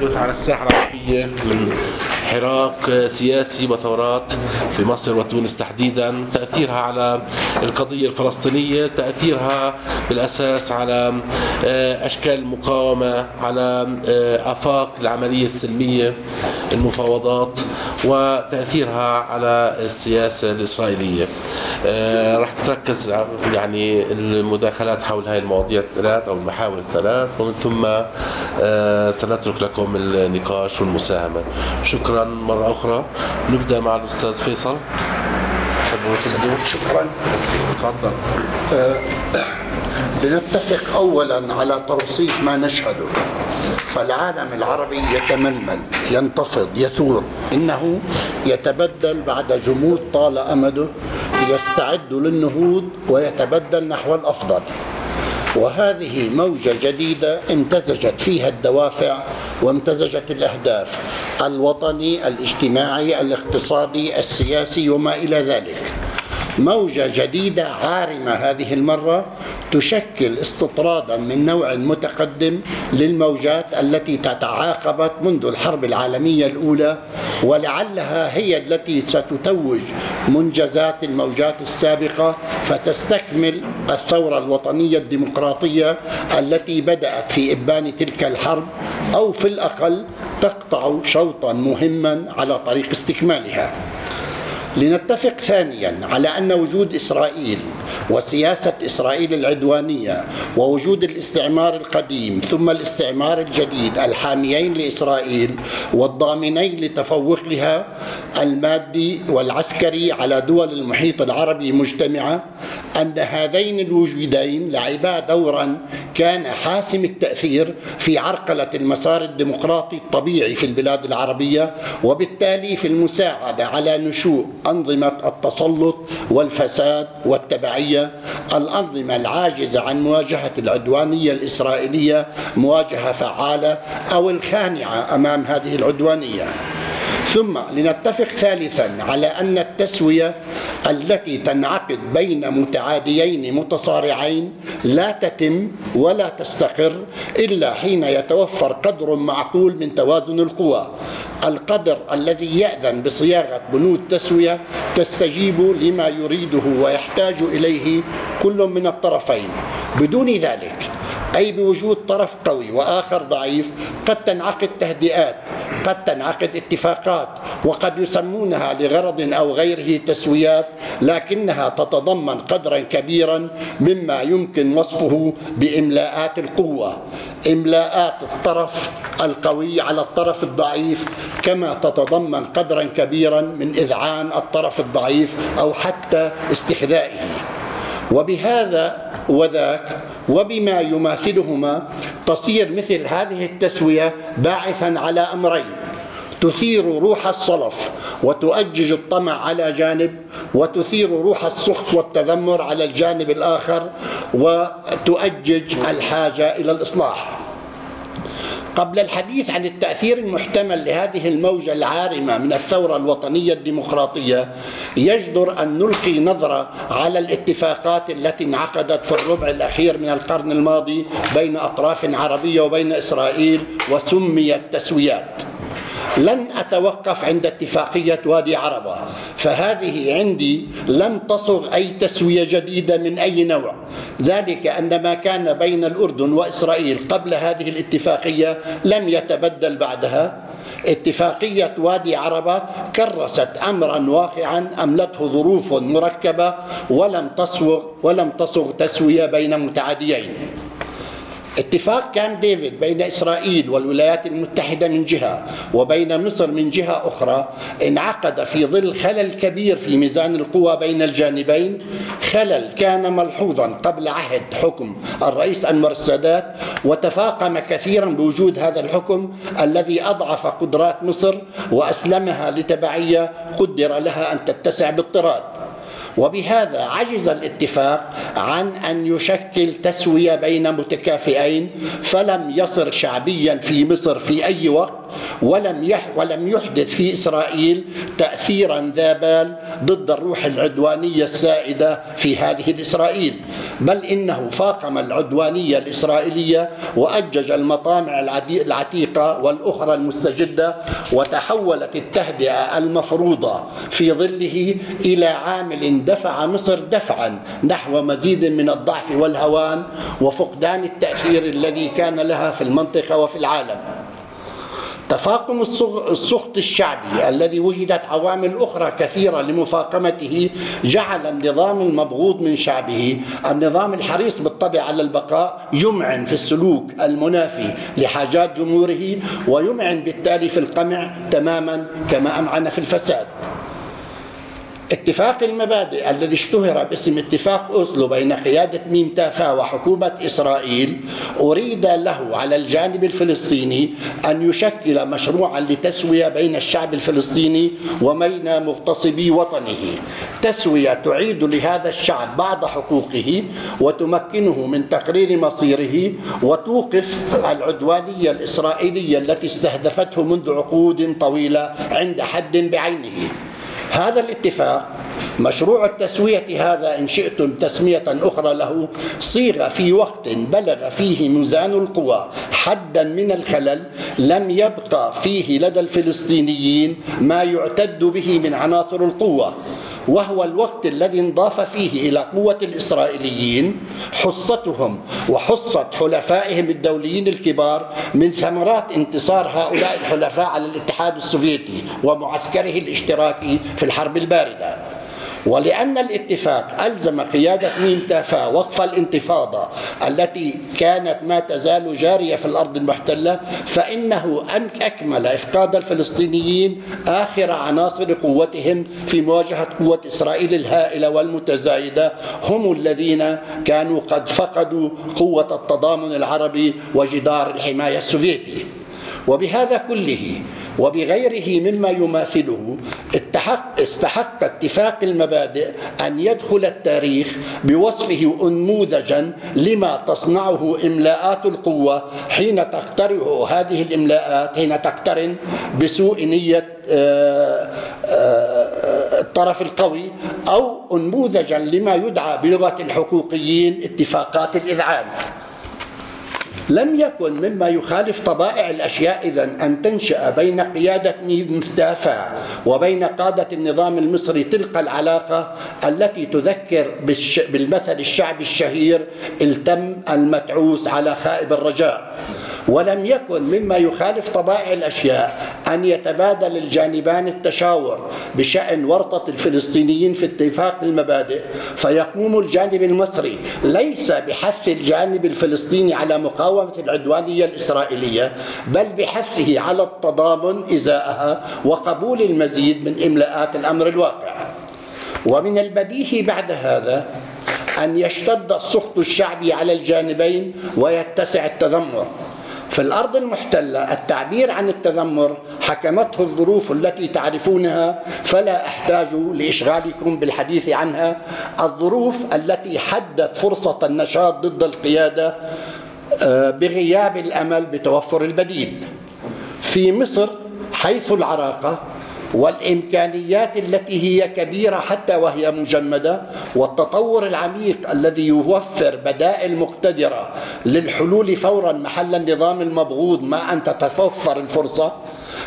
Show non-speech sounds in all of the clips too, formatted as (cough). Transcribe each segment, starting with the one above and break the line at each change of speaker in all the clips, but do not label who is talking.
يحدث على الساحة العربية من حراك سياسي وثورات في مصر وتونس تحديدا تأثيرها على القضية الفلسطينية تأثيرها بالأساس على آه، أشكال المقاومة على آه، آفاق العملية السلمية. المفاوضات وتأثيرها على السياسة الإسرائيلية. آه، راح تتركز يعني المداخلات حول هذه المواضيع الثلاث أو المحاور الثلاث ومن ثم سنترك لكم النقاش والمساهمة. شكرا مرة أخرى. نبدأ مع الأستاذ فيصل.
شكرا.
تفضل.
لنتفق اولا على توصيف ما نشهده. فالعالم العربي يتململ ينتفض يثور. إنه يتبدل بعد جمود طال أمده يستعد للنهوض ويتبدل نحو الأفضل. وهذه موجة جديدة امتزجت فيها الدوافع وامتزجت الأهداف الوطني الاجتماعي الاقتصادي السياسي وما إلى ذلك. موجة جديدة عارمة هذه المرة تشكل استطرادا من نوع متقدم للموجات التي تتعاقبت منذ الحرب العالمية الأولى ولعلها هي التي ستتوج منجزات الموجات السابقة فتستكمل الثورة الوطنية الديمقراطية التي بدأت في إبان تلك الحرب أو في الأقل تقطع شوطا مهما على طريق استكمالها. لنتفق ثانيا على أن وجود إسرائيل وسياسة إسرائيل العدوانية ووجود الاستعمار القديم ثم الاستعمار الجديد الحاميين لإسرائيل والضامنين لتفوقها المادي والعسكري على دول المحيط العربي مجتمعة أن هذين الوجودين لعبا دورا كان حاسم التأثير في عرقلة المسار الديمقراطي الطبيعي في البلاد العربية وبالتالي في المساعدة على نشوء أنظمة التسلط والفساد والتبعية الأنظمة العاجزة عن مواجهة العدوانية الإسرائيلية مواجهة فعالة أو الخانعة أمام هذه العدوانية. ثم لنتفق ثالثا على أن التسوية التي تنعقد بين متعاديين متصارعين لا تتم ولا تستقر إلا حين يتوفر قدر معقول من توازن القوى. القدر الذي يأذن بصياغة بنود تسوية تستجيب لما يريده ويحتاج إليه كل من الطرفين. بدون ذلك أي بوجود طرف قوي وآخر ضعيف قد تنعقد تهدئات قد تنعقد اتفاقات وقد يسمونها لغرض أو غيره تسويات لكنها تتضمن قدرا كبيرا مما يمكن وصفه بإملاءات القوة. إملاءات الطرف القوي على الطرف الضعيف كما تتضمن قدرا كبيرا من إذعان الطرف الضعيف أو حتى استحذائه وبهذا وذاك وبما يماثلهما تصير مثل هذه التسوية باعثا على أمرين تثير روح الصلف وتؤجج الطمع على جانب وتثير روح السخط والتذمر على الجانب الآخر وتؤجج الحاجة إلى الإصلاح. قبل الحديث عن التأثير المحتمل لهذه الموجة العارمة من الثورة الوطنية الديمقراطية يجدر أن نلقي نظرة على الاتفاقات التي انعقدت في الربع الأخير من القرن الماضي بين أطراف عربية وبين إسرائيل وسميت تسويات. لن أتوقف عند اتفاقية وادي عربة. فهذه عندي لم تصغ أي تسوية جديدة من أي نوع. ذلك أن ما كان بين الأردن وإسرائيل قبل هذه الاتفاقية لم يتبدل بعدها. اتفاقية وادي عربة كرست أمرا واقعا أملته ظروف مركبة ولم تصغ ولم تصغ تسوية بين متعاديين. اتفاق كامب ديفيد بين إسرائيل والولايات المتحدة من جهة وبين مصر من جهة أخرى انعقد في ظل خلل كبير في ميزان القوى بين الجانبين. خلل كان ملحوظا قبل عهد حكم الرئيس أنور السادات وتفاقم كثيرا بوجود هذا الحكم الذي أضعف قدرات مصر وأسلمها لتبعية قدر لها أن تتسع باضطراد. وبهذا عجز الاتفاق عن أن يشكل تسوية بين متكافئين فلم يصر شعبيا في مصر في أي وقت. ولم يح ولم يحدث في إسرائيل تاثيرا ذا بال ضد الروح العدوانية السائدة في هذه الإسرائيل. بل إنه فاقم العدوانية الإسرائيلية وأجج المطامع العتيقة والأخرى المستجدة وتحولت التهدئة المفروضة في ظله إلى عامل دفع مصر دفعا نحو مزيد من الضعف والهوان وفقدان التأثير الذي كان لها في المنطقة وفي العالم. تفاقم السخط الشعبي الذي وجدت عوامل أخرى كثيرة لمفاقمته جعل النظام المبغوض من شعبه. النظام الحريص بالطبع على البقاء يمعن في السلوك المنافي لحاجات جمهوره ويمعن بالتالي في القمع تماما كما أمعن في الفساد. اتفاق المبادئ الذي اشتهر باسم اتفاق أوسلو بين قيادة ميم تافا وحكومة إسرائيل أريد له على الجانب الفلسطيني أن يشكل مشروعا لتسوية بين الشعب الفلسطيني وبين مغتصبي وطنه. تسوية تعيد لهذا الشعب بعض حقوقه وتمكنه من تقرير مصيره وتوقف العدوانية الإسرائيلية التي استهدفته منذ عقود طويلة عند حد بعينه. هذا الاتفاق مشروع التسوية هذا إن شئتم تسمية أخرى له صيغ في وقت بلغ فيه ميزان القوى حدا من الخلل لم يبقى فيه لدى الفلسطينيين ما يعتد به من عناصر القوة. وهو الوقت الذي انضاف فيه إلى قوة الإسرائيليين حصتهم وحصة حلفائهم الدوليين الكبار من ثمرات انتصار هؤلاء الحلفاء على الاتحاد السوفيتي ومعسكره الاشتراكي في الحرب الباردة. ولأن الاتفاق ألزم قيادة ميم وقف الانتفاضة التي كانت ما تزال جارية في الأرض المحتلة فإنه أكمل إفقاد الفلسطينيين آخر عناصر قوتهم في مواجهة قوة إسرائيل الهائلة والمتزايدة هم الذين كانوا قد فقدوا قوة التضامن العربي وجدار الحماية السوفيتي. وبهذا كله وبغيره مما يماثله استحق, استحق اتفاق المبادئ أن يدخل التاريخ بوصفه أنموذجا لما تصنعه إملاءات القوة حين تقترن هذه الإملاءات حين تقترن بسوء نية آه، آه، الطرف القوي أو أنموذجا لما يدعى بلغة الحقوقيين اتفاقات الإذعان. لم يكن مما يخالف طبائع الأشياء إذا أن تنشأ بين قيادة مستافى وبين قادة النظام المصري تلك العلاقة التي تذكر بالمثل الشعبي الشهير التم المتعوس على خائب الرجاء. ولم يكن مما يخالف طبائع الأشياء أن يتبادل الجانبان التشاور بشأن ورطة الفلسطينيين في اتفاق المبادئ فيقوم الجانب المصري ليس بحث الجانب الفلسطيني على مقاومة العدوانية الإسرائيلية بل بحثه على التضامن إزاءها وقبول المزيد من إملاءات الأمر الواقع. ومن البديهي بعد هذا أن يشتد السخط الشعبي على الجانبين ويتسع التذمر. في الأرض المحتلة التعبير عن التذمر حكمته الظروف التي تعرفونها فلا أحتاج لإشغالكم بالحديث عنها. الظروف التي حدت فرصة النشاط ضد القيادة آه، بغياب الأمل بتوفر البديل. في مصر حيث العراقة والإمكانيات التي هي كبيرة حتى وهي مجمدة والتطور العميق الذي يوفر بدائل مقتدرة للحلول فورا محل النظام المبغوض ما أن تتوفر الفرصة.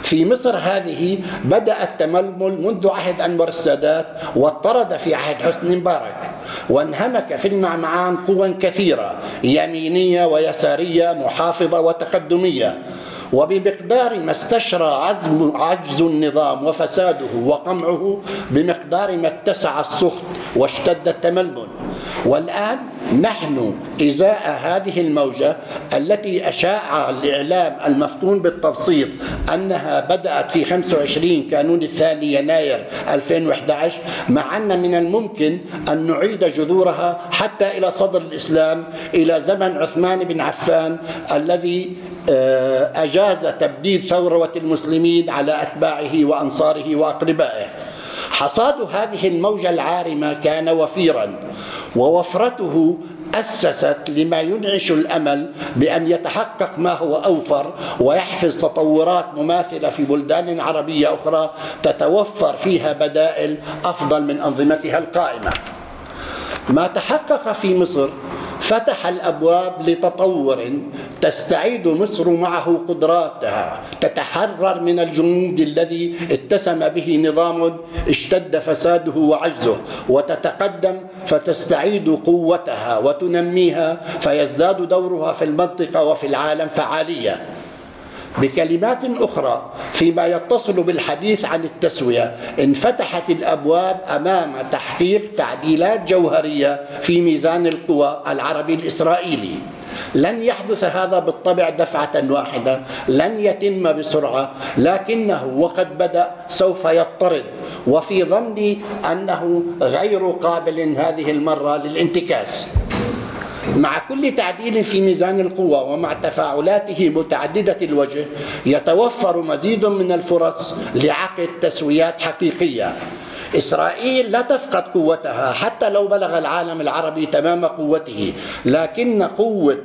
في مصر هذه بدأ التململ منذ عهد أنور السادات واضطرد في عهد حسني مبارك وانهمك في المعمعان قوى كثيرة يمينية ويسارية محافظة وتقدمية. وبمقدار ما استشرى عزم عجز النظام وفساده وقمعه بمقدار ما اتسع السخط واشتد التململ. والآن نحن إزاء هذه الموجة التي أشاع الإعلام المفتون بالتبسيط أنها بدأت في 25 كانون الثاني يناير 2011 مع أن من الممكن أن نعيد جذورها حتى إلى صدر الإسلام إلى زمن عثمان بن عفان الذي أجاز تبديد ثورة المسلمين على أتباعه وأنصاره وأقربائه. حصاد هذه الموجة العارمة كان وفيرا ووفرته أسست لما ينعش الأمل بأن يتحقق ما هو أوفر ويحفز تطورات مماثلة في بلدان عربية أخرى تتوفر فيها بدائل أفضل من أنظمتها القائمة. ما تحقق في مصر فتح الأبواب لتطور. تستعيد مصر معه قدراتها. تتحرر من الجمود الذي اتسم به نظام اشتد فساده وعجزه. وتتقدم فتستعيد قوتها وتنميها فيزداد دورها في المنطقة وفي العالم فعالية. بكلمات أخرى فيما يتصل بالحديث عن التسوية. انفتحت الأبواب أمام تحقيق تعديلات جوهرية في ميزان القوى العربي الإسرائيلي. لن يحدث هذا بالطبع دفعة واحدة لن يتم بسرعة لكنه وقد بدأ سوف يضطرد وفي ظني أنه غير قابل هذه المرة للانتكاس. مع كل تعديل في ميزان القوى ومع تفاعلاته متعددة الوجه يتوفر مزيد من الفرص لعقد تسويات حقيقية. إسرائيل لا تفقد قوتها حتى لو بلغ العالم العربي تمام قوته لكن قوة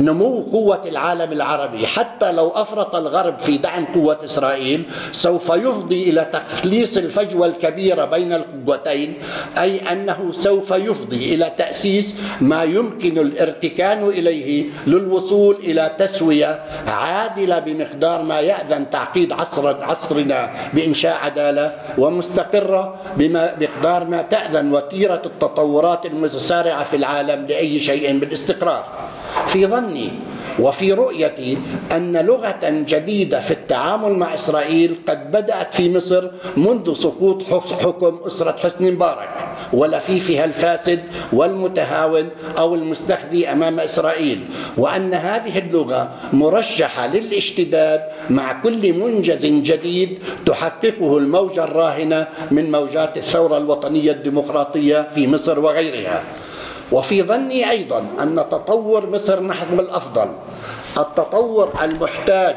نمو قوة العالم العربي. حتى لو أفرط الغرب في دعم قوة إسرائيل سوف يفضي إلى تخليص الفجوة الكبيرة بين القوتين أي أنه سوف يفضي إلى تأسيس ما يمكن الارتكان إليه للوصول إلى تسوية عادلة بمقدار ما يأذن تعقيد عصر عصرنا بإنشاء عدالة ومستقرة بمقدار ما تأذن وتيرة التطورات المتسارعة في العالم لأي شيء بالاستقرار. في ظني وفي رؤيتي أن لغة جديدة في التعامل مع إسرائيل قد بدأت في مصر منذ سقوط حكم أسرة حسني مبارك ولفيفها الفاسد والمتهاون أو المستخذي أمام إسرائيل وأن هذه اللغة مرشحة للاشتداد مع كل منجز جديد تحققه الموجة الراهنة من موجات الثورة الوطنية الديمقراطية في مصر وغيرها. وفي ظني أيضا أن تطور مصر نحو الأفضل. التطور المحتاج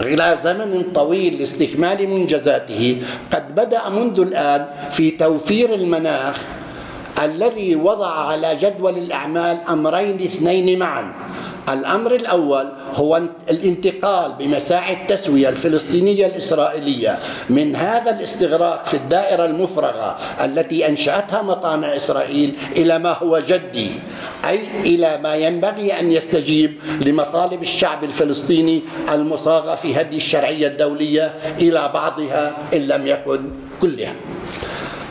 إلى زمن طويل لاستكمال منجزاته. قد بدأ منذ الآن في توفير المناخ الذي وضع على جدول الأعمال أمرين اثنين معا. الأمر الأول هو الانتقال بمساعي التسوية الفلسطينية الإسرائيلية من هذا الاستغراق في الدائرة المفرغة التي أنشأتها مطامع إسرائيل إلى ما هو جدي أي إلى ما ينبغي أن يستجيب لمطالب الشعب الفلسطيني المصاغة في هدي الشرعية الدولية إلى بعضها إن لم يكن كلها.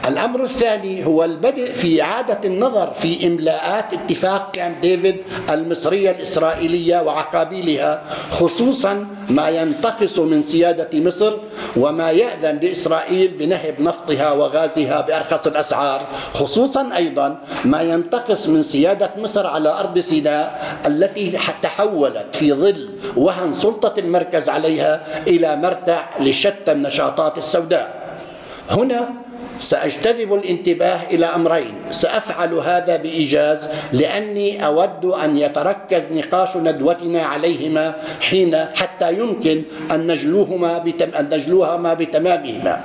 الأمر الثاني هو البدء في إعادة النظر في إملاءات اتفاق كامب ديفيد المصرية الإسرائيلية وعقابيلها خصوصا ما ينتقص من سيادة مصر وما يأذن لإسرائيل بنهب نفطها وغازها بأرخص الأسعار خصوصا أيضا ما ينتقص من سيادة مصر على أرض سيناء التي تحولت في ظل وهن سلطة المركز عليها إلى مرتع لشتى النشاطات السوداء. هنا سأجتذب الانتباه إلى أمرين. سأفعل هذا بإيجاز لأني أود أن يتركز نقاش ندوتنا عليهما حين حتى يمكن أن نجلوهما بتم أن نجلوهما بتمامهما.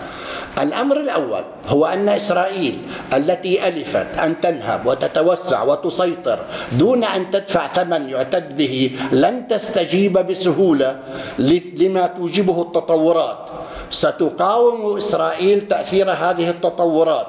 الأمر الأول هو أن إسرائيل التي ألفت أن تنهب وتتوسع وتسيطر دون أن تدفع ثمن يعتد به لن تستجيب بسهولة لما توجبه التطورات. ستقاوم إسرائيل تأثير هذه التطورات.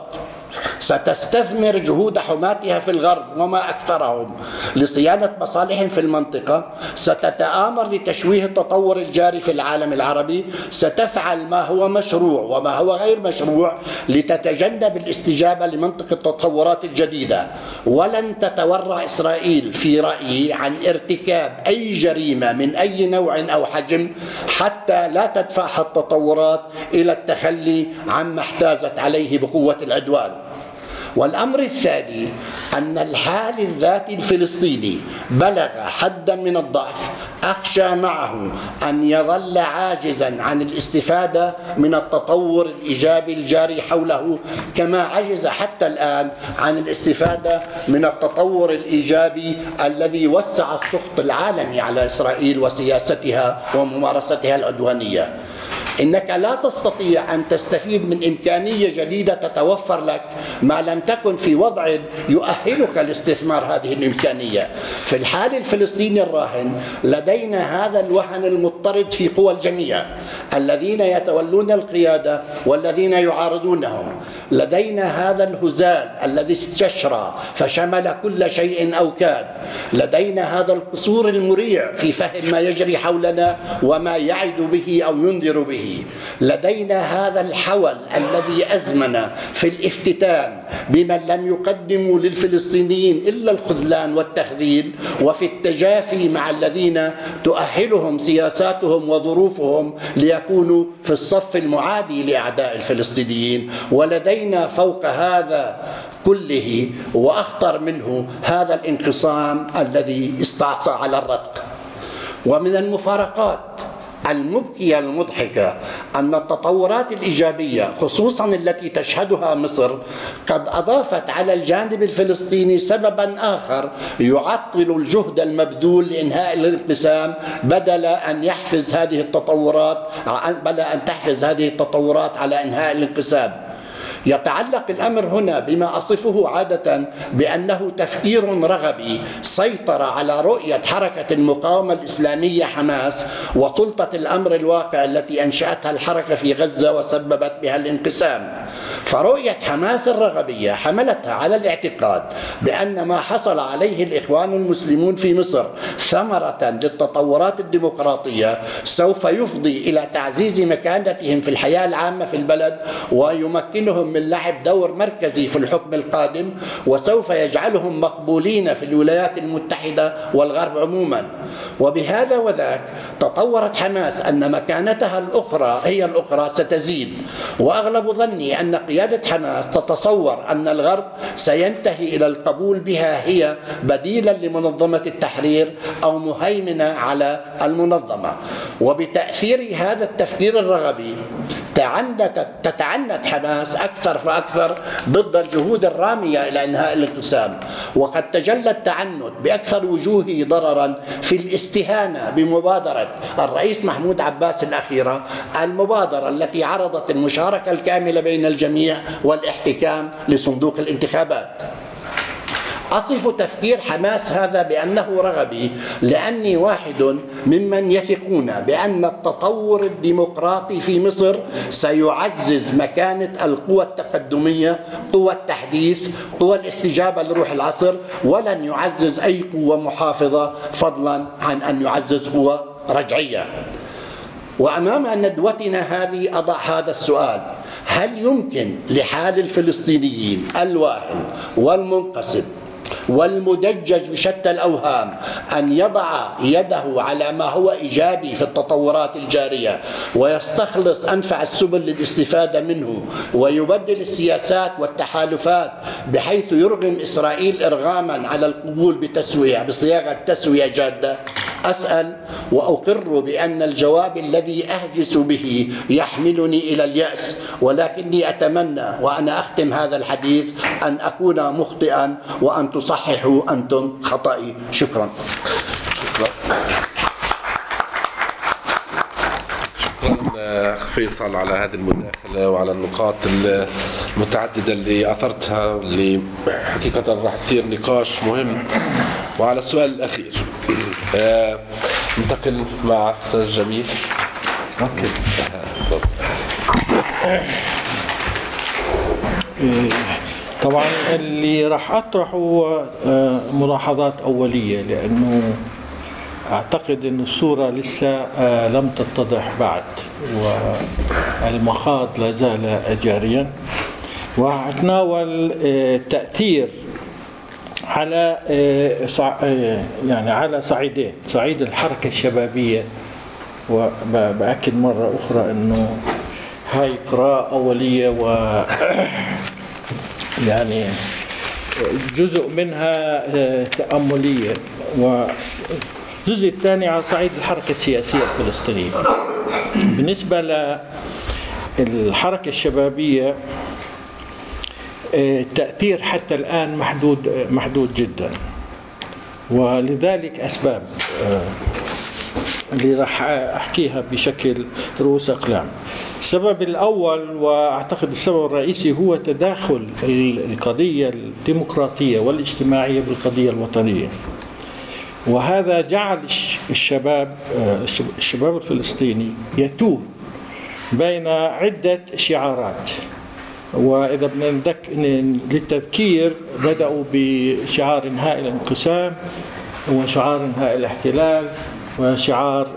ستستثمر جهود حماتها في الغرب وما أكثرهم لصيانة مصالحهم في المنطقة. ستتآمر لتشويه التطور الجاري في العالم العربي. ستفعل ما هو مشروع وما هو غير مشروع لتتجنب الاستجابة لمنطق التطورات الجديدة. ولن تتورع إسرائيل في رأيي عن ارتكاب أي جريمة من أي نوع أو حجم حتى لا تدفعها التطورات إلى التخلي عما احتازت عليه بقوة العدوان. والأمر الثاني أن الحال الذاتي الفلسطيني بلغ حدا من الضعف أخشى معه أن يظل عاجزا عن الاستفادة من التطور الإيجابي الجاري حوله كما عجز حتى الآن عن الاستفادة من التطور الإيجابي الذي وسع السخط العالمي على إسرائيل وسياستها وممارستها العدوانية. إنك لا تستطيع أن تستفيد من إمكانية جديدة تتوفر لك ما لم تكن في وضع يؤهلك لاستثمار هذه الإمكانية. في الحال الفلسطيني الراهن لدينا هذا الوهن المضطرد في قوى الجميع. الذين يتولون القيادة والذين يعارضونهم. لدينا هذا الهزال الذي استشرى فشمل كل شيء أو كاد. لدينا هذا القصور المريع في فهم ما يجري حولنا وما يعد به أو ينذر به. لدينا هذا الحول الذي أزمن في الافتتان بمن لم يقدموا للفلسطينيين إلا الخذلان والتخذيل وفي التجافي مع الذين تؤهلهم سياساتهم وظروفهم ليكونوا في الصف المعادي لأعداء الفلسطينيين. ولدينا فوق هذا كله وأخطر منه هذا الانقسام الذي استعصى على الرتق. ومن المفارقات المبكية المضحكة أن التطورات الإيجابية خصوصا التي تشهدها مصر قد أضافت على الجانب الفلسطيني سببا آخر يعطل الجهد المبذول لإنهاء الانقسام بدل أن يحفز هذه التطورات بدل أن تحفز هذه التطورات على إنهاء الانقسام. يتعلق الأمر هنا بما أصفه عادة بأنه تفكير رغبي سيطر على رؤية حركة المقاومة الإسلامية حماس وسلطة الأمر الواقع التي أنشأتها الحركة في غزة وسببت بها الانقسام. فرؤية حماس الرغبية حملتها على الاعتقاد بأن ما حصل عليه الإخوان المسلمون في مصر ثمرة للتطورات الديمقراطية سوف يفضي إلى تعزيز مكانتهم في الحياة العامة في البلد ويمكنهم من لعب دور مركزي في الحكم القادم وسوف يجعلهم مقبولين في الولايات المتحدة والغرب عموما. وبهذا وذاك تطورت حماس أن مكانتها الأخرى هي الأخرى ستزيد وأغلب ظني أن قيادة حماس تتصور أن الغرب سينتهي إلى القبول بها هي بديلا لمنظمة التحرير أو مهيمنة على المنظمة. وبتأثير هذا التفكير الرغبي تعنت تتعنت حماس أكثر فأكثر ضد الجهود الرامية إلى إنهاء الانقسام. وقد تجلى التعنت بأكثر وجوهه ضررا في الاستهانة بمبادرة الرئيس محمود عباس الأخيرة المبادرة التي عرضت المشاركة الكاملة بين الجميع والاحتكام لصندوق الانتخابات. أصف تفكير حماس هذا بأنه رغبي لأني واحد ممن يثقون بأن التطور الديمقراطي في مصر سيعزز مكانة القوى التقدمية قوى التحديث قوى الاستجابة لروح العصر ولن يعزز أي قوة محافظة فضلا عن أن يعزز قوة رجعية. وأمام ندوتنا هذه أضع هذا السؤال هل يمكن لحال الفلسطينيين الواهن والمنقسم والمدجج بشتى الأوهام أن يضع يده على ما هو إيجابي في التطورات الجارية ويستخلص أنفع السبل للاستفادة منه ويبدل السياسات والتحالفات بحيث يرغم إسرائيل إرغاما على القبول بتسوية بصياغة تسوية جادة. أسأل وأقر بأن الجواب الذي أهجس به يحملني إلى اليأس ولكني أتمنى وأنا أختم هذا الحديث أن أكون مخطئا وأن تصححوا أنتم خطئي. شكرا.
شكرا. فيصل على هذه المداخلة وعلى النقاط المتعددة اللي أثرتها اللي حقيقة راح تصير نقاش مهم. وعلى السؤال الأخير. آه، ننتقل مع أستاذ جميل.
أوكي. طبعا اللي راح اطرحه هو آه، ملاحظات أولية لأنه أعتقد إن الصورة لسه آه، لم تتضح بعد والمخاض لا زال جاريا. واتناول تأثير على يعني على صعيدين صعيد الحركة الشبابية وبأكد مرة أخرى أنه هاي قراءة أولية و (coughs) يعني جزء منها تأملية والجزء الثاني على صعيد الحركة السياسية الفلسطينية. بالنسبة للحركة الشبابية التأثير حتى الآن محدود محدود جدا ولذلك أسباب اللي راح أحكيها بشكل رؤوس أقلام. السبب الأول وأعتقد السبب الرئيسي هو تداخل القضية الديمقراطية والاجتماعية بالقضية الوطنية. وهذا جعل الشباب الشباب الفلسطيني يتوه بين عدة شعارات وإذا بدنا ندك للتذكير بدأوا بشعار انهاء الانقسام وشعار انهاء الاحتلال وشعار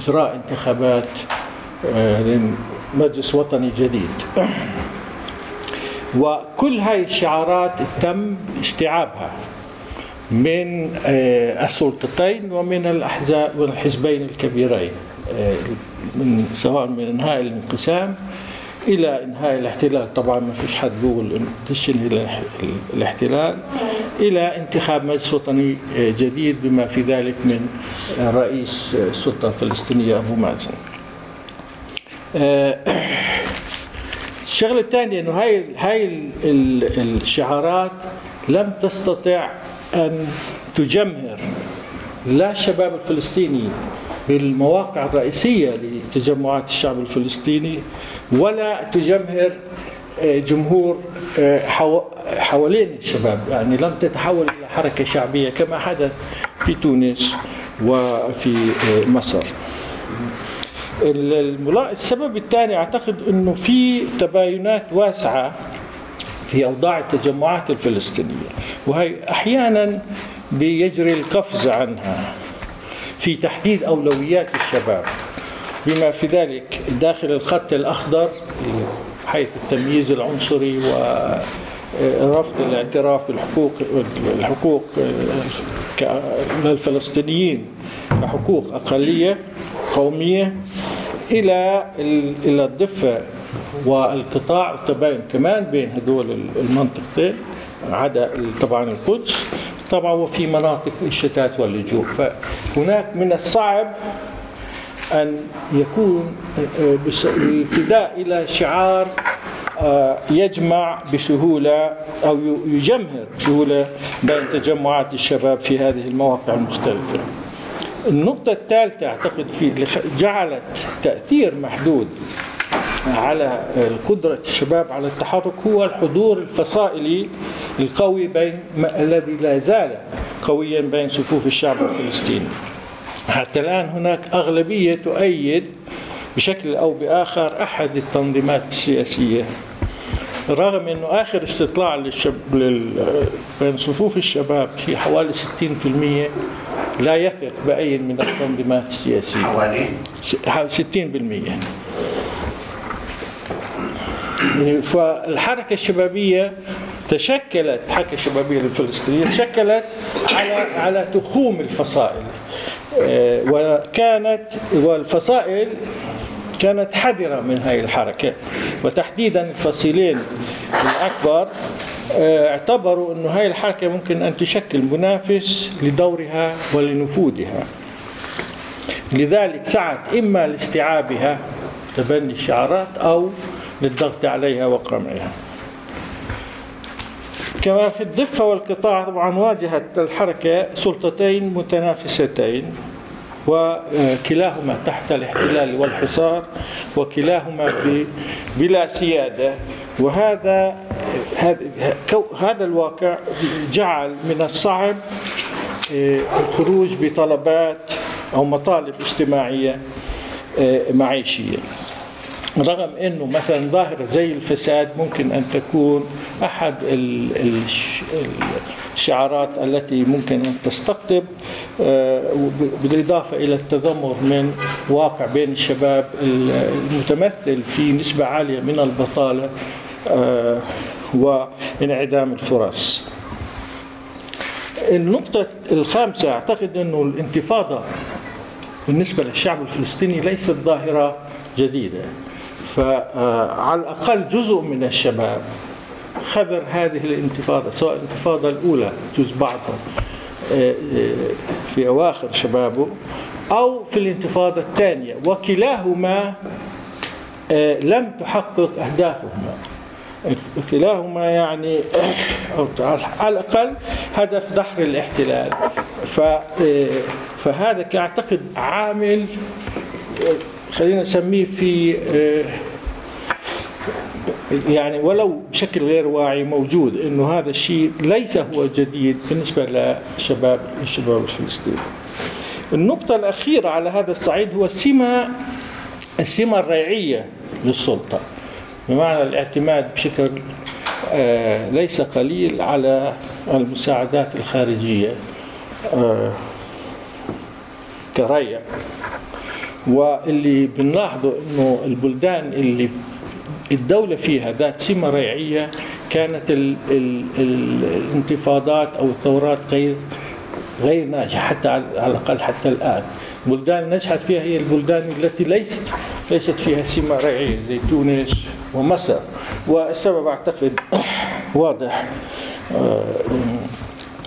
إجراء انتخابات لمجلس وطني جديد. وكل هاي الشعارات تم استيعابها من السلطتين ومن الأحزاب والحزبين الكبيرين من سواء من انهاء الانقسام إلى انهاء الاحتلال طبعا ما فيش حد بيقول تشنهي الاحتلال إلى انتخاب مجلس وطني جديد بما في ذلك من رئيس السلطة الفلسطينية أبو مازن. الشغلة الثانية إنه هاي هاي الشعارات لم تستطع أن تجمهر لا الشباب الفلسطيني بالمواقع الرئيسية لتجمعات الشعب الفلسطيني ولا تجمهر جمهور حوالين الشباب. يعني لم تتحول إلى حركة شعبية كما حدث في تونس وفي مصر. السبب الثاني أعتقد إنه في تباينات واسعة في أوضاع التجمعات الفلسطينية وهي أحيانا بيجري القفز عنها. في تحديد أولويات الشباب. بما في ذلك داخل الخط الأخضر حيث التمييز العنصري ورفض الاعتراف بالحقوق الحقوق للفلسطينيين كحقوق أقلية قومية إلى إلى الضفه والقطاع التباين كمان بين هدول المنطقتين عدا طبعا القدس. طبعا وفي مناطق الشتات واللجوء. فهناك من الصعب أن يكون الابتداء إلى شعار يجمع بسهولة أو يجمهر بسهولة بين تجمعات الشباب في هذه المواقع المختلفة. النقطة الثالثة أعتقد في جعلت تأثير محدود على قدرة الشباب على التحرك هو الحضور الفصائلي القوي بين الذي لا زال قويا بين صفوف الشعب الفلسطيني. حتى الآن هناك أغلبية تؤيد بشكل أو بآخر أحد التنظيمات السياسية. رغم أنه آخر استطلاع للشب... لل... بين صفوف الشباب في حوالي 60% لا يثق بأي من التنظيمات السياسية.
حوالي؟
60% فالحركة الشبابية تشكلت الحركة الشبابية الفلسطينية تشكلت على على تخوم الفصائل. وكانت والفصائل كانت حذرة من هذه الحركة. وتحديدا الفصيلين الأكبر اعتبروا أن هذه الحركة ممكن أن تشكل منافس لدورها ولنفوذها. لذلك سعت إما لاستيعابها تبني الشعارات أو للضغط عليها وقمعها. كما في الضفة والقطاع طبعا واجهت الحركة سلطتين متنافستين وكلاهما تحت الاحتلال والحصار وكلاهما بلا سيادة. وهذا هذا الواقع جعل من الصعب الخروج بطلبات أو مطالب اجتماعية معيشية. رغم إنه مثلا ظاهرة زي الفساد ممكن أن تكون أحد الشعارات التي ممكن أن تستقطب بالاضافه إلى التذمر من واقع بين الشباب المتمثل في نسبة عالية من البطالة وانعدام الفرص. النقطة الخامسة أعتقد أنه الانتفاضة بالنسبة للشعب الفلسطيني ليست ظاهرة جديدة فعلى الأقل جزء من الشباب خبر هذه الانتفاضة سواء الانتفاضة الأولى جزء بعضهم في أواخر شبابه أو في الانتفاضة الثانية وكلاهما لم تحقق أهدافهما. كلاهما يعني على الأقل هدف دحر الاحتلال. فهذا أعتقد عامل خلينا نسميه في يعني ولو بشكل غير واعي موجود إنه هذا الشيء ليس هو جديد بالنسبة لشباب الشباب الفلسطيني. النقطة الأخيرة على هذا الصعيد هو السمة السمة الريعية للسلطة بمعنى الاعتماد بشكل آه ليس قليل على المساعدات الخارجية آه كريع واللي بنلاحظه إنه البلدان اللي الدولة فيها ذات سمة ريعية كانت ال ال ال الانتفاضات أو الثورات غير غير ناجحة حتى على الأقل حتى الآن. بلدان نجحت فيها هي البلدان التي ليست ليست فيها سمة ريعية زي تونس ومصر. والسبب أعتقد (coughs) واضح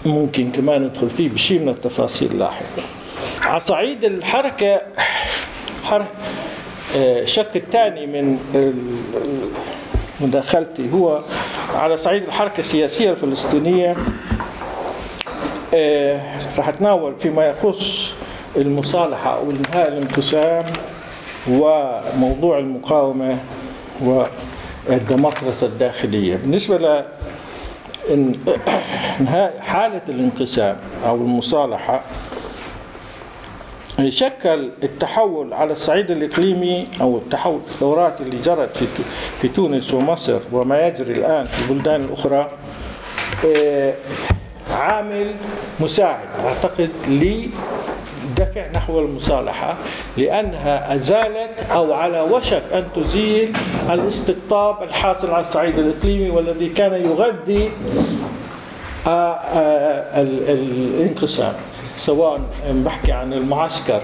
ممكن كمان ندخل فيه بشيء من التفاصيل لاحقا. على صعيد الحركة حركة الشق الثاني من مداخلتي هو على صعيد الحركة السياسية الفلسطينية. راح أتناول فيما يخص المصالحة أو انهاء الانقسام وموضوع المقاومة والديمقراطية الداخلية. بالنسبة ل (coughs) إنهاء حالة الانقسام أو المصالحة شكل التحول على الصعيد الإقليمي أو التحول الثورات اللي جرت في في تونس ومصر وما يجري الآن في البلدان الأخرى عامل مساعد أعتقد لدفع نحو المصالحة لأنها أزالت أو على وشك أن تزيل الاستقطاب الحاصل على الصعيد الإقليمي والذي كان يغذي الانقسام. سواء بحكي عن المعسكر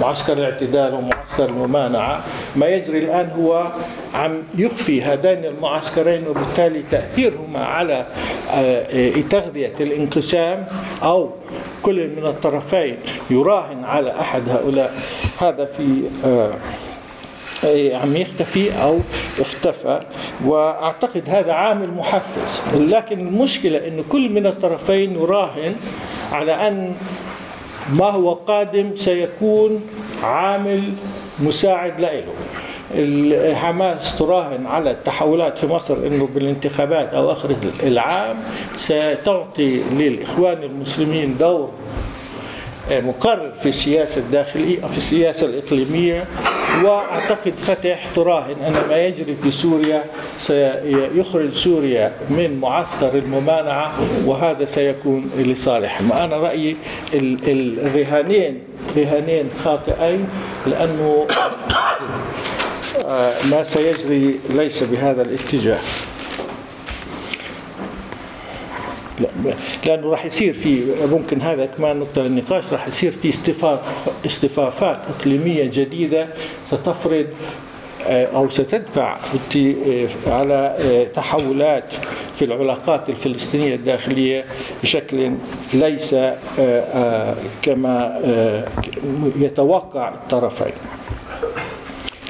معسكر الاعتدال ومعسكر الممانعة ما يجري الآن هو عم يخفي هذين المعسكرين وبالتالي تأثيرهما على تغذية الانقسام أو كل من الطرفين يراهن على أحد هؤلاء. هذا في عم يختفي أو اختفى وأعتقد هذا عامل محفز. لكن المشكلة انه كل من الطرفين يراهن على أن ما هو قادم سيكون عامل مساعد له حماس تراهن على التحولات في مصر إنه بالانتخابات أو آخر العام ستعطي للإخوان المسلمين دور مقرر في السياسة الداخلية في السياسة الإقليمية وأعتقد فتح تراهن أن ما يجري في سوريا سيخرج سوريا من معسكر الممانعة وهذا سيكون لصالح ما أنا رأيي الرهانين رهانين خاطئين لأنه (coughs) ما سيجري ليس بهذا الاتجاه. لأنه راح يصير في ممكن هذا كمان نقطة للنقاش راح يصير في اصطفاف اصطفافات إقليمية جديدة ستفرض أو ستدفع على تحولات في العلاقات الفلسطينية الداخلية بشكل ليس كما يتوقع الطرفين.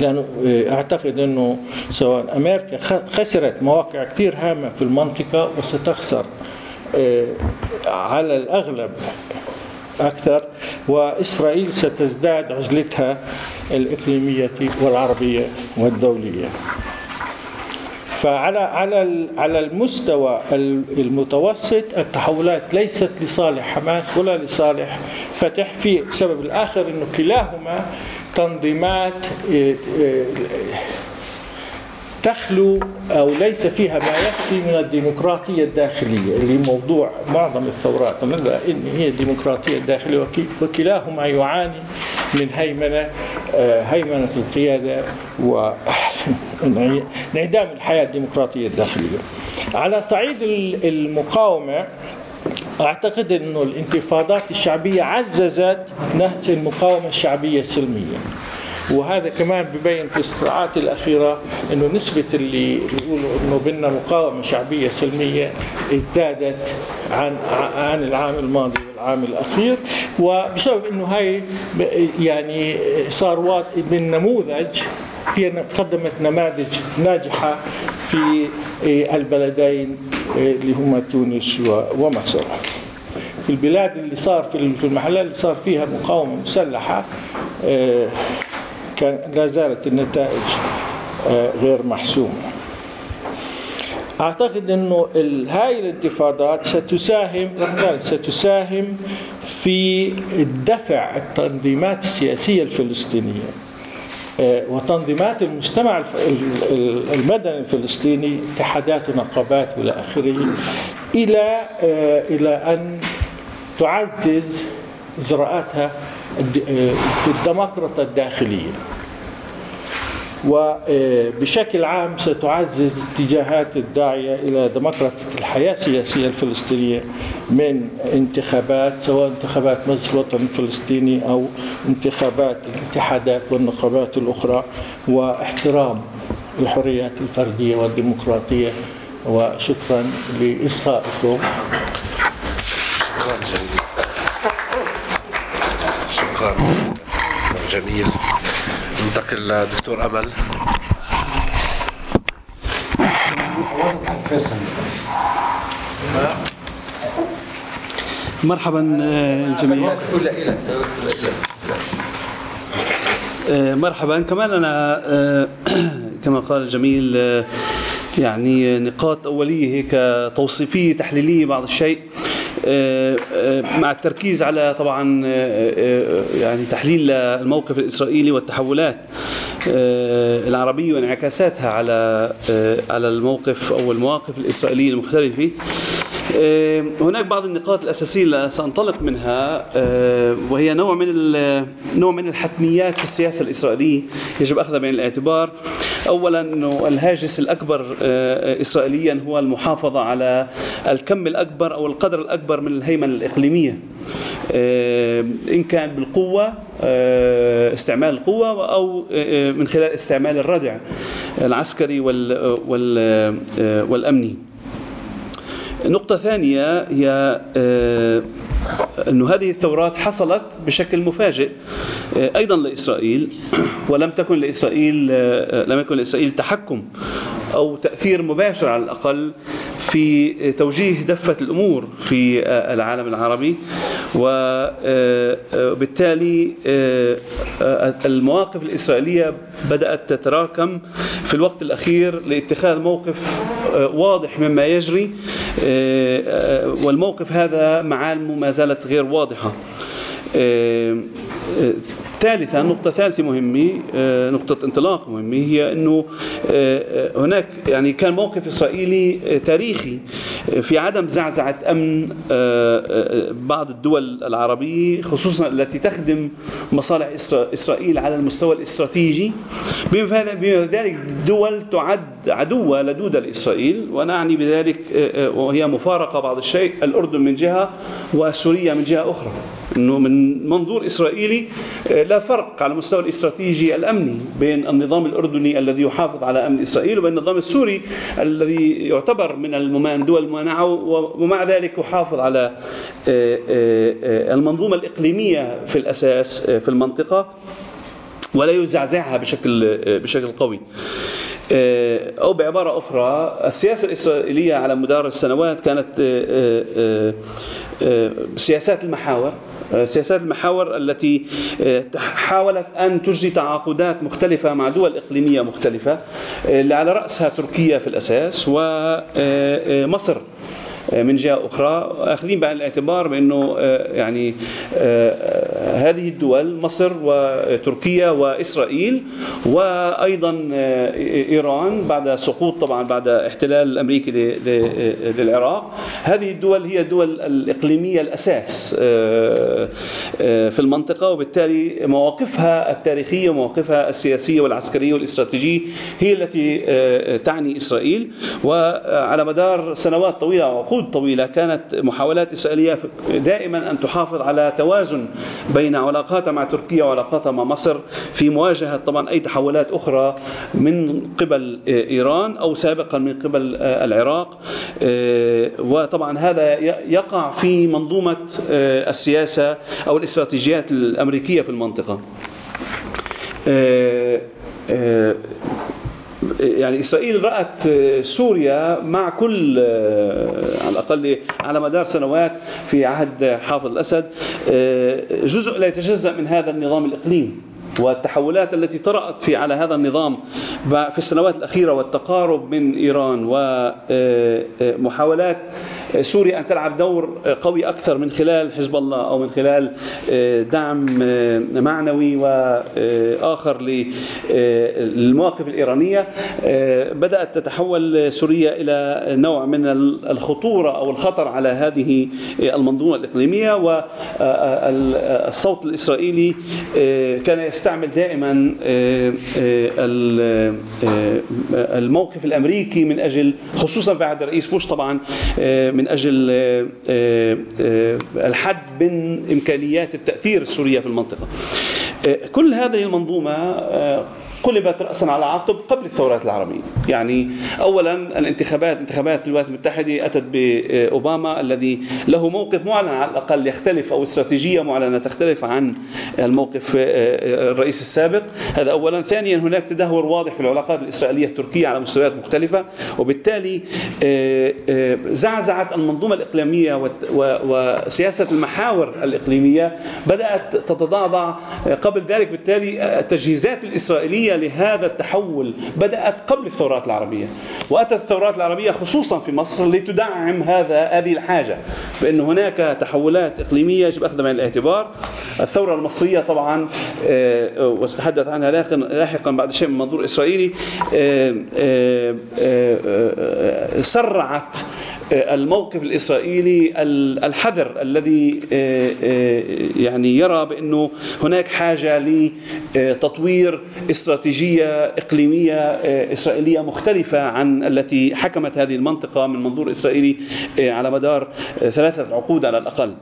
لأنه أعتقد أنه سواء أمريكا خسرت مواقع كثير هامة في المنطقة وستخسر على الأغلب أكثر وإسرائيل ستزداد عزلتها الإقليمية والعربية والدولية. فعلى على على المستوى المتوسط التحولات ليست لصالح حماس ولا لصالح فتح في السبب الآخر أنه كلاهما تنظيمات تخلو أو ليس فيها ما يكفي من الديمقراطية الداخلية اللي موضوع معظم الثورات مثل إن هي الديمقراطية الداخلية وكلاهما يعاني من هيمنة هيمنة القيادة وانعدام (clears throat) الحياة الديمقراطية الداخلية. على صعيد المقاومة أعتقد إنه الانتفاضات الشعبية عززت نهج المقاومة الشعبية السلمية. وهذا كمان ببين في الصراعات الأخيرة أنه نسبة اللي يقولوا أنه بيننا مقاومة شعبية سلمية ازدادت عن عن العام الماضي والعام الأخير. وبسبب أنه هاي يعني صار من نموذج هي قدمت نماذج ناجحة في البلدين اللي هما تونس ومصر في البلاد اللي صار في المحلات اللي صار فيها مقاومة مسلحة كان لا زالت النتائج غير محسومة. أعتقد أنه هاي الانتفاضات ستساهم ستساهم في دفع التنظيمات السياسية الفلسطينية. وتنظيمات المجتمع المدني الفلسطيني اتحادات ونقابات والى آخره إلى إلى أن تعزز إجراءاتها في الديمقراطية الداخلية. وبشكل عام ستعزز اتجاهات الداعية إلى ديمقراطية الحياة السياسية الفلسطينية من انتخابات سواء انتخابات مجلس الوطن الفلسطيني أو انتخابات الاتحادات والنقابات الأخرى واحترام الحريات الفردية والديمقراطية. وشكرا لإصغائكم
شكرا جميل شكرا جميل. ننتقل لدكتور أمل.
مرحبا الجميع. مرحبا. كمان أنا كما قال الجميل يعني نقاط أولية هيك توصيفية تحليلية بعض الشيء. مع التركيز على طبعا يعني تحليل الموقف الإسرائيلي والتحولات العربية وانعكاساتها على على الموقف أو المواقف الإسرائيلية المختلفة. هناك بعض النقاط الأساسية اللي سأنطلق منها وهي نوع من نوع من الحتميات في السياسة الإسرائيلية يجب أخذها بعين الاعتبار. اولا إنه الهاجس الأكبر اسرائيليا هو المحافظة على الكم الأكبر أو القدر الأكبر من الهيمنة الإقليمية. إن كان بالقوة استعمال القوة أو من خلال استعمال الردع العسكري والأمني. نقطة ثانية هي أن هذه الثورات حصلت بشكل مفاجئ أيضا لإسرائيل ولم تكن لإسرائيل لم يكن لإسرائيل تحكم أو تأثير مباشر على الأقل في توجيه دفة الأمور في العالم العربي. وبالتالي المواقف الإسرائيلية بدأت تتراكم في الوقت الأخير لاتخاذ موقف واضح مما يجري. والموقف هذا معالمه ما زالت غير واضحة. ثالثا نقطة ثالثة مهمة نقطة انطلاق مهمة هي أنه هناك يعني كان موقف إسرائيلي تاريخي في عدم زعزعة أمن بعض الدول العربية خصوصا التي تخدم مصالح إسرائيل على المستوى الاستراتيجي. بما ذلك دول تعد عدوة لدودة لإسرائيل وأنا أعني بذلك وهي مفارقة بعض الشيء الأردن من جهة وسوريا من جهة أخرى. إنه من منظور إسرائيلي لا فرق على المستوى الاستراتيجي الأمني بين النظام الأردني الذي يحافظ على أمن إسرائيل وبين النظام السوري الذي يعتبر من الممان دول الممانعة ومع ذلك يحافظ على المنظومة الإقليمية في الأساس في المنطقة ولا يزعزعها بشكل بشكل قوي. أو بعبارة أخرى السياسة الإسرائيلية على مدار السنوات كانت سياسات المحاور سياسات المحاور التي حاولت أن تجري تعاقدات مختلفة مع دول إقليمية مختلفة اللي على رأسها تركيا في الأساس ومصر من جهة أخرى أخذين بعين الاعتبار بانه يعني هذه الدول مصر وتركيا وإسرائيل وأيضا إيران بعد سقوط طبعا بعد احتلال الامريكي للعراق. هذه الدول هي الدول الإقليمية الأساس في المنطقة وبالتالي مواقفها التاريخية ومواقفها السياسية والعسكرية والاستراتيجية هي التي تعني إسرائيل. وعلى مدار سنوات طويلة وعقود طويله كانت محاولات إسرائيلية دائما أن تحافظ على توازن بين علاقاتها مع تركيا وعلاقاتها مع مصر في مواجهة طبعا أي تحولات أخرى من قبل إيران أو سابقا من قبل العراق وطبعا هذا يقع في منظومة السياسة أو الاستراتيجيات الأمريكية في المنطقة. يعني إسرائيل رأت سوريا مع كل على الأقل على مدار سنوات في عهد حافظ الأسد جزء لا يتجزأ من هذا النظام الإقليمي والتحولات التي طرأت في على هذا النظام في السنوات الأخيرة والتقارب من إيران ومحاولات سوريا أن تلعب دور قوي أكثر من خلال حزب الله أو من خلال دعم معنوي وآخر للمواقف الإيرانية. بدأت تتحول سوريا إلى نوع من الخطورة أو الخطر على هذه المنظومة الإقليمية والصوت الإسرائيلي كان يستعمل دائما الموقف الأمريكي من أجل خصوصا بعد الرئيس بوش طبعا من أجل الحد من إمكانيات التأثير السورية في المنطقة. كل هذه المنظومة قلبت رأسا على عقب قبل الثورات العربية. يعني أولا الانتخابات انتخابات الولايات المتحدة أتت بأوباما الذي له موقف معلن على الأقل يختلف أو استراتيجية معلنة تختلف عن الموقف الرئيس السابق. هذا أولا. ثانيا هناك تدهور واضح في العلاقات الإسرائيلية التركية على مستويات مختلفة وبالتالي زعزعت المنظومة الإقليمية وسياسة المحاور الإقليمية بدأت تتضعضع. قبل ذلك بالتالي التجهيزات الإسرائيلية لهذا التحول بدأت قبل الثورات العربية وأتت الثورات العربية خصوصا في مصر لتدعم هذا هذه الحاجة بأن هناك تحولات إقليمية يجب أخذها بعين الاعتبار. الثورة المصرية طبعا واستحدث عنها لاحقا بعد شيء من منظور إسرائيلي سرعت الموقف الإسرائيلي الحذر الذي يعني يرى بأنه هناك حاجة لتطوير استراتيجية إقليمية إسرائيلية مختلفة عن التي حكمت هذه المنطقة من منظور إسرائيلي على مدار ثلاثة عقود على الأقل.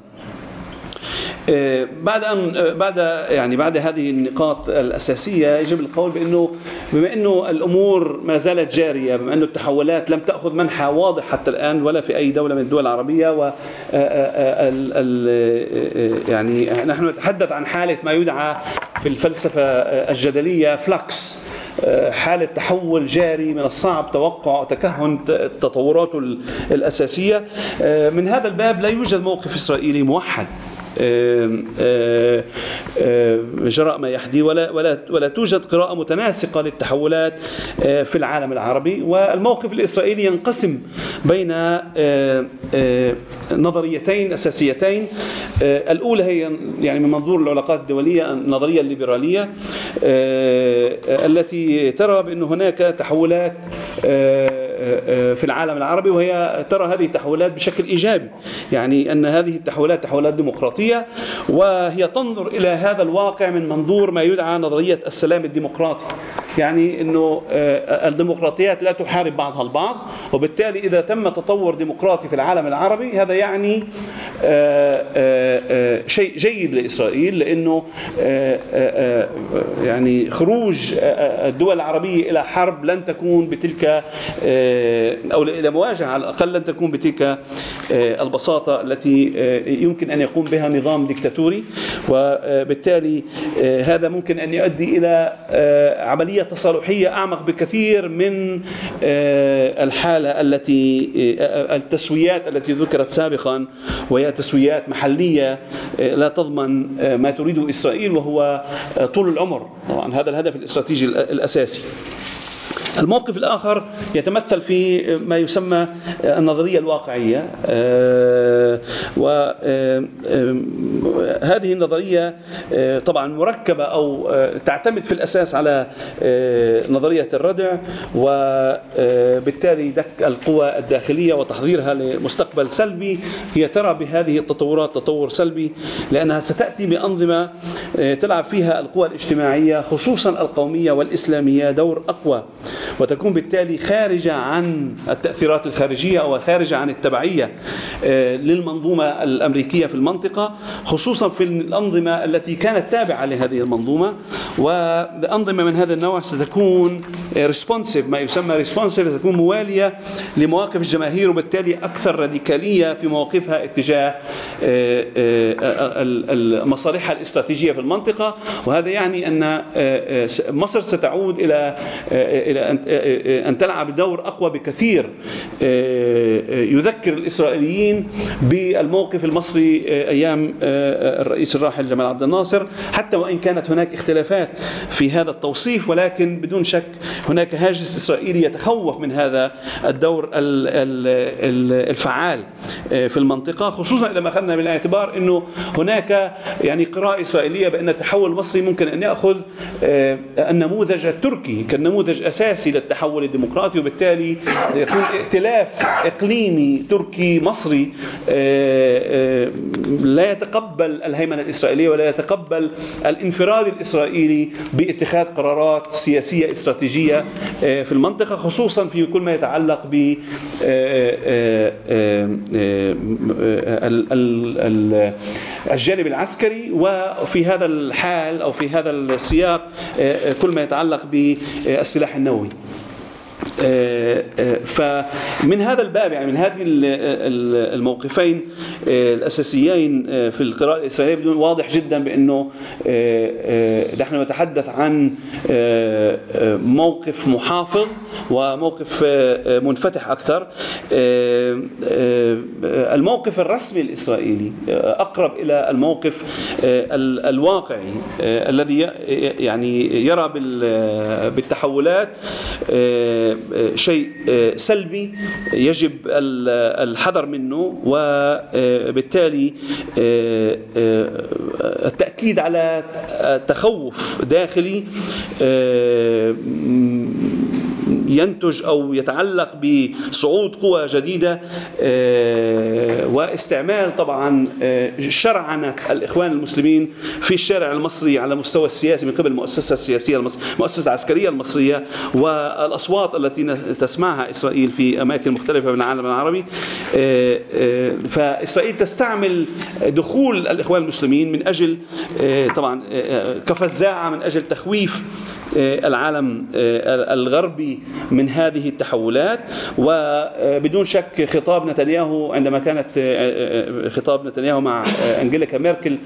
بعد أن بعد يعني بعد هذه النقاط الأساسية يجب القول بأنه بما أنه الأمور ما زالت جارية بما أنه التحولات لم تأخذ منحى واضح حتى الآن ولا في أي دولة من الدول العربية و يعني نحن نتحدث عن حالة ما يدعى في الفلسفة الجدلية فلكس. حالة تحول جاري من الصعب توقع وتكهن تطوراته الأساسية. من هذا الباب لا يوجد موقف إسرائيلي موحد. جراء ما يحدي. ولا ولا ولا توجد قراءة متناسقة للتحولات في العالم العربي. والموقف الإسرائيلي ينقسم بين نظريتين أساسيتين. الأولى هي يعني من منظور العلاقات الدولية النظرية الليبرالية التي ترى بأن هناك تحولات في العالم العربي وهي ترى هذه التحولات بشكل إيجابي. يعني أن هذه التحولات تحولات ديمقراطية وهي تنظر إلى هذا الواقع من منظور ما يدعى نظرية السلام الديمقراطي. يعني إنه الديمقراطيات لا تحارب بعضها البعض وبالتالي إذا تم تطور ديمقراطي في العالم العربي هذا يعني شيء جيد لإسرائيل لأنه يعني خروج الدول العربية إلى حرب لن تكون بتلك أو إلى مواجهة على الأقل لن تكون بتلك البساطة التي يمكن أن يقوم بها نظام ديكتاتوري. وبالتالي هذا ممكن أن يؤدي إلى عملية تصالحية أعمق بكثير من الحالة التي التسويات التي ذكرت سابقا وهي تسويات محلية لا تضمن ما تريده إسرائيل وهو طول العمر. طبعا هذا الهدف الاستراتيجي الأساسي. الموقف الآخر يتمثل في ما يسمى النظرية الواقعية. وهذه النظرية طبعا مركبة أو تعتمد في الأساس على نظرية الردع وبالتالي دك القوى الداخلية وتحضيرها لمستقبل سلبي. هي ترى بهذه التطورات تطور سلبي لأنها ستأتي بأنظمة تلعب فيها القوى الاجتماعية خصوصا القومية والإسلامية دور أقوى. وتكون بالتالي خارجة عن التأثيرات الخارجية أو خارجة عن التبعية للمنظومة الأمريكية في المنطقة خصوصا في الأنظمة التي كانت تابعة لهذه المنظومة. وأنظمة من هذا النوع ستكون responsive ما يسمى responsive تكون موالية لمواقف الجماهير وبالتالي أكثر راديكالية في مواقفها اتجاه آه، آه، مصالحها الاستراتيجية في المنطقة. وهذا يعني أن مصر ستعود إلى إلى ان تلعب دور أقوى بكثير يذكر الإسرائيليين بالموقف المصري أيام الرئيس الراحل جمال عبد الناصر. حتى وإن كانت هناك اختلافات في هذا التوصيف ولكن بدون شك هناك هاجس إسرائيلي يتخوف من هذا الدور الفعال في المنطقة خصوصا إذا ما أخذنا بالاعتبار إنه هناك يعني قراءة إسرائيلية بأن التحول المصري ممكن أن يأخذ آه، النموذج التركي كالنموذج اساسي للتحول الديمقراطي وبالتالي يكون ائتلاف إقليمي تركي مصري آه، لا يتقبل الهيمنة الإسرائيلية ولا يتقبل الانفراد الإسرائيلي باتخاذ قرارات سياسية استراتيجية آه، في المنطقة خصوصا في كل ما يتعلق ب آه، آه، الجانب العسكري وفي هذا الحال أو في هذا السياق كل ما يتعلق بالسلاح النووي. آه، آه، فمن هذا الباب يعني من هذه الموقفين آه، الأساسيين في القراءة الإسرائيلية بدون واضح جدا بأنه نحن نتحدث عن موقف محافظ وموقف منفتح أكثر. الموقف الرسمي الإسرائيلي أقرب إلى الموقف الواقعي الذي يعني يرى بالتحولات شيء سلبي يجب الحذر منه وبالتالي التأكيد على تخوف داخلي ينتج أو يتعلق بصعود قوى جديدة آه، واستعمال طبعا آه، شرعنه الإخوان المسلمين في الشارع المصري على المستوى السياسي من قبل المؤسسة السياسية المصرية المؤسسة العسكرية المصرية والأصوات التي تسمعها إسرائيل في أماكن مختلفة من العالم العربي. آه، فإسرائيل تستعمل دخول الإخوان المسلمين من أجل طبعا كفزاعة من أجل تخويف العالم آه، الغربي من هذه التحولات. وبدون شك خطاب نتنياهو عندما كانت آه، خطاب نتنياهو مع أنجيليكا ميركل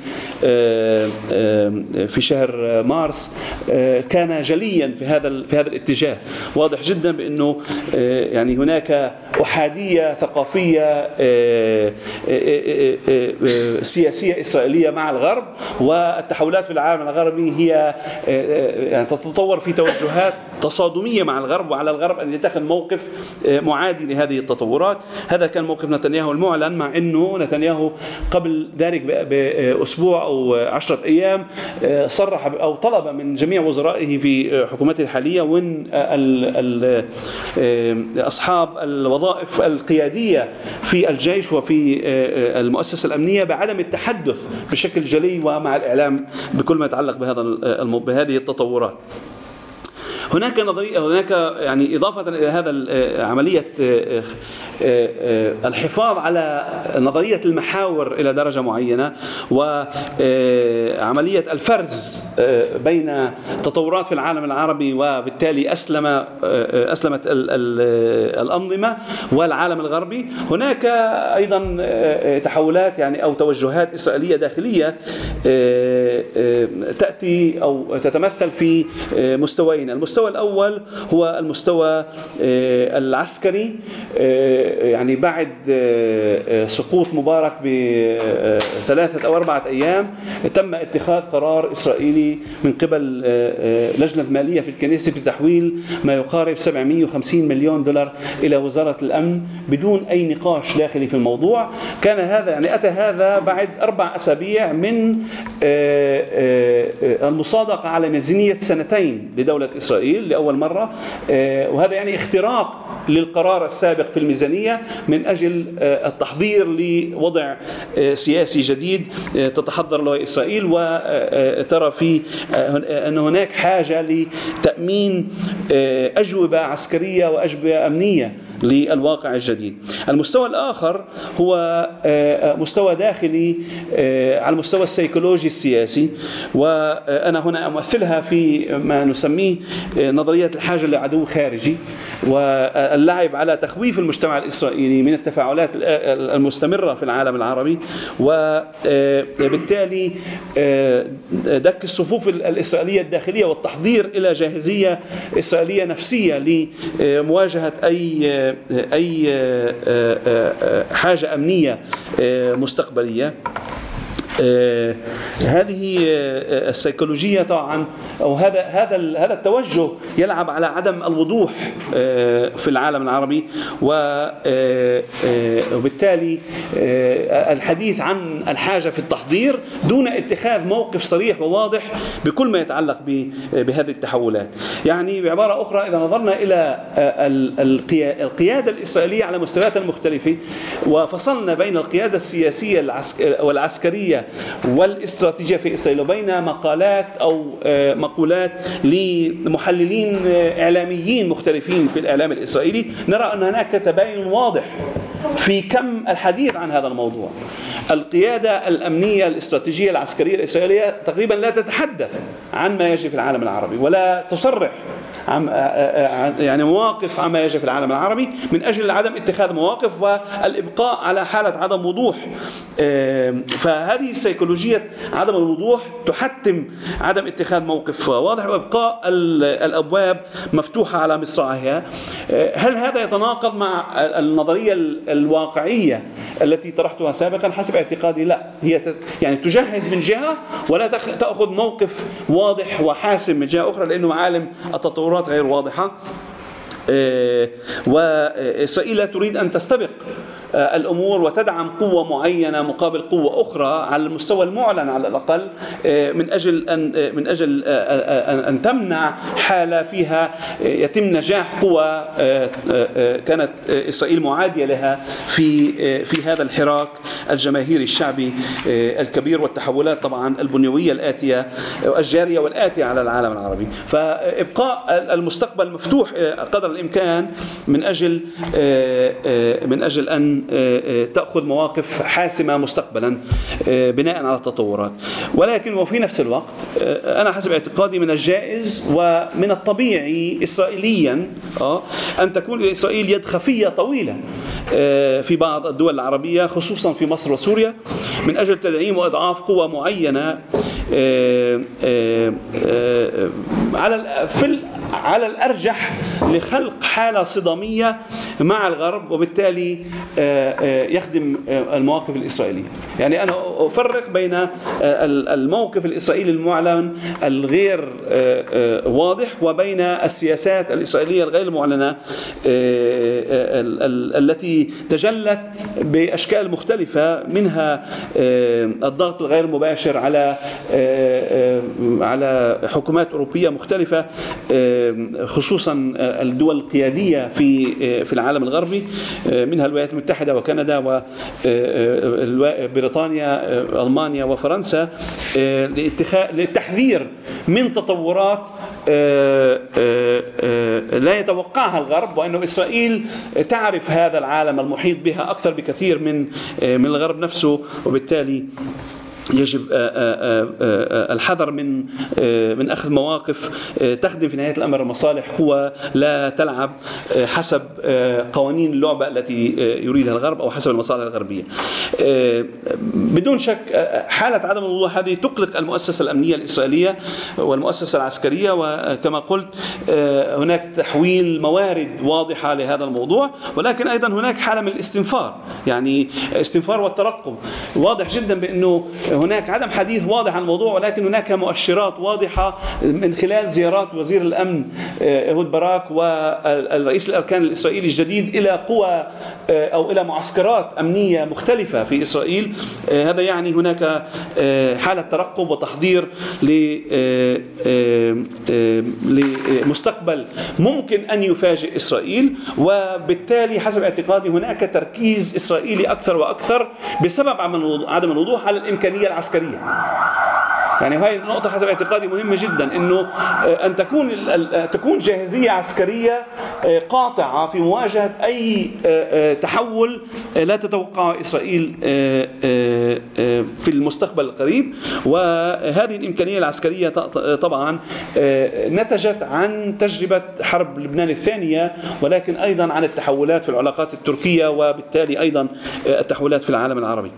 في شهر مارس كان جليا في هذا في هذا الاتجاه. واضح جدا بأنه يعني هناك أحادية ثقافية سياسية إسرائيلية مع الغرب. والتحولات في العالم الغربي هي يعني تتطور في توجهات تصادمية مع الغرب وعلى الغرب أن يتخذ موقف آه، معادي لهذه التطورات. هذا كان موقف نتنياهو المعلن مع إنه نتنياهو قبل ذلك بأسبوع أو عشرة أيام آه، صرح أو طلب من جميع وزرائه في آه، حكومته الحالية وإن أصحاب الوظائف القيادية في الجيش وفي المؤسسة الأمنية بعدم التحدث بشكل جلي ومع الإعلام بكل ما يتعلق بهذا بهذه التطورات. هناك نظريه هناك يعني إضافة إلى هذا آه، آه، آه، الحفاظ على نظرية المحاور إلى درجة معينة وعمليه الفرز بين تطورات في العالم العربي وبالتالي أسلم أسلمت الأنظمة والعالم الغربي. هناك أيضا تحولات يعني أو توجهات إسرائيلية داخلية تأتي أو تتمثل في مستويين. المستوى المستوى الأول هو المستوى آه، العسكري آه، يعني بعد آه، سقوط مبارك بثلاثة أو أربعة أيام تم اتخاذ قرار إسرائيلي من قبل لجنة مالية في الكنيسة بتحويل ما يقارب 750 مليون دولار إلى وزارة الأمن بدون أي نقاش داخلي في الموضوع. كان هذا يعني أتى هذا بعد أربع أسابيع من المصادقة على ميزانية سنتين لدولة إسرائيل. إسرائيل لأول مرة. آه، وهذا يعني اختراق للقرار السابق في الميزانية من أجل آه، التحضير لوضع آه، سياسي جديد تتحضر له إسرائيل. وترى في أن هناك حاجة لتأمين أجوبة عسكرية وأجوبة أمنية. للواقع الجديد. المستوى الآخر هو آه، مستوى داخلي آه، على المستوى السيكولوجي السياسي وأنا هنا أمثلها في ما نسميه آه، نظرية الحاجة لعدو خارجي واللعب على تخويف المجتمع الإسرائيلي من التفاعلات المستمرة في العالم العربي وبالتالي دك الصفوف الإسرائيلية الداخلية والتحضير إلى جاهزية إسرائيلية نفسية لمواجهة أي أي حاجة أمنية مستقبلية. آه هذه آه السيكولوجية طبعا أو هذا هذا هذا التوجه يلعب على عدم الوضوح آه في العالم العربي. وبالتالي الحديث عن الحاجة في التحضير دون اتخاذ موقف صريح وواضح بكل ما يتعلق بهذه التحولات. يعني بعبارة أخرى إذا نظرنا إلى القيادة الإسرائيلية على مستوياتها المختلفة وفصلنا بين القيادة السياسية والعسكرية والاستراتيجية في إسرائيل. وبين مقالات أو مقولات لمحللين إعلاميين مختلفين في الإعلام الإسرائيلي نرى أن هناك تباين واضح في كم الحديث عن هذا الموضوع. القيادة الأمنية الاستراتيجية العسكرية الإسرائيلية تقريبا لا تتحدث عن ما يجري في العالم العربي ولا تصرح عن يعني مواقف عما يجري في العالم العربي من أجل عدم اتخاذ مواقف والإبقاء على حالة عدم وضوح. فهذه السيكولوجية عدم الوضوح تحتم عدم اتخاذ موقف واضح وإبقاء الأبواب مفتوحة على مصراعيها. هل هذا يتناقض مع النظرية الواقعية التي طرحتها سابقا حسب اعتقادي؟ لا هي يعني تجهز من جهة ولا تأخذ موقف واضح وحاسم من جهة أخرى لأنه معالم التطورات غير واضحة. وإسرائيل تريد أن تستبق. الأمور وتدعم قوة معينة مقابل قوة أخرى على المستوى المعلن على الأقل من أجل أن من أجل أن تمنع حالة فيها يتم نجاح قوى كانت إسرائيل معادية لها في في هذا الحراك الجماهيري الشعبي الكبير والتحولات طبعا البنيوية الآتية الجاريه والآتية على العالم العربي. فإبقاء المستقبل مفتوح قدر الإمكان من أجل من أجل أن تأخذ مواقف حاسمة مستقبلا بناء على التطورات. ولكن وفي نفس الوقت أنا حسب اعتقادي من الجائز ومن الطبيعي اسرائيليا أن تكون لاسرائيل يد خفية طويلة في بعض الدول العربية خصوصا في مصر وسوريا من أجل تدعيم وإضعاف قوى معينة على في على الأرجح لخلق حالة صدامية مع الغرب وبالتالي يخدم المواقف الإسرائيلية. يعني أنا أفرق بين الموقف الإسرائيلي المعلن الغير واضح وبين السياسات الإسرائيلية الغير المعلنه التي تجلت بأشكال مختلفة منها الضغط الغير مباشر على على حكومات أوروبية مختلفة خصوصا الدول القيادية في في العالم الغربي منها الولايات المتحدة وكندا وبريطانيا ألمانيا وفرنسا للتحذير من تطورات لا يتوقعها الغرب وأنه إسرائيل تعرف هذا العالم المحيط بها أكثر بكثير من من الغرب نفسه وبالتالي يجب الحذر من من أخذ مواقف تخدم في نهاية الأمر مصالح قوى لا تلعب حسب قوانين اللعبة التي يريدها الغرب أو حسب المصالح الغربية. بدون شك حالة عدم الوضوح هذه تقلق المؤسسة الأمنية الإسرائيلية والمؤسسة العسكرية وكما قلت هناك تحويل موارد واضحة لهذا الموضوع ولكن أيضا هناك حالة من الاستنفار يعني استنفار والترقب واضح جدا بأنه هناك عدم حديث واضح عن الموضوع ولكن هناك مؤشرات واضحة من خلال زيارات وزير الأمن إيهود باراك والرئيس الأركان الإسرائيلي الجديد إلى قوى أو إلى معسكرات أمنية مختلفة في إسرائيل. هذا يعني هناك حالة ترقب وتحضير لمستقبل ممكن أن يفاجئ إسرائيل. وبالتالي حسب اعتقادي هناك تركيز إسرائيلي أكثر وأكثر بسبب عدم الوضوح على الإمكانية العسكرية يعني هاي النقطة حسب اعتقادي مهمة جدا إنه آه، أن تكون آه، تكون جاهزية عسكرية آه، قاطعة في مواجهة أي تحول لا تتوقعه إسرائيل في المستقبل القريب وهذه الإمكانية العسكرية طبعا نتجت عن تجربة حرب لبنان الثانية ولكن أيضا عن التحولات في العلاقات التركية وبالتالي أيضا التحولات في العالم العربي.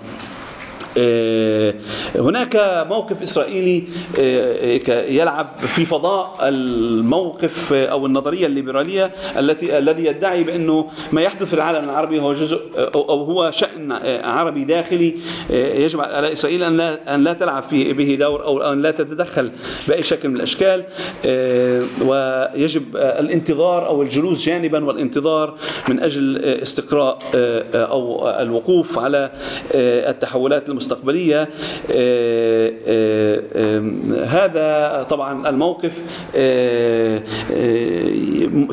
آه، هناك موقف إسرائيلي آه، ك- يلعب في فضاء الموقف آه، أو النظرية الليبرالية التي الذي يدعي بأنه ما يحدث في العالم العربي هو جزء أو هو آه، عربي داخلي آه، يجب على إسرائيل أن لا أن لا تلعب فيه به دور أو أن لا تتدخل بأي شكل من الأشكال آه، ويجب آه، الانتظار أو الجلوس جانبا والانتظار من آه، استقراء آه، آه، أو الوقوف على آه، التحولات المستقبليه آه، آه، آه، هذا طبعا الموقف آه،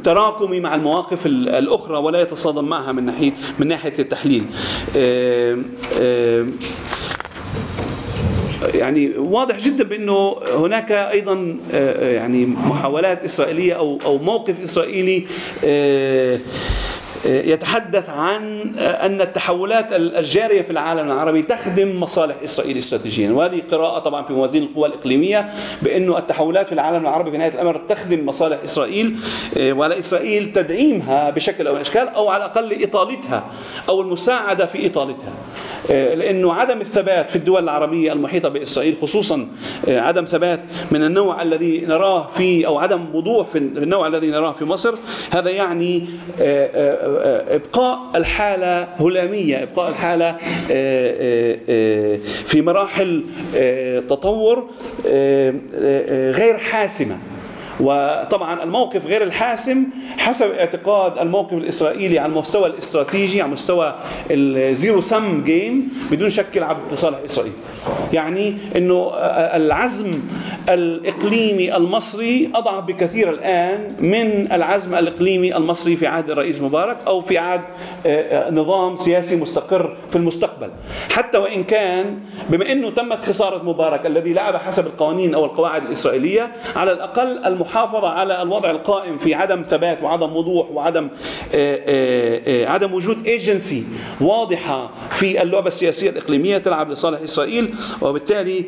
تراكمي مع المواقف ال- الأخرى ولا يتصادم معها من ناحية من ناحية التحليل. يعني واضح جدا بأنه هناك أيضا يعني محاولات إسرائيلية أو أو موقف إسرائيلي يتحدث عن آه، أن التحولات الجارية في العالم العربي تخدم مصالح إسرائيل استراتيجيا. وهذه قراءة طبعا في موازين القوى الإقليمية بأنه التحولات في العالم العربي في نهاية الأمر تخدم مصالح إسرائيل آه، وعلى إسرائيل تدعيمها بشكل أو اشكال أو على الأقل اطالتها أو المساعدة في إطالتها. آه، لأنه عدم الثبات في الدول العربية المحيطة بإسرائيل خصوصا آه، عدم ثبات من النوع الذي نراه في أو عدم وضوح في النوع الذي نراه في مصر هذا يعني آه، آه، آه، إبقاء الحالة هلامية إبقاء الحالة آه، آه، آه، في مراحل تطور غير حاسمة. وطبعا الموقف غير الحاسم حسب اعتقاد الموقف الإسرائيلي على المستوى الاستراتيجي على مستوى ال zero sum game بدون شك يلعب لصالح إسرائيل. يعني إنه العزم الإقليمي المصري أضعف بكثير الآن من العزم الإقليمي المصري في عهد الرئيس مبارك أو في عهد نظام سياسي مستقر في المستقبل. حتى وإن كان بما إنه تمت خسارة مبارك الذي لعب حسب القوانين أو القواعد الإسرائيلية على الأقل المحافظة على الوضع القائم في عدم ثبات وعدم وضوح وعدم آه، آه، آه، عدم وجود ايجنسي واضحة في اللعبة السياسية الإقليمية تلعب لصالح إسرائيل وبالتالي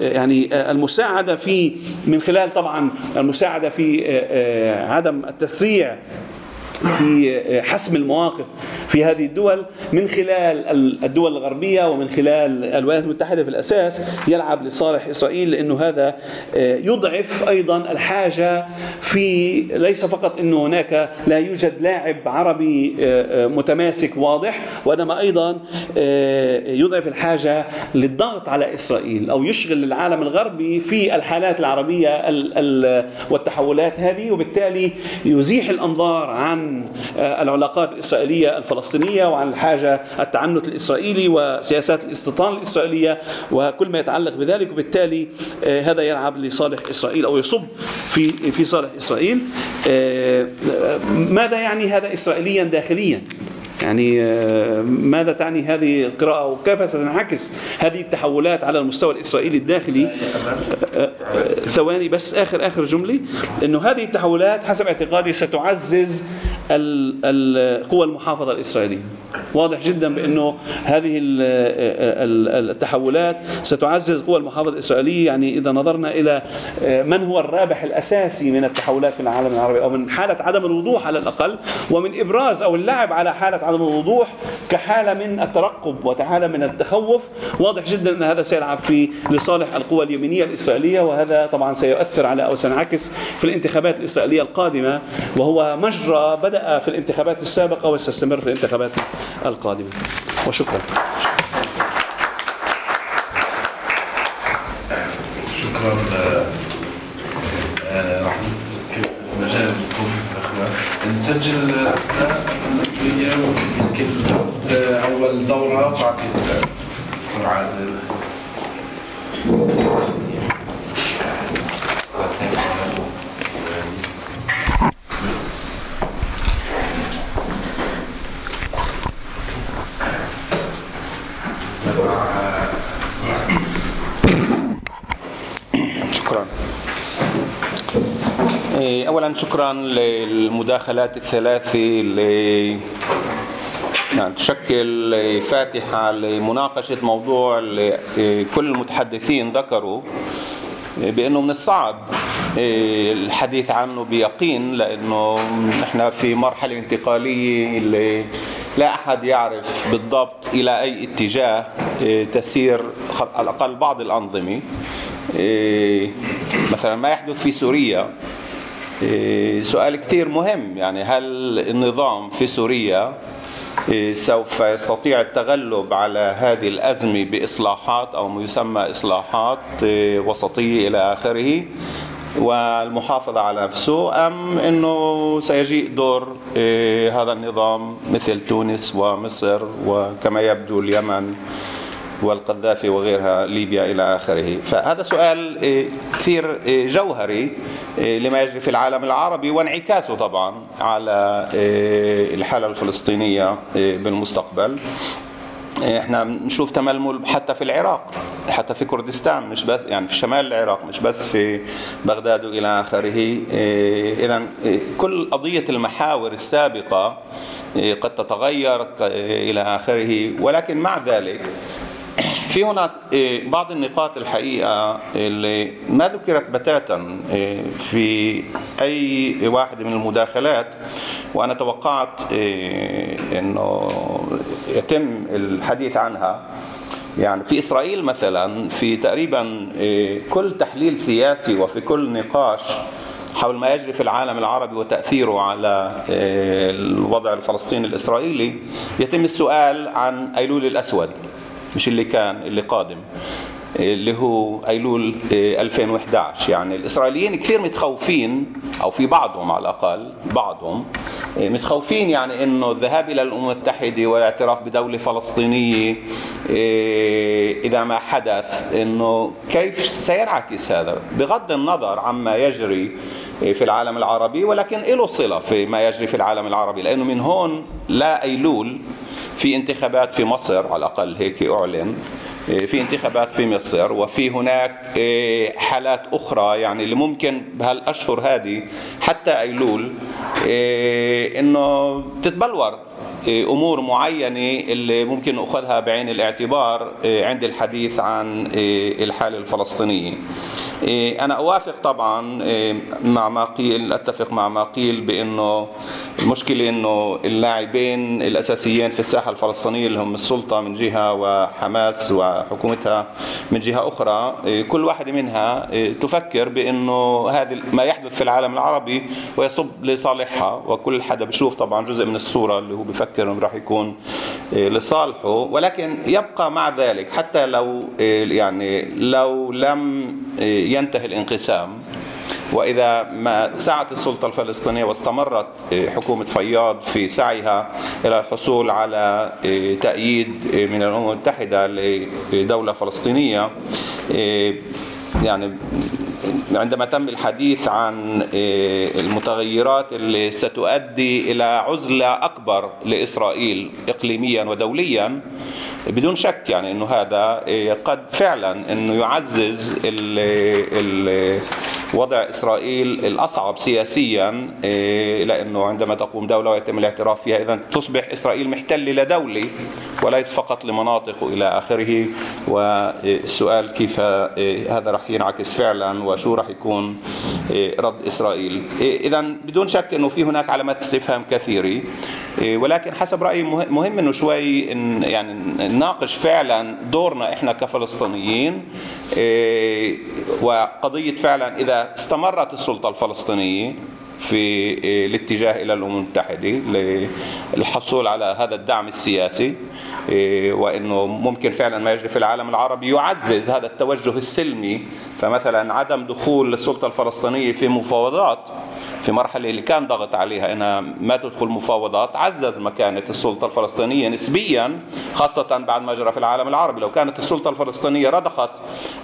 يعني المساعدة في من خلال طبعا المساعدة في عدم التسريع في حسم المواقف في هذه الدول من خلال الدول الغربية ومن خلال الولايات المتحدة في الأساس يلعب لصالح إسرائيل لأنه هذا يضعف أيضا الحاجة في ليس فقط أنه هناك لا يوجد لاعب عربي متماسك واضح وإنما أيضا يضعف الحاجة للضغط على إسرائيل أو يشغل العالم الغربي في الحالات العربية والتحولات هذه وبالتالي يزيح الأنظار عن العلاقات الإسرائيلية الفلسطينية. وعن الحاجة التعنت الإسرائيلي وسياسات الاستيطان الإسرائيلية وكل ما يتعلق بذلك وبالتالي هذا يلعب لصالح إسرائيل أو يصب في في صالح إسرائيل. ماذا يعني هذا إسرائيليا داخليا؟ يعني ماذا تعني هذه القراءة؟ وكيف ستنعكس هذه التحولات على المستوى الإسرائيلي الداخلي؟ ثواني بس آخر آخر جملة. أنه هذه التحولات حسب اعتقادي ستعزز القوى المحافظة الإسرائيلية. واضح جدا بأنه هذه التحولات ستعزز قوى المحافظة الإسرائيلية. يعني إذا نظرنا إلى من هو الرابح الأساسي من التحولات في العالم العربي أو من حالة عدم الوضوح على الأقل ومن إبراز أو اللعب على حالة عدم الوضوح كحالة من الترقب وحالة من التخوف. واضح جدا أن هذا سيلعب في لصالح القوى اليمينية الإسرائيلية وهذا طبعا سيؤثر على أو سينعكس في الانتخابات الإسرائيلية القادمة وهو مجرى بدأ في الانتخابات السابقة وسيستمر في الانتخابات القادمة. وشكرا.
شكرا لكم الاخوه نسجل الأسماء النسبيه ويمكن أول دورة وبعدين طبعا
شكرا إيه، اولا شكرا للمداخلات الثلاث اللي يعني تشكل فاتحة لمناقشة موضوع اللي إيه، كل المتحدثين ذكروا إيه، بأنه من الصعب الحديث عنه بيقين لأنه إحنا في مرحلة انتقالية اللي لا أحد يعرف بالضبط إلى أي اتجاه تسير على الأقل بعض الأنظمة مثلا ما يحدث في سوريا إيه، سؤال كثير مهم. يعني هل النظام في سوريا إيه، سوف يستطيع التغلب على هذه الأزمة بإصلاحات أو ما يسمى إصلاحات إيه، وسطية إلى آخره والمحافظة على نفسه أم أنه سيجيء دور هذا النظام مثل تونس ومصر وكما يبدو اليمن؟ والقذافي وغيرها ليبيا إلى آخره. فهذا سؤال كثير جوهري لما يجري في العالم العربي وانعكاسه طبعا على الحالة الفلسطينية بالمستقبل. إحنا بنشوف تململ حتى في العراق حتى في كردستان مش بس يعني في شمال العراق مش بس في بغداد والى آخره. اذا كل قضية المحاور السابقة قد تتغير إلى آخره. ولكن مع ذلك في هناك إيه، بعض النقاط الحقيقة اللي ما ذكرت بتاتا إيه، في أي واحد من المداخلات وأنا توقعت إيه، أنه يتم الحديث عنها. يعني في إسرائيل مثلا في تقريبا كل تحليل سياسي وفي كل نقاش حول ما يجري في العالم العربي وتأثيره على الوضع الفلسطيني الإسرائيلي يتم السؤال عن أيلول الأسود. مش اللي كان اللي قادم اللي هو أيلول 2011 يعني الإسرائيليين كثير متخوفين أو في بعضهم على الأقل بعضهم متخوفين يعني إنه الذهاب إلى الأمم المتحدة والاعتراف بدولة فلسطينية إذا ما حدث إنه كيف سينعكس هذا؟ بغض النظر عما يجري في العالم العربي ولكن له صلة في ما يجري في العالم العربي. لأنه من هون لا أيلول في انتخابات في مصر على الأقل هيك أعلن إيه، في انتخابات في مصر وفي هناك إيه، حالات أخرى يعني اللي ممكن بهالأشهر هذه حتى أيلول إيه، إنه تتبلور. أمور معينة اللي ممكن نأخذها بعين الاعتبار عند الحديث عن الحالة الفلسطينية. أنا أوافق طبعا مع ما قيل أتفق مع ما قيل بأنه المشكلة إنه اللاعبين الأساسيين في الساحة الفلسطينية اللي هم السلطة من جهة وحماس وحكومتها من جهة أخرى كل واحدة منها تفكر بأنه هذا ما يحدث في العالم العربي ويصب لصالحها وكل حدا بشوف طبعا جزء من الصورة اللي هو بفكر إنه راح يكون لصالحه ولكن يبقى مع ذلك حتى لو يعني لو لم ينتهي الانقسام. وإذا ما سعت السلطة الفلسطينية واستمرت حكومة فياض في سعيها إلى الحصول على تأييد من الأمم المتحدة لدولة فلسطينية يعني عندما تم الحديث عن المتغيرات اللي ستؤدي إلى عزلة أكبر لإسرائيل اقليميا ودوليا بدون شك يعني إنه هذا قد فعلا إنه يعزز ال ال وضع إسرائيل الأصعب سياسيا إيه، لأنه عندما تقوم دولة ويتم الاعتراف فيها اذا تصبح إسرائيل محتلة لدولة وليس فقط لمناطق والى آخره. والسؤال كيف إيه، هذا راح ينعكس فعلا وشو راح يكون إيه، رد إسرائيل. اذا بدون شك إنه في هناك علامات استفهام كثيرة. ولكن حسب رأيي مهم إنه شوي إن يعني نناقش فعلا دورنا إحنا كفلسطينيين وقضية فعلا إذا استمرت السلطة الفلسطينية في الاتجاه إلى الأمم المتحدة للحصول على هذا الدعم السياسي وإنه ممكن فعلا ما يجري في العالم العربي يعزز هذا التوجه السلمي فمثلا عدم دخول السلطة الفلسطينية في مفاوضات في مرحلة اللي كان ضغط عليها إنها ما تدخل مفاوضات عزز مكانة السلطة الفلسطينية نسبيا خاصة بعد ما جرى في العالم العربي. لو كانت السلطة الفلسطينية رضخت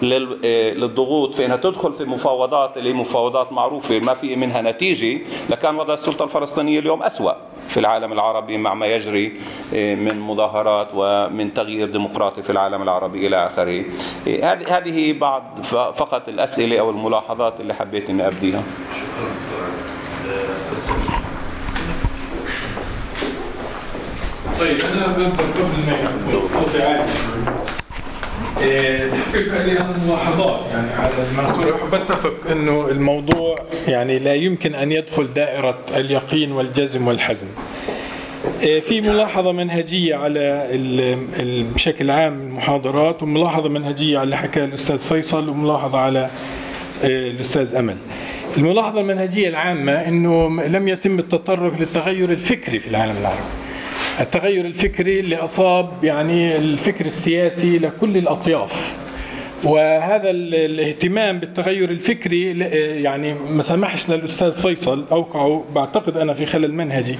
للضغوط في إنها تدخل في مفاوضات اللي مفاوضات معروفة ما في منها نتيجة لكان وضع السلطة الفلسطينية اليوم أسوأ في العالم العربي مع ما يجري آه، من مظاهرات ومن تغيير ديمقراطي في العالم العربي إلى آخره. آه، هذه بعض فقط الأسئلة أو الملاحظات اللي حبيت إني
طيب أنا قبل ما يكون صوتي عالي. إيه، ملاحظات يعني على بتفق إنه الموضوع يعني لا يمكن أن يدخل دائرة اليقين والجزم والحزم. إيه، في ملاحظة منهجية على بشكل عام المحاضرات وملاحظة منهجية على اللي حكاه الأستاذ فيصل وملاحظة على إيه، الأستاذ أمل. الملاحظة المنهجية العامة أنه لم يتم التطرق للتغير الفكري في العالم العربي. التغير الفكري اللي أصاب يعني الفكر السياسي لكل الأطياف. وهذا ال- الاهتمام بالتغير الفكري يعني ما سمحش للأستاذ فيصل أوقعه بعتقد أنا في خلل منهجي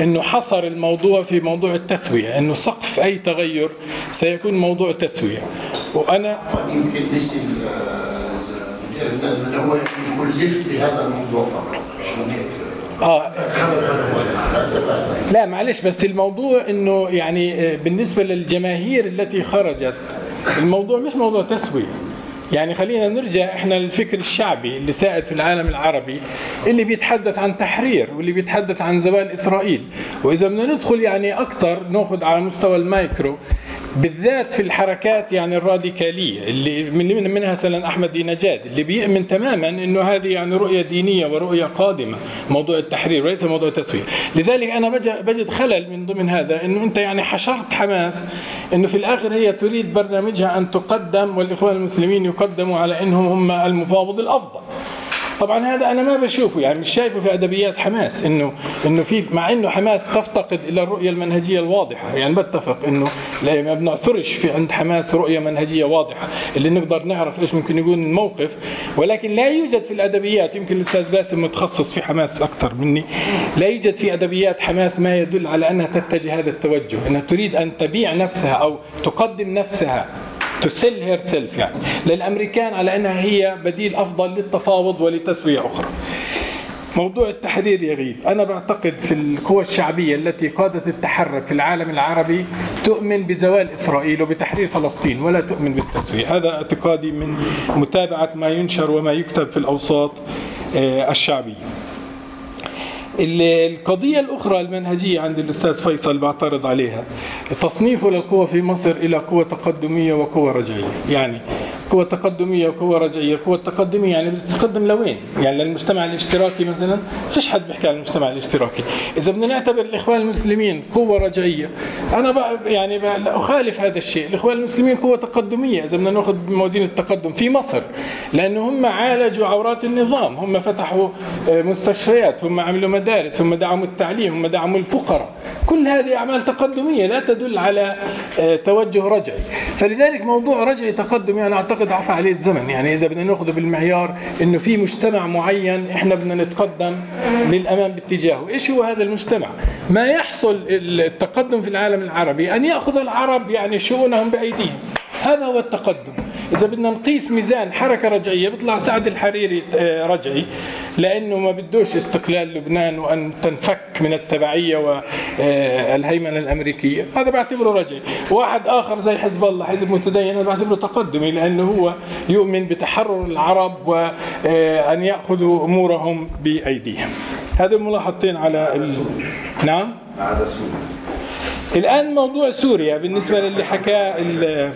إنه حصر الموضوع في موضوع التسوية إنه سقف أي تغير سيكون موضوع تسوية. وأنا
يمكن نسي المدير لفت بهذا الموضوع فقط
آه. لا معلش بس الموضوع إنه يعني آه، بالنسبة للجماهير التي خرجت الموضوع مش موضوع تسوية. يعني خلينا نرجع إحنا للفكر الشعبي اللي سائد في العالم العربي اللي بيتحدث عن تحرير واللي بيتحدث عن زوال إسرائيل. وإذا بدنا ندخل يعني أكثر نأخذ على مستوى المايكرو. بالذات في الحركات يعني الراديكالية اللي من من- منها مثلا أحمد دي نجاد اللي بيؤمن تماما إنه هذه يعني رؤية دينية ورؤية قادمة موضوع التحرير وليس موضوع التسوية. لذلك بج- بجد خلل من ضمن هذا إنه أنت يعني حشرت حماس إنه في الآخر هي تريد برنامجها أن تقدم والإخوان المسلمين يقدموا على إنهم هم المفاوض الأفضل. طبعا هذا أنا ما بشوفه يعني مش شايفه في أدبيات حماس انه إنه في مع إنه حماس تفتقد إلى الرؤية المنهجية الواضحة يعني بتفق إنه ما بنعثرش في عند حماس رؤية منهجية واضحة اللي نقدر نعرف إيش ممكن يكون الموقف ولكن لا يوجد في الأدبيات يمكن الأستاذ باسم متخصص في حماس أكثر مني لا يوجد في أدبيات حماس ما يدل على أنها تتجه هذا التوجه إنها تريد أن تبيع نفسها أو تقدم نفسها. تسل هير سيلف يعني للأمريكان على أنها هي بديل أفضل للتفاوض ولتسوية أخرى. موضوع التحرير يغيب، أنا بعتقد في القوى الشعبية التي قادت التحرك في العالم العربي تؤمن بزوال إسرائيل وبتحرير فلسطين ولا تؤمن بالتسوية، هذا اعتقادي من متابعة ما ينشر وما يكتب في الأوساط آه، الشعبية. ال- القضية الأخرى المنهجية عند الأستاذ فيصل بعترض عليها تصنيفه للقوى في مصر إلى قوة تقدمية وقوة رجعية. يعني قوة تقدمية وقوة رجعية القوة التقدمية يعني بتتقدم لوين؟ يعني للمجتمع الاشتراكي مثلا؟ فيش حد بيحكي عن المجتمع الاشتراكي. إذا بدنا نعتبر الإخوان المسلمين قوة رجعية أنا يعني أخالف هذا الشيء. الإخوان المسلمين قوة تقدمية إذا بدنا نأخذ بموازين التقدم في مصر. لأنه هم عالجوا عورات النظام هم فتحوا آه، مستشفيات هم عملوا مدارس. هم دعموا التعليم هم دعموا الفقراء. كل هذه أعمال تقدمية لا تدل على آه، توجه رجعي. فلذلك موضوع رجعي تقدمي أنا أعتقد عفى عليه الزمن. يعني إذا بدنا ناخذه بالمعيار إنه في مجتمع معين إحنا بدنا نتقدم للأمام باتجاهه. إيش هو هذا المجتمع؟ ما يحصل التقدم في العالم العربي أن يأخذ العرب يعني شؤونهم بأيديهم. هذا هو التقدم. إذا بدنا نقيس ميزان حركة رجعية بيطلع سعد الحريري آه، رجعي لأنه ما بدوش استقلال لبنان وأن تنفك من التبعية والهيمنة الأمريكية. هذا بعتبره رجعي. واحد آخر زي حزب الله حزب متدين أنا بعتبره تقدمي لأنه هو يؤمن بتحرر العرب وأن يأخذوا أمورهم بأيديهم. هذه ملاحظتين على ال... نعم؟ الآن موضوع سوريا بالنسبة للي حكاه ال-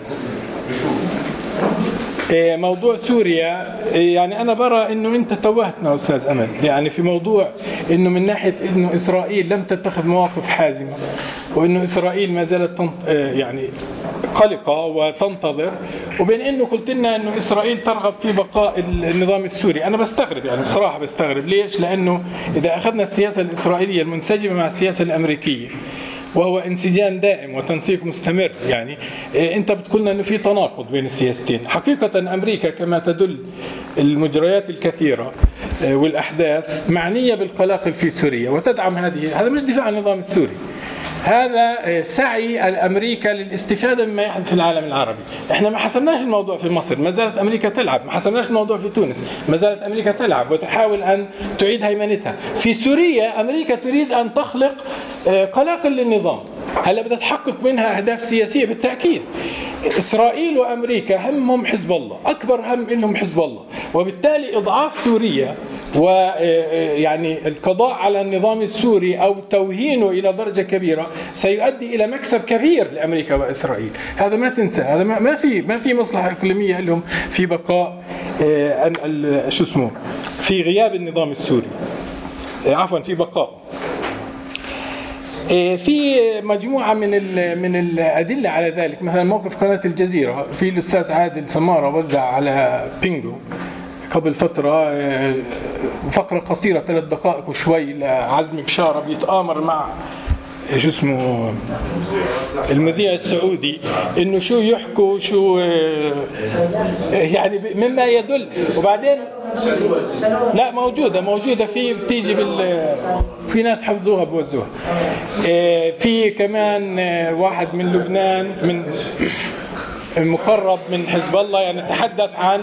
موضوع سوريا إيه، يعني أنا برى إنه أنت توهتنا أستاذ أمل. يعني في موضوع إنه من ناحية إنه إسرائيل لم تتخذ مواقف حازمة وإنه إسرائيل ما زالت تنط... إيه، يعني قلقة وتنتظر وبين إنه قلت لنا إنه إسرائيل ترغب في بقاء النظام السوري. أنا بستغرب يعني بصراحة بستغرب. ليش؟ لأنه إذا أخذنا السياسة الإسرائيلية المنسجمة مع السياسة الأمريكية وهو انسجام دائم وتنسيق مستمر. يعني إيه، انت بتقول لنا إنه في تناقض بين السياستين. حقيقة أمريكا كما تدل المجريات الكثيرة إيه، والأحداث معنية بالقلاقل في سوريا وتدعم هذه. هذا مش دفاع عن النظام السوري. هذا سعي الأمريكا للاستفادة مما يحدث في العالم العربي. إحنا ما حسمناش الموضوع في مصر. ما زالت أمريكا تلعب. ما حسمناش الموضوع في تونس. ما زالت أمريكا تلعب وتحاول أن تعيد هيمنتها. في سوريا أمريكا تريد أن تخلق آه، قلاقل للنظام. هلا بدها تحقق منها أهداف سياسية بالتأكيد. إسرائيل وأمريكا همهم حزب الله. أكبر هم لهم حزب الله. وبالتالي إضعاف سوريا ويعني القضاء على النظام السوري أو توهينه إلى درجة كبيرة سيؤدي إلى مكسب كبير لأمريكا وإسرائيل، هذا ما تنسى، هذا ما في ما في مصلحة إقليمية لهم في بقاء آه، شو اسمه في غياب النظام السوري. آه، عفوا في بقاء. في مجموعة من من الأدلة على ذلك مثلا موقف قناة الجزيرة في الأستاذ عادل سمارة وزع على بينجو قبل فترة إيه، فقرة قصيرة ثلاث دقائق وشوي لعزمي بشارة بيتآمر مع شو اسمه المذيع السعودي إنه شو يحكوا شو إيه، يعني مما يدل. وبعدين لا موجودة موجودة. في بتيجي بال في ناس حفظوها بوزوها. آه، في كمان آه، واحد من لبنان من المقرب من حزب الله يعني تحدث عن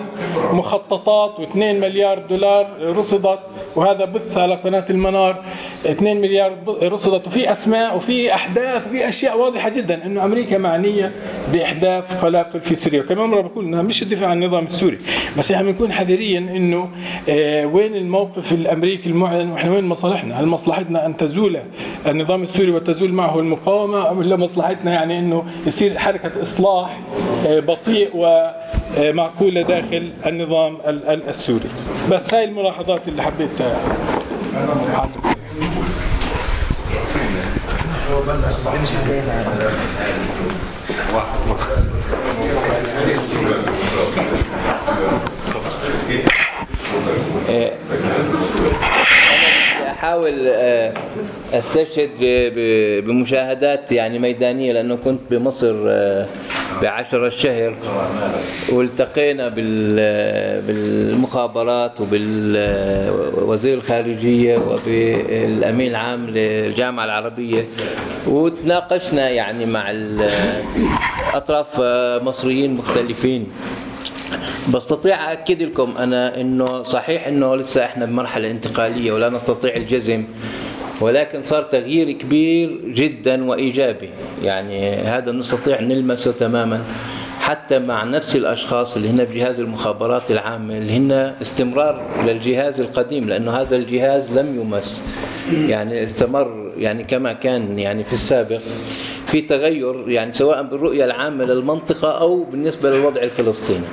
مخططات و2 مليار دولار رصدت وهذا بث على قناة المنار. 2 مليار رصدت وفي أسماء وفي أحداث وفي أشياء واضحة جدا أنه أمريكا معنية بإحداث قلاقل في سوريا. وكمان مرة بقول أنها مش الدفاع عن النظام السوري. بس إحنا بنكون حذرين أنه آه، وين الموقف الأمريكي المعلن وإحنا وين مصالحنا؟ هل مصلحتنا أن تزول النظام السوري وتزول معه المقاومة أم ولا مصلحتنا يعني أنه يصير حركة إصلاح بطيء ومعقولة داخل النظام ال- ال- السوري بس هاي الملاحظات اللي حبيت.
أحاول آه، أستشهد بمشاهدات يعني ميدانية لأنه كنت بمصر آه، بعشر الشهر. والتقينا بال- بالمخابرات وبالوزير الخارجية وبالأمين العام للجامعة العربية. وتناقشنا يعني مع أطراف آه، مصريين مختلفين. بستطيع أكد لكم أنا أنه صحيح أنه لسه إحنا بمرحلة انتقالية ولا نستطيع الجزم ولكن صار تغيير كبير جدا وإيجابي. يعني هذا نستطيع نلمسه تماما حتى مع نفس الأشخاص اللي هن بجهاز المخابرات العامة اللي هن استمرار للجهاز القديم لأنه هذا الجهاز لم يمس. يعني استمر يعني كما كان يعني في السابق. في تغير يعني سواء بالرؤية العامة للمنطقة أو بالنسبة للوضع الفلسطيني.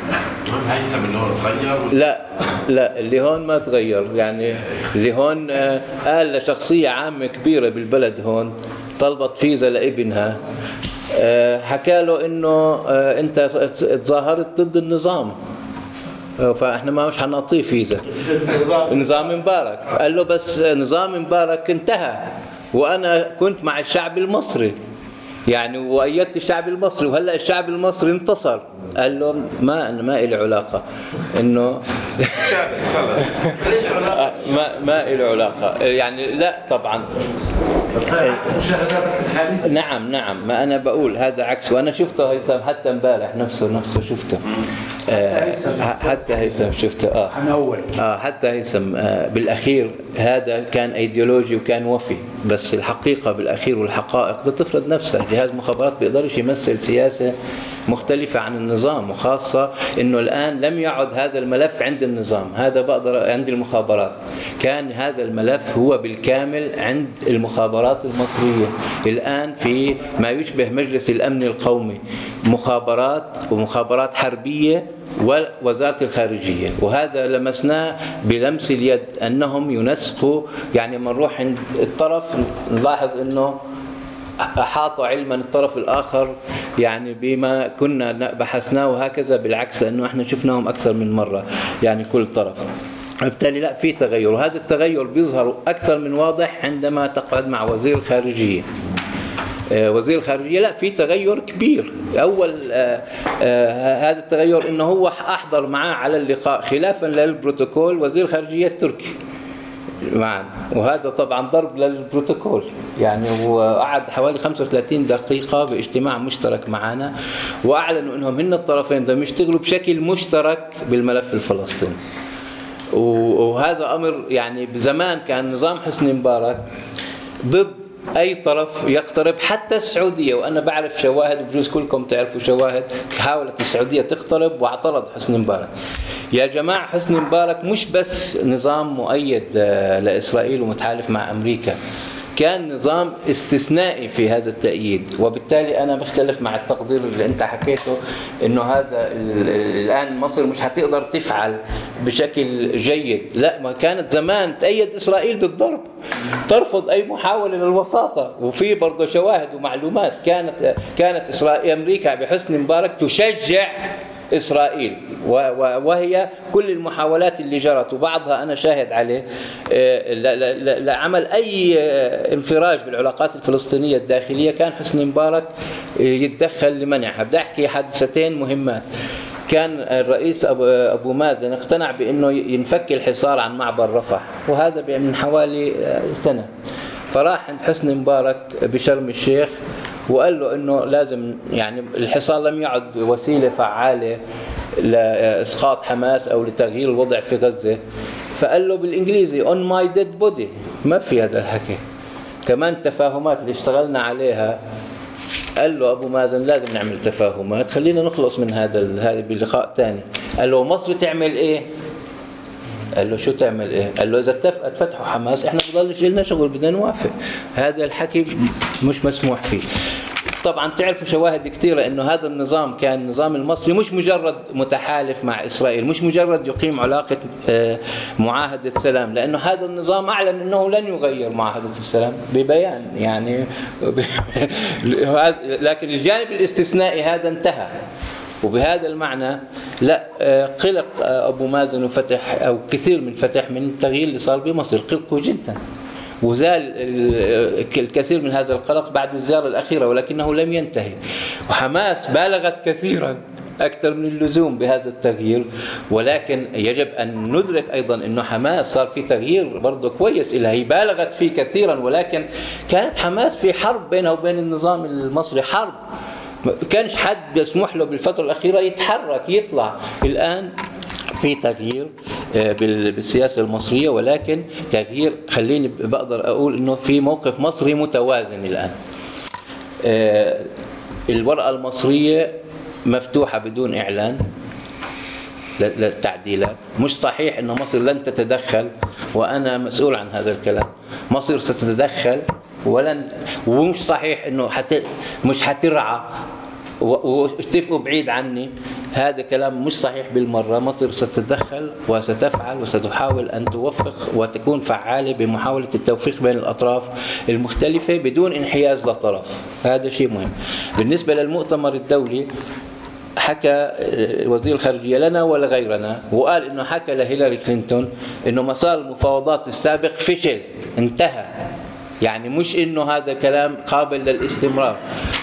هيثم اللي هو اتغير
لا لا اللي هون ما تغير. يعني اللي هون آه، قال لشخصية عامة كبيرة بالبلد هون طلبت فيزا لابنها. آه، حكى له إنه آه، أنت تظاهرت ضد النظام. آه، فإحنا ما مش حنعطيه فيزا. نظام مبارك. قال له بس نظام مبارك انتهى وأنا كنت مع الشعب المصري. يعني وأيدت الشعب المصري وهلأ الشعب المصري انتصر. قال له ما أنا ما لي علاقة. إنه (laughs) ما ما له علاقة. يعني لا طبعا. نعم نعم. ما أنا بقول هذا عكس. وأنا شفته هيثم حتى امبارح نفسه نفسه شفته. آه، حتى هيثم شفته آه.
هنول
آه حتى هيثم آه بالأخير هذا كان ايديولوجي وكان وفي بس الحقيقة بالأخير والحقائق بدها تفرض نفسها جهاز مخابرات بيقدرش يمثل سياسة مختلفة عن النظام وخاصة إنه الآن لم يعد هذا الملف عند النظام. هذا بقدر عند المخابرات. كان هذا الملف هو بالكامل عند المخابرات المصرية. الآن في ما يشبه مجلس الأمن القومي. مخابرات ومخابرات حربية ووزارة الخارجية. وهذا لمسناه بلمس اليد أنهم ينسقوا يعني من نروح عند الطرف نلاحظ أنه أحاط علما الطرف الآخر يعني بما كنا بحثناه وهكذا بالعكس لأنه إحنا شفناهم أكثر من مرة يعني كل طرف. بالتالي لا في تغير وهذا التغير بيظهر أكثر من واضح عندما تقعد مع وزير الخارجية. وزير الخارجية لا في تغير كبير. أول آه، آه، هذا التغير أنه هو أحضر معاه على اللقاء خلافا للبروتوكول وزير الخارجية التركي معا. وهذا طبعا ضرب للبروتوكول. يعني هو قعد حوالي 35 دقيقة باجتماع مشترك معنا وأعلنوا أنهم هن الطرفين بدهم يشتغلوا بشكل مشترك بالملف الفلسطيني. وهذا أمر يعني بزمان كان نظام حسني مبارك ضد أي طرف يقترب حتى السعودية وأنا بعرف شواهد بجوز كلكم تعرفوا شواهد حاولت السعودية تقترب واعترض حسني مبارك. يا جماعة حسني مبارك مش بس نظام مؤيد آه، لإسرائيل ومتحالف مع أمريكا. كان نظام استثنائي في هذا التأييد وبالتالي أنا مختلف مع التقدير اللي أنت حكيته أنه هذا ال- ال- الآن مصر مش هتقدر تفعل بشكل جيد. لا ما كانت زمان تأيد إسرائيل بالضرب. ترفض أي محاولة للوساطة. وفي برضه شواهد ومعلومات كانت كانت إسرائيل أمريكا بحسن مبارك تشجع إسرائيل. وهي كل المحاولات اللي جرت وبعضها أنا شاهد عليه آه، لعمل أي آه، انفراج بالعلاقات الفلسطينية الداخلية. كان حسني مبارك آه، يتدخل لمنعها. بدي أحكي حادثتين مهمات. كان الرئيس أبو مازن اقتنع بأنه ينفك الحصار عن معبر رفح وهذا من حوالي سنة. فراح عند حسني مبارك بشرم الشيخ وقال له إنه لازم يعني الحصار لم يعد وسيلة فعالة لإسقاط حماس أو لتغيير الوضع في غزة. فقال له بالإنجليزي on my dead body ما في هذا الحكي. كمان التفاهمات اللي اشتغلنا عليها. قال له أبو مازن لازم نعمل تفاهمات. خلينا نخلص من هذا هذا بلقاء ثاني قال له مصر تعمل إيه؟ قال له شو تعمل إيه؟ قال له إذا اتفقت فتح وحماس إحنا بضلش لنا شغل بدنا نوافق. هذا الحكي مش مسموح فيه. طبعا تعرفوا شواهد كثيرة إنه هذا النظام كان النظام المصري مش مجرد متحالف مع إسرائيل مش مجرد يقيم علاقة آه، معاهدة سلام لأنه هذا النظام أعلن إنه لن يغير معاهدة السلام ببيان يعني (laughs) لكن الجانب الاستثنائي هذا انتهى. وبهذا المعنى لا آه، قلق آه، أبو مازن وفتح أو كثير من فتح من التغيير اللي صار بمصر قلقوا جدا. وزال ال- الكثير من هذا القلق بعد الزيارة الأخيرة ولكنه لم ينتهي. وحماس بالغت كثيرا أكثر من اللزوم بهذا التغيير ولكن يجب أن ندرك أيضا إنه حماس صار في تغيير برضه كويس لها هي بالغت فيه كثيرا ولكن كانت حماس في حرب بينها وبين النظام المصري حرب. كانش حد يسمح له بالفترة الأخيرة يتحرك يطلع. الآن في تغيير آه، بال- بالسياسة المصرية ولكن تغيير خليني بقدر أقول إنه في موقف مصري متوازن الآن. آه، الورقة المصرية مفتوحة بدون إعلان ل- للتعديلات. مش صحيح أن مصر لن تتدخل وأنا مسؤول عن هذا الكلام. مصر ستتدخل ولن ومش صحيح أنه حت مش حترعى واتفقوا بعيد عني. هذا كلام مش صحيح بالمرة. مصر ستتدخل وستفعل وستحاول أن توفق وتكون فعالة بمحاولة التوفيق بين الأطراف المختلفة بدون انحياز لطرف هذا شيء مهم. بالنسبة للمؤتمر الدولي حكى وزير الخارجية لنا ولا غيرنا وقال إنه حكى لهيلاري كلينتون إنه مسار المفاوضات السابق فشل انتهى. يعني مش إنه هذا كلام قابل للاستمرار.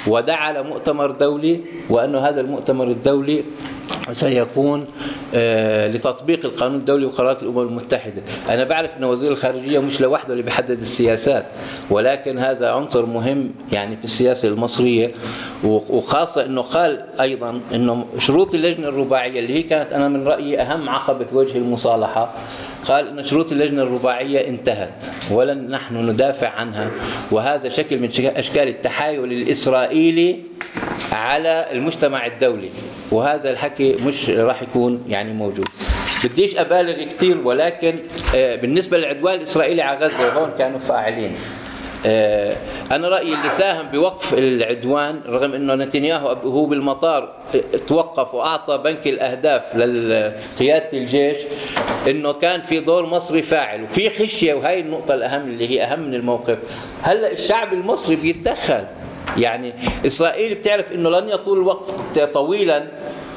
ودعا لمؤتمر دولي وأنه هذا المؤتمر الدولي سيكون آه، لتطبيق القانون الدولي وقرارات الأمم المتحدة، أنا بعرف أن وزير الخارجية مش لوحده اللي بيحدد السياسات، ولكن هذا عنصر مهم يعني في السياسة المصرية وخاصة إنه قال أيضا إنه شروط اللجنة الرباعية اللي هي كانت أنا من رأيي أهم عقبة في وجه المصالحة، قال ان شروط اللجنة الرباعية انتهت ولن نحن ندافع عنها وهذا شكل من شك- أشكال التحايل الإسرائيلي على المجتمع الدولي. وهذا الحكي مش راح يكون يعني موجود. بديش أبالغ كثير ولكن آه، بالنسبة للعدوان الاسرائيلي على غزة هون كانوا فاعلين. آه، أنا رأيي اللي ساهم بوقف العدوان رغم إنه نتنياهو هو بالمطار توقف وأعطى بنك الأهداف لقياده الجيش إنه كان في دور مصري فاعل وفي خشية وهي النقطة الأهم اللي هي أهم من الموقف. هلأ الشعب المصري بيتدخل. يعني إسرائيل بتعرف إنه لن يطول الوقت طويلا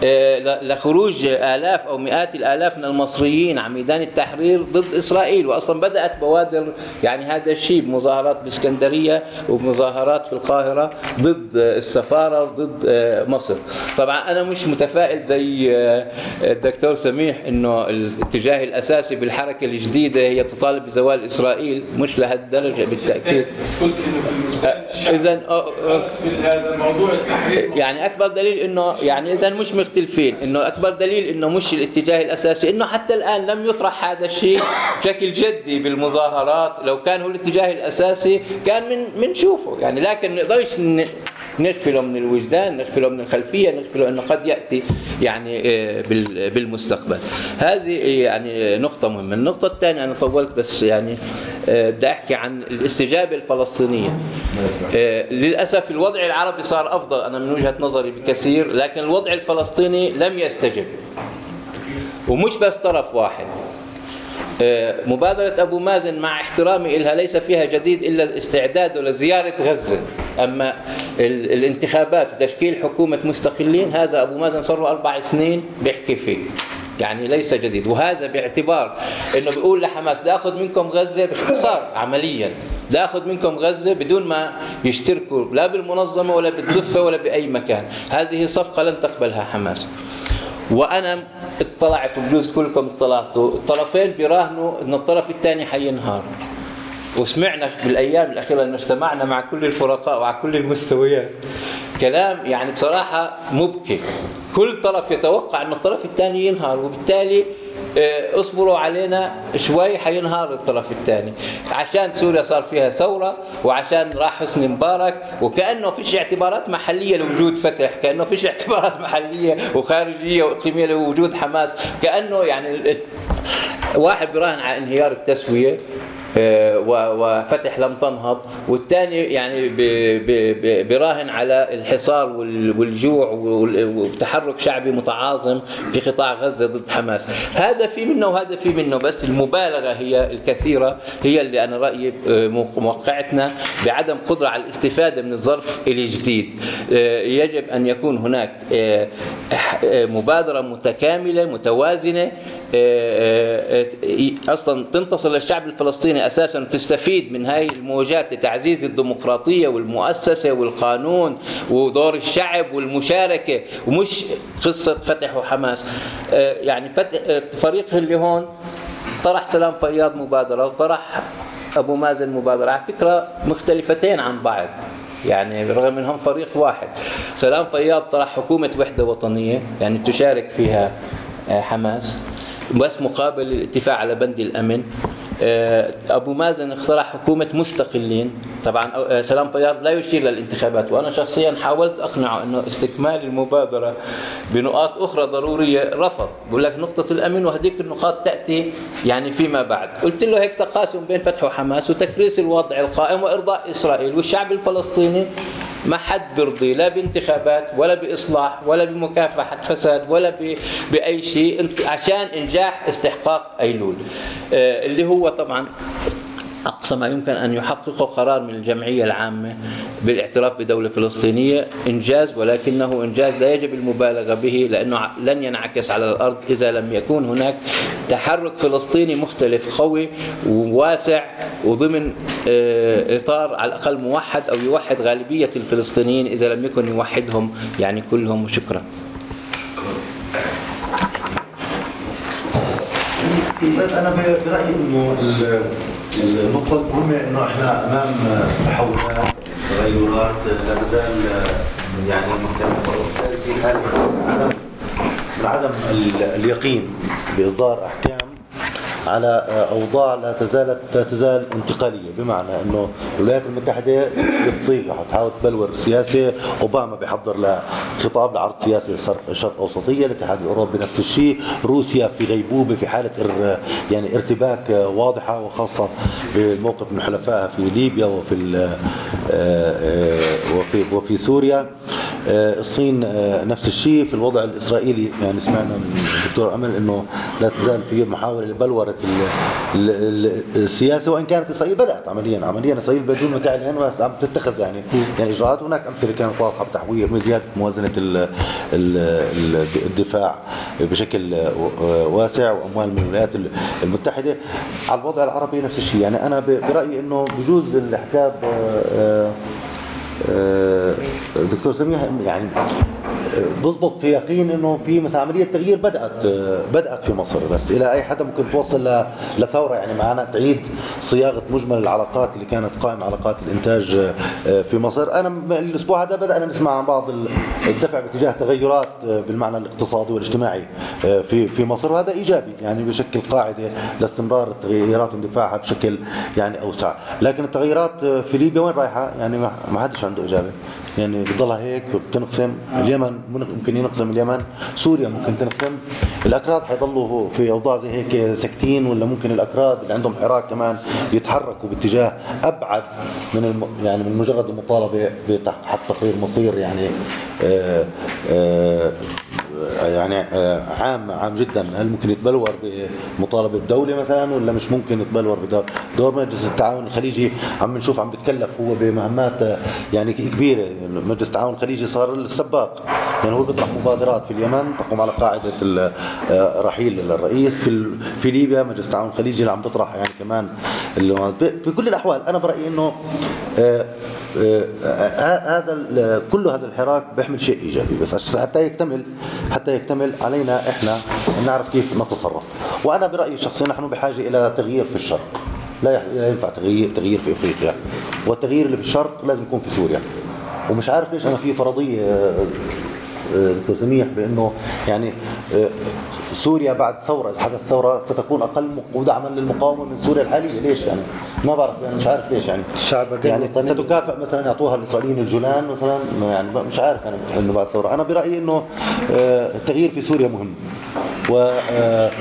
لخروج آلاف أو مئات الآلاف من المصريين عن ميدان التحرير ضد إسرائيل وأصلا بدأت بوادر يعني هذا الشيء بمظاهرات بإسكندرية ومظاهرات في القاهرة ضد آه، السفارة ضد آه، مصر. طبعا أنا مش متفائل زي آه، الدكتور سميح أنه الاتجاه الأساسي بالحركة الجديدة هي تطالب بزوال إسرائيل مش لهالدرجة بالتأكيد. إذا
هذا الموضوع
يعني أكبر دليل إنه يعني اذا مش مختلفين إنه أكبر دليل إنه مش الاتجاه الأساسي إنه حتى الآن لم يطرح هذا الشيء بشكل جدي بالمظاهرات لو كان هو الاتجاه الأساسي كان من بنشوفه يعني لكن نقدرش نغفله من الوجدان نغفله من الخلفية نغفله أنه قد يأتي يعني آه، بال- بالمستقبل. هذه يعني نقطة مهمة. النقطة الثانية أنا طولت بس يعني آه، بدي أحكي عن الاستجابة الفلسطينية. آه، للأسف الوضع العربي صار أفضل أنا من وجهة نظري بكثير لكن الوضع الفلسطيني لم يستجب. ومش بس طرف واحد. آه، مبادرة أبو مازن مع احترامي إلها ليس فيها جديد إلا استعداده لزيارة غزة. أما ال- الانتخابات وتشكيل حكومة مستقلين هذا أبو مازن صار له أربع سنين بيحكي فيه. يعني ليس جديد. وهذا باعتبار إنه بيقول لحماس بدي أخذ منكم غزة باختصار عمليا. بدي أخذ منكم غزة بدون ما يشتركوا لا بالمنظمة ولا بالضفة ولا بأي مكان. هذه صفقة لن تقبلها حماس. وأنا اطلعت وبجوز كلكم اطلعتوا. الطرفين بيراهنوا ان الطرف الثاني حينهار. وسمعنا بالأيام الأخيرة إنه اجتمعنا مع كل الفرقاء وعلى كل المستويات. كلام يعني بصراحة مبكي. كل طرف يتوقع ان الطرف الثاني ينهار وبالتالي اصبروا علينا شوي حينهار الطرف الثاني. عشان سوريا صار فيها ثورة وعشان راح حسني مبارك وكأنه فيش اعتبارات محلية لوجود فتح كأنه فيش (laughs) اعتبارات محلية وخارجية وإقليمية لوجود حماس. كأنه يعني واحد براهن على انهيار التسوية و- وفتح لم تنهض. والثاني يعني براهن على الحصار وال- والجوع وال- وتحرك شعبي متعاظم في قطاع غزة ضد حماس. هذا في منه وهذا في منه بس المبالغة هي الكثيرة هي اللي أنا رأيي آه، موقعتنا بعدم قدرة على الاستفادة من الظرف الجديد. آه، يجب أن يكون هناك آه، آه، مبادرة متكاملة متوازنة آه، آه، أصلا تنتصر للشعب الفلسطيني أساسا وتستفيد من هاي الموجات لتعزيز الديمقراطية والمؤسسة والقانون ودور الشعب والمشاركة ومش قصة فتح وحماس. آه، يعني فتح آه، فريق اللي هون طرح سلام فياض مبادرة وطرح أبو مازن مبادرة. على فكرة مختلفتين عن بعض يعني رغم إنهم فريق واحد. سلام فياض طرح حكومة وحدة وطنية يعني تشارك فيها آه، حماس بس مقابل الاتفاق على بند الأمن. آه، أبو مازن اقترح حكومة مستقلين. طبعا آه، سلام فياض لا يشير للانتخابات وأنا شخصيا حاولت أقنعه إنه استكمال المبادرة بنقاط أخرى ضرورية رفض. بقول لك نقطة الامن وهذيك النقاط تأتي يعني فيما بعد. قلت له هيك تقاسم بين فتح وحماس وتكريس الوضع القائم وإرضاء إسرائيل والشعب الفلسطيني. ما حد بيرضي لا بانتخابات ولا بإصلاح ولا بمكافحة فساد ولا ب- بأي شيء عشان إنجاح استحقاق أيلول. آه، اللي هو طبعا أقصى ما يمكن أن يحققه قرار من الجمعية العامة بالاعتراف بدولة فلسطينية إنجاز ولكنه إنجاز لا يجب المبالغة به لأنه ع- لن ينعكس على الأرض إذا لم يكون هناك تحرك فلسطيني مختلف قوي وواسع وضمن آه، إطار على الأقل موحد أو يوحد غالبية الفلسطينيين إذا لم يكن يوحدهم يعني كلهم وشكرا.
طيب أنا برأيي إنه ال- النقطة المهمة إنه إحنا أمام تحولات تغيرات لا تزال يعني مستمرة. وبالتالي في حالة من عدم اليقين بإصدار أحكام على أوضاع لا تزال لا تزال انتقالية بمعنى إنه الولايات المتحدة بتصيغ حتحاول تبلور سياسة أوباما بيحضر لخطاب لعرض سياسه شرق أوسطية الاتحاد الأوروبي نفس الشيء روسيا في غيبوبة في حالة يعني ارتباك واضحة وخاصة بموقف من حلفائها في ليبيا وفي آه، آه، وفي وفي سوريا.
الصين آه، نفس الشيء في الوضع الإسرائيلي. يعني سمعنا من الدكتور أمل إنه لا تزال في محاولة لبلورة ال- ال- ال- السياسة وإن كانت إسرائيل بدأت عمليا. عمليا إسرائيل بدون ما تعلن عم تتخذ يعني يعني إجراءات. هناك أمثلة كانت موازنة ال- ال- ال- الدفاع بشكل آه، واسع وأموال من الولايات المتحدة. على الوضع العربي نفس الشيء. يعني أنا ب- برأيي إنه بجوز الحكاب آه، آه، آه، دكتور سميح يعني آه، بزبط في يقين إنه في مثلا عملية تغيير بدأت آه، بدأت في مصر بس إلى أي حدا ممكن توصل لثورة يعني معنا تعيد صياغة مجمل العلاقات اللي كانت قائمة علاقات الإنتاج آه، آه، في مصر. أنا الأسبوع هذا بدأنا نسمع عن بعض ال- الدفع باتجاه تغيرات آه، بالمعنى الاقتصادي والاجتماعي آه، في في مصر وهذا إيجابي يعني بشكل قاعدة لاستمرار التغيرات واندفاعها بشكل يعني أوسع. لكن التغيرات آه، في ليبيا وين رايحة؟ يعني ما حدش عنده إجابة. يعني بتضلها هيك بتنقسم اليمن ممكن ينقسم اليمن. سوريا ممكن تنقسم. الأكراد حيضلوا في أوضاع زي هيك ساكتين ولا ممكن الأكراد اللي عندهم حراك كمان يتحركوا باتجاه أبعد من الم يعني من مجرد المطالبة تقرير مصير يعني آه آه يعني آه، عام عام جدا. هل ممكن يتبلور بمطالبة بدوله مثلا ولا مش ممكن يتبلور بدور دور مجلس التعاون الخليجي؟ عم نشوف عم بتكلف هو بمهمات آه، يعني كبيرة. مجلس التعاون الخليجي صار السباق. يعني هو بيطرح مبادرات في اليمن تقوم على قاعدة آه، رحيل الرئيس في في ليبيا مجلس التعاون الخليجي اللي عم بيطرح يعني كمان بكل الأحوال أنا برأيي إنه هذا ال- كل هذا الحراك بيحمل شيء إيجابي بس حتى يكتمل حتى يكتمل علينا إحنا نعرف كيف نتصرف. وأنا برأيي الشخصي نحن بحاجة إلى تغيير في الشرق. لا ينفع تغيير تغيير في إفريقيا. والتغيير اللي في الشرق لازم يكون في سوريا. ومش عارف ليش أنا في فرضية آه، آه، دكتور سميح بأنه يعني آه، سوريا بعد ثورة إذا حدث ثورة ستكون مق- دعما للمقاومة من سوريا الحالية. ليش يعني؟ ما بعرف يعني مش عارف ليش يعني.
الشعب
يعني. ستكافئ مثلا يعطوها الإسرائيليين الجولان مثلا يعني مش عارف أنا إنه بعد ثورة. أنا برأيي إنه آه، التغيير في سوريا مهم. و آه،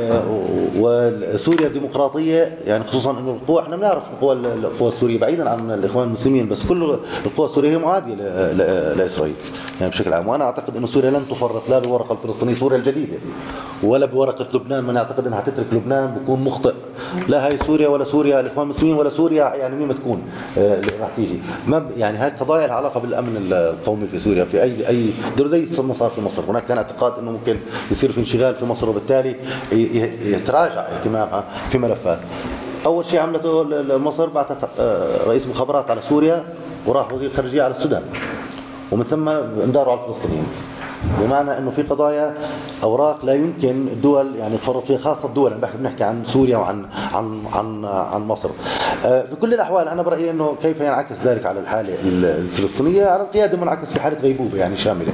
آه، وسوريا ديمقراطية يعني خصوصا إنه القوى إحنا بنعرف القوى القوى السورية بعيدا عن الإخوان المسلمين بس كل القوى السورية هي ل- لإسرائيل يعني بشكل عام. وأنا أعتقد إنه سوريا لن تفرط لا بالورقه الفلسطينية سوريا الجديده ولا بورقة لبنان من يعتقد إنها تترك لبنان بكون مخطئ. لا هاي سوريا ولا سوريا الإخوان المسلمين ولا سوريا يعني مين ما تكون آه، اللي راح تيجي. ما يعني هاي قضايا لها علاقة بالأمن القومي في سوريا في اي أي دور زي ما صار في مصر. هناك كان اعتقاد إنه ممكن يصير في انشغال في مصر وبالتالي يتراجع اهتمامها في ملفات. أول شيء عملته مصر بعثت آه، رئيس مخابرات على سوريا وراح وزير خارجية على السودان. ومن ثم انداروا على الفلسطينيين بمعنى إنه في قضايا أوراق لا يمكن الدول يعني تفرط فيها خاصة الدول أنا بحكي بنحكي عن سوريا وعن عن عن عن مصر. آه، بكل الأحوال أنا برأيي إنه كيف ينعكس ذلك على الحالة ال- الفلسطينية على القيادة منعكس في حالة غيبوبة يعني شاملة.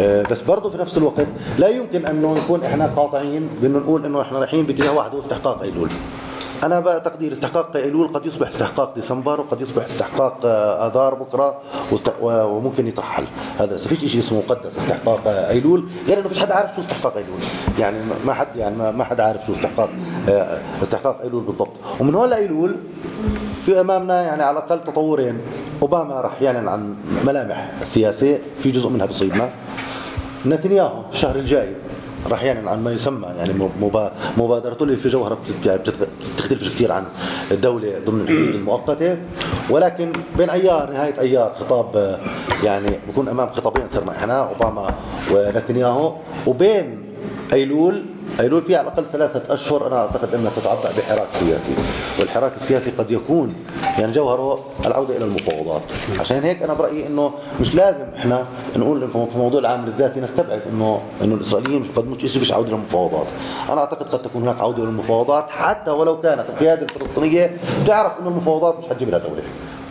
آه، بس برضه في نفس الوقت لا يمكن انه نكون إحنا قاطعين بانه نقول إنه إحنا رايحين باتجاه واحد هو استحقاق ايلول. أنا بقى تقدير استحقاق ايلول قد يصبح استحقاق ديسمبر وقد يصبح استحقاق آه، آذار بكرة وممكن يترحل. هذا بس فيش شيء اسمه مقدس استحقاق آه، ايلول غير إنه فيش حد عارف شو استحقاق ايلول يعني ما- ما حد يعني ما- ما حد عارف شو استحقاق آه، استحقاق ايلول بالضبط. ومن هون لايلول في أمامنا يعني على الأقل تطورين. أوباما راح يعلن عن ملامح سياسية في جزء منها بصيبنا. نتنياهو الشهر الجاي راح يعلن عن ما يسمى يعني مبا- مبادرته اللي في جوهرها بتختلفش كثير عن الدولة ضمن الحدود المؤقتة. ولكن بين أيار نهاية أيار خطاب آه، يعني بكون أمام خطابين صرنا إحنا أوباما ونتنياهو. وبين أيلول ايلول في على الأقل ثلاثة أشهر أنا أعتقد أنها ستعبأ بحراك سياسي والحراك السياسي قد يكون يعني جوهره العودة إلى المفاوضات. عشان هيك أنا برأيي إنه مش لازم إحنا نقول في موضوع العامل الذاتي نستبعد إنه إنه الإسرائيليين مش قد مش فيش عودة للمفاوضات أنا أعتقد قد تكون هناك عودة للمفاوضات حتى ولو كانت القيادة الفلسطينية تعرف إنه المفاوضات مش حتجيب لها دولة.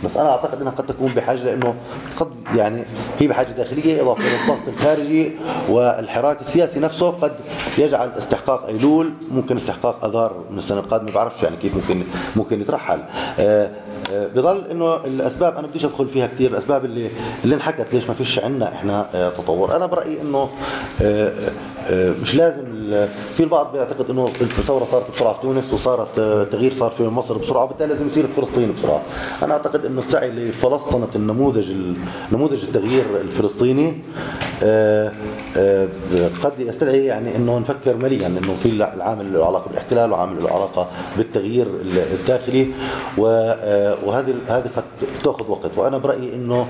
بس أنا أعتقد إنها قد تكون بحاجة لأنه قد يعني هي بحاجة داخلية إضافة إلى الضغط الخارجي والحراك السياسي نفسه قد يجعل استحقاق أيلول ممكن استحقاق آذار من السنة القادمة ما بعرفش يعني كيف ممكن ممكن يترحل. آه، آه، بضل إنه الأسباب أنا بديش أدخل فيها كثير الأسباب اللي اللي انحكت ليش ما فيش عندنا إحنا آه، تطور. أنا برأيي إنه مش لازم في البعض بيعتقد إنه الثورة صارت بسرعة في تونس وصارت آه، تغيير صار في مصر بسرعة وبالتالي لازم يصير في فلسطين بسرعة. أنا أعتقد إنه السعي لفلسطنه النموذج ال- نموذج التغيير الفلسطيني آه، آه، قد يستدعي يعني إنه نفكر مليا إنه في العامل له علاقة بالاحتلال وعامل له علاقة بالتغيير الداخلي آه، وهذه هذه قد تأخذ وقت. وأنا برأيي إنه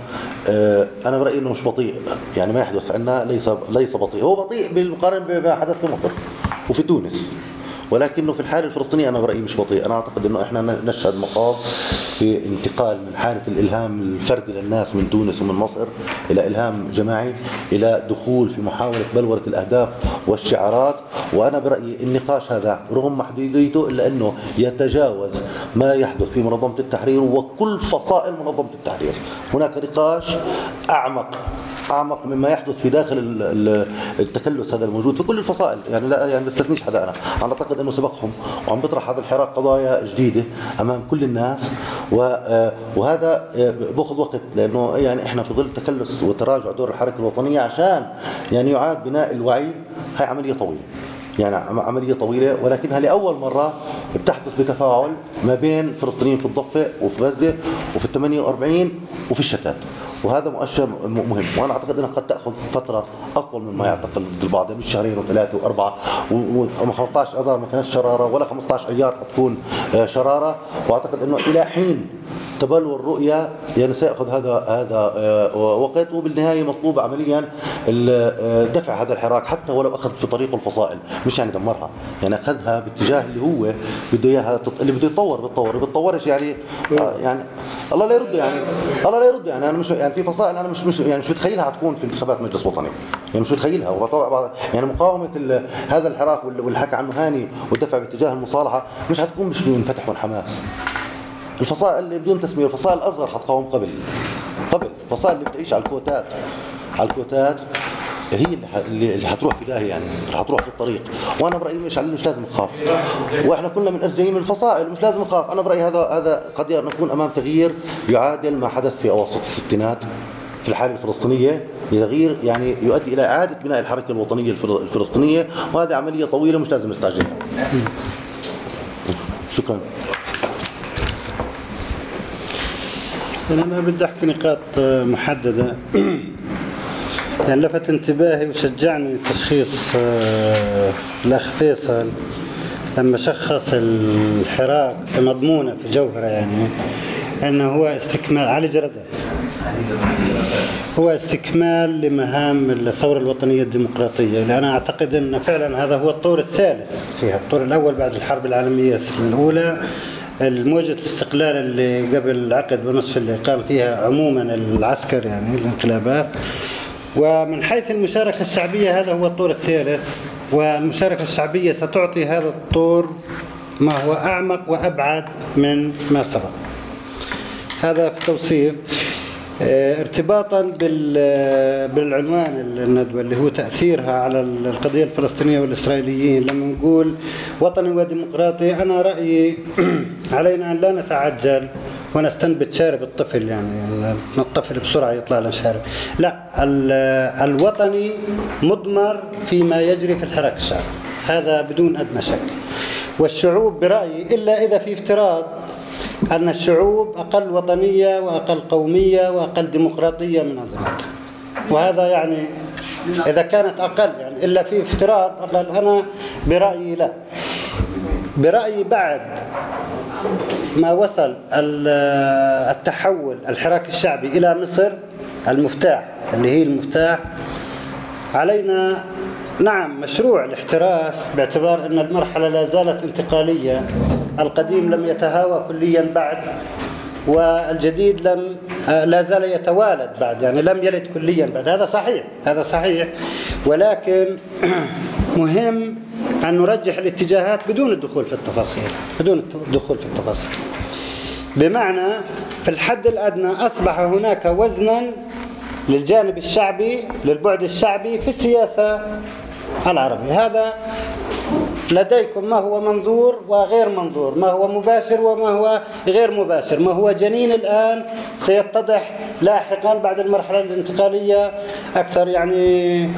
آه، أنا برأيي إنه مش بطيء يعني ما يحدث عندنا ليس ليس بطيء. هو بطيء بالمقارنه بما حدث في مصر. وفي تونس. ولكنه في الحاله الفلسطينيه أنا برأيي مش بطيء. أنا أعتقد إنه إحنا نشهد مقام في انتقال من حالة الإلهام الفردي للناس من تونس ومن مصر إلى إلهام جماعي إلى دخول في محاولة بلورة الأهداف والشعارات. وأنا برأيي النقاش هذا رغم محدوديته إلا أنه يتجاوز ما يحدث في منظمة التحرير وكل فصائل منظمة التحرير. هناك نقاش أعمق أعمق مما يحدث في داخل ال- ال- التكلس هذا الموجود في كل الفصائل. يعني لا يعني بستثنيش حدا أنا. أنا أعتقد انه سبقهم وعم بيطرح هذا الحراك قضايا جديدة أمام كل الناس. آه، وهذا آه، بأخذ وقت لأنه يعني إحنا في ظل تكلس وتراجع دور الحركة الوطنية عشان يعني يعاد بناء الوعي هي عملية طويلة. يعني عم- عملية طويلة ولكنها لأول مرة بتحدث بتفاعل ما بين فلسطينيين في الضفة وفي غزة وفي ال 48 وفي الشتات. وهذا مؤشر مهم. وأنا أعتقد انها قد تأخذ فترة أطول مما يعتقد البعض. مش شهرين وثلاثه وأربعة و 15 اذار ما كانت شرارة ولا 15 أيار حتكون آه، شرارة. وأعتقد إنه إلى حين تبلور الرؤية يعني سيأخذ هذا هذا آه، وقت وبالنهاية مطلوب عمليا آه، دفع هذا الحراك حتى ولو أخذ في طريقه الفصائل مش يعني دمرها يعني أخذها باتجاه اللي هو بده إياها اللي بده يتطور بيتطور بيتطورش يعني آه، يعني الله لا يرد يعني الله لا يرد يعني أنا مش يعني في فصائل أنا مش مش يعني مش متخيلها حتكون في انتخابات مجلس وطني يعني مش متخيلها يعني مقاومة هذا الحراك وال- واللي حكى عنه هاني والدفع باتجاه المصالحة مش حتكون مش من فتح والحماس الفصائل اللي بدون تسمية الفصائل الأصغر حتقاوم قبل قبل. الفصائل اللي بتعيش على الكوتات على الكوتات هي اللي اللي حتروح في داهية يعني اللي حتروح في الطريق. وأنا برأيي مش مش لازم نخاف. وإحنا كلنا من ارجعين من الفصائل مش لازم نخاف. أنا برأيي هذا هذا قد نكون أمام تغيير يعادل ما حدث في أواسط الستينات في الحالة الفلسطينية لتغيير يعني يؤدي إلى إعادة بناء الحركة الوطنية الفل- الفلسطينية. وهذه عملية طويلة مش لازم نستعجلها. شكرا.
أنا ما بدي أحكي نقاط آه، محددة. (clears throat) يعني لفت انتباهي وشجعني تشخيص آه، الأخ فيصل. لما شخص الحراك مضمونة في جوهرة يعني أنه هو استكمال علي جردات هو استكمال لمهام الثورة الوطنية الديمقراطية. اللي أنا أعتقد أن فعلا هذا هو الطور الثالث فيها الطور الأول بعد الحرب العالمية الأولى. الموجة الاستقلال اللي قبل عقد ونصف اللي قام فيها عموما العسكر يعني الانقلابات. ومن حيث المشاركة الشعبية هذا هو الطور الثالث والمشاركة الشعبية ستعطي هذا الطور ما هو أعمق وأبعد من ما سبق. هذا في التوصيف. ارتباطا بال- بالعنوان الندوة اللي هو تأثيرها على القضية الفلسطينية والإسرائيليين. لما نقول وطني وديمقراطي أنا رأيي (clears throat) علينا أن لا نتعجل ونستنبت شارب الطفل يعني الطفل بسرعة يطلع له شارب. لا ال- الوطني مضمر فيما يجري في الحراك الشعبي هذا بدون أدنى شك. والشعوب برأيي إلا إذا في افتراض أن الشعوب أقل وطنية وأقل قومية وأقل ديمقراطية من أنظمتها وهذا يعني إذا كانت أقل يعني إلا في افتراض أقل. أنا برأيي لا. برأيي بعد ما وصل ال- التحول الحراك الشعبي إلى مصر المفتاح اللي هي المفتاح علينا نعم مشروع الاحتراس باعتبار أن المرحلة لا زالت انتقالية. القديم لم يتهاوى كليا بعد والجديد لم آه، لا زال يتوالد بعد يعني لم يلد كليا بعد. هذا صحيح هذا صحيح. ولكن (clears throat) مهم أن نرجح الاتجاهات بدون الدخول في التفاصيل بدون الدخول في التفاصيل. بمعنى في الحد الأدنى أصبح هناك وزنا للجانب الشعبي للبعد الشعبي في السياسة العربية هذا لديكم ما هو منظور وغير منظور ما هو مباشر وما هو غير مباشر. ما هو جنين الآن سيتضح لاحقا بعد المرحلة الانتقالية. أكثر يعني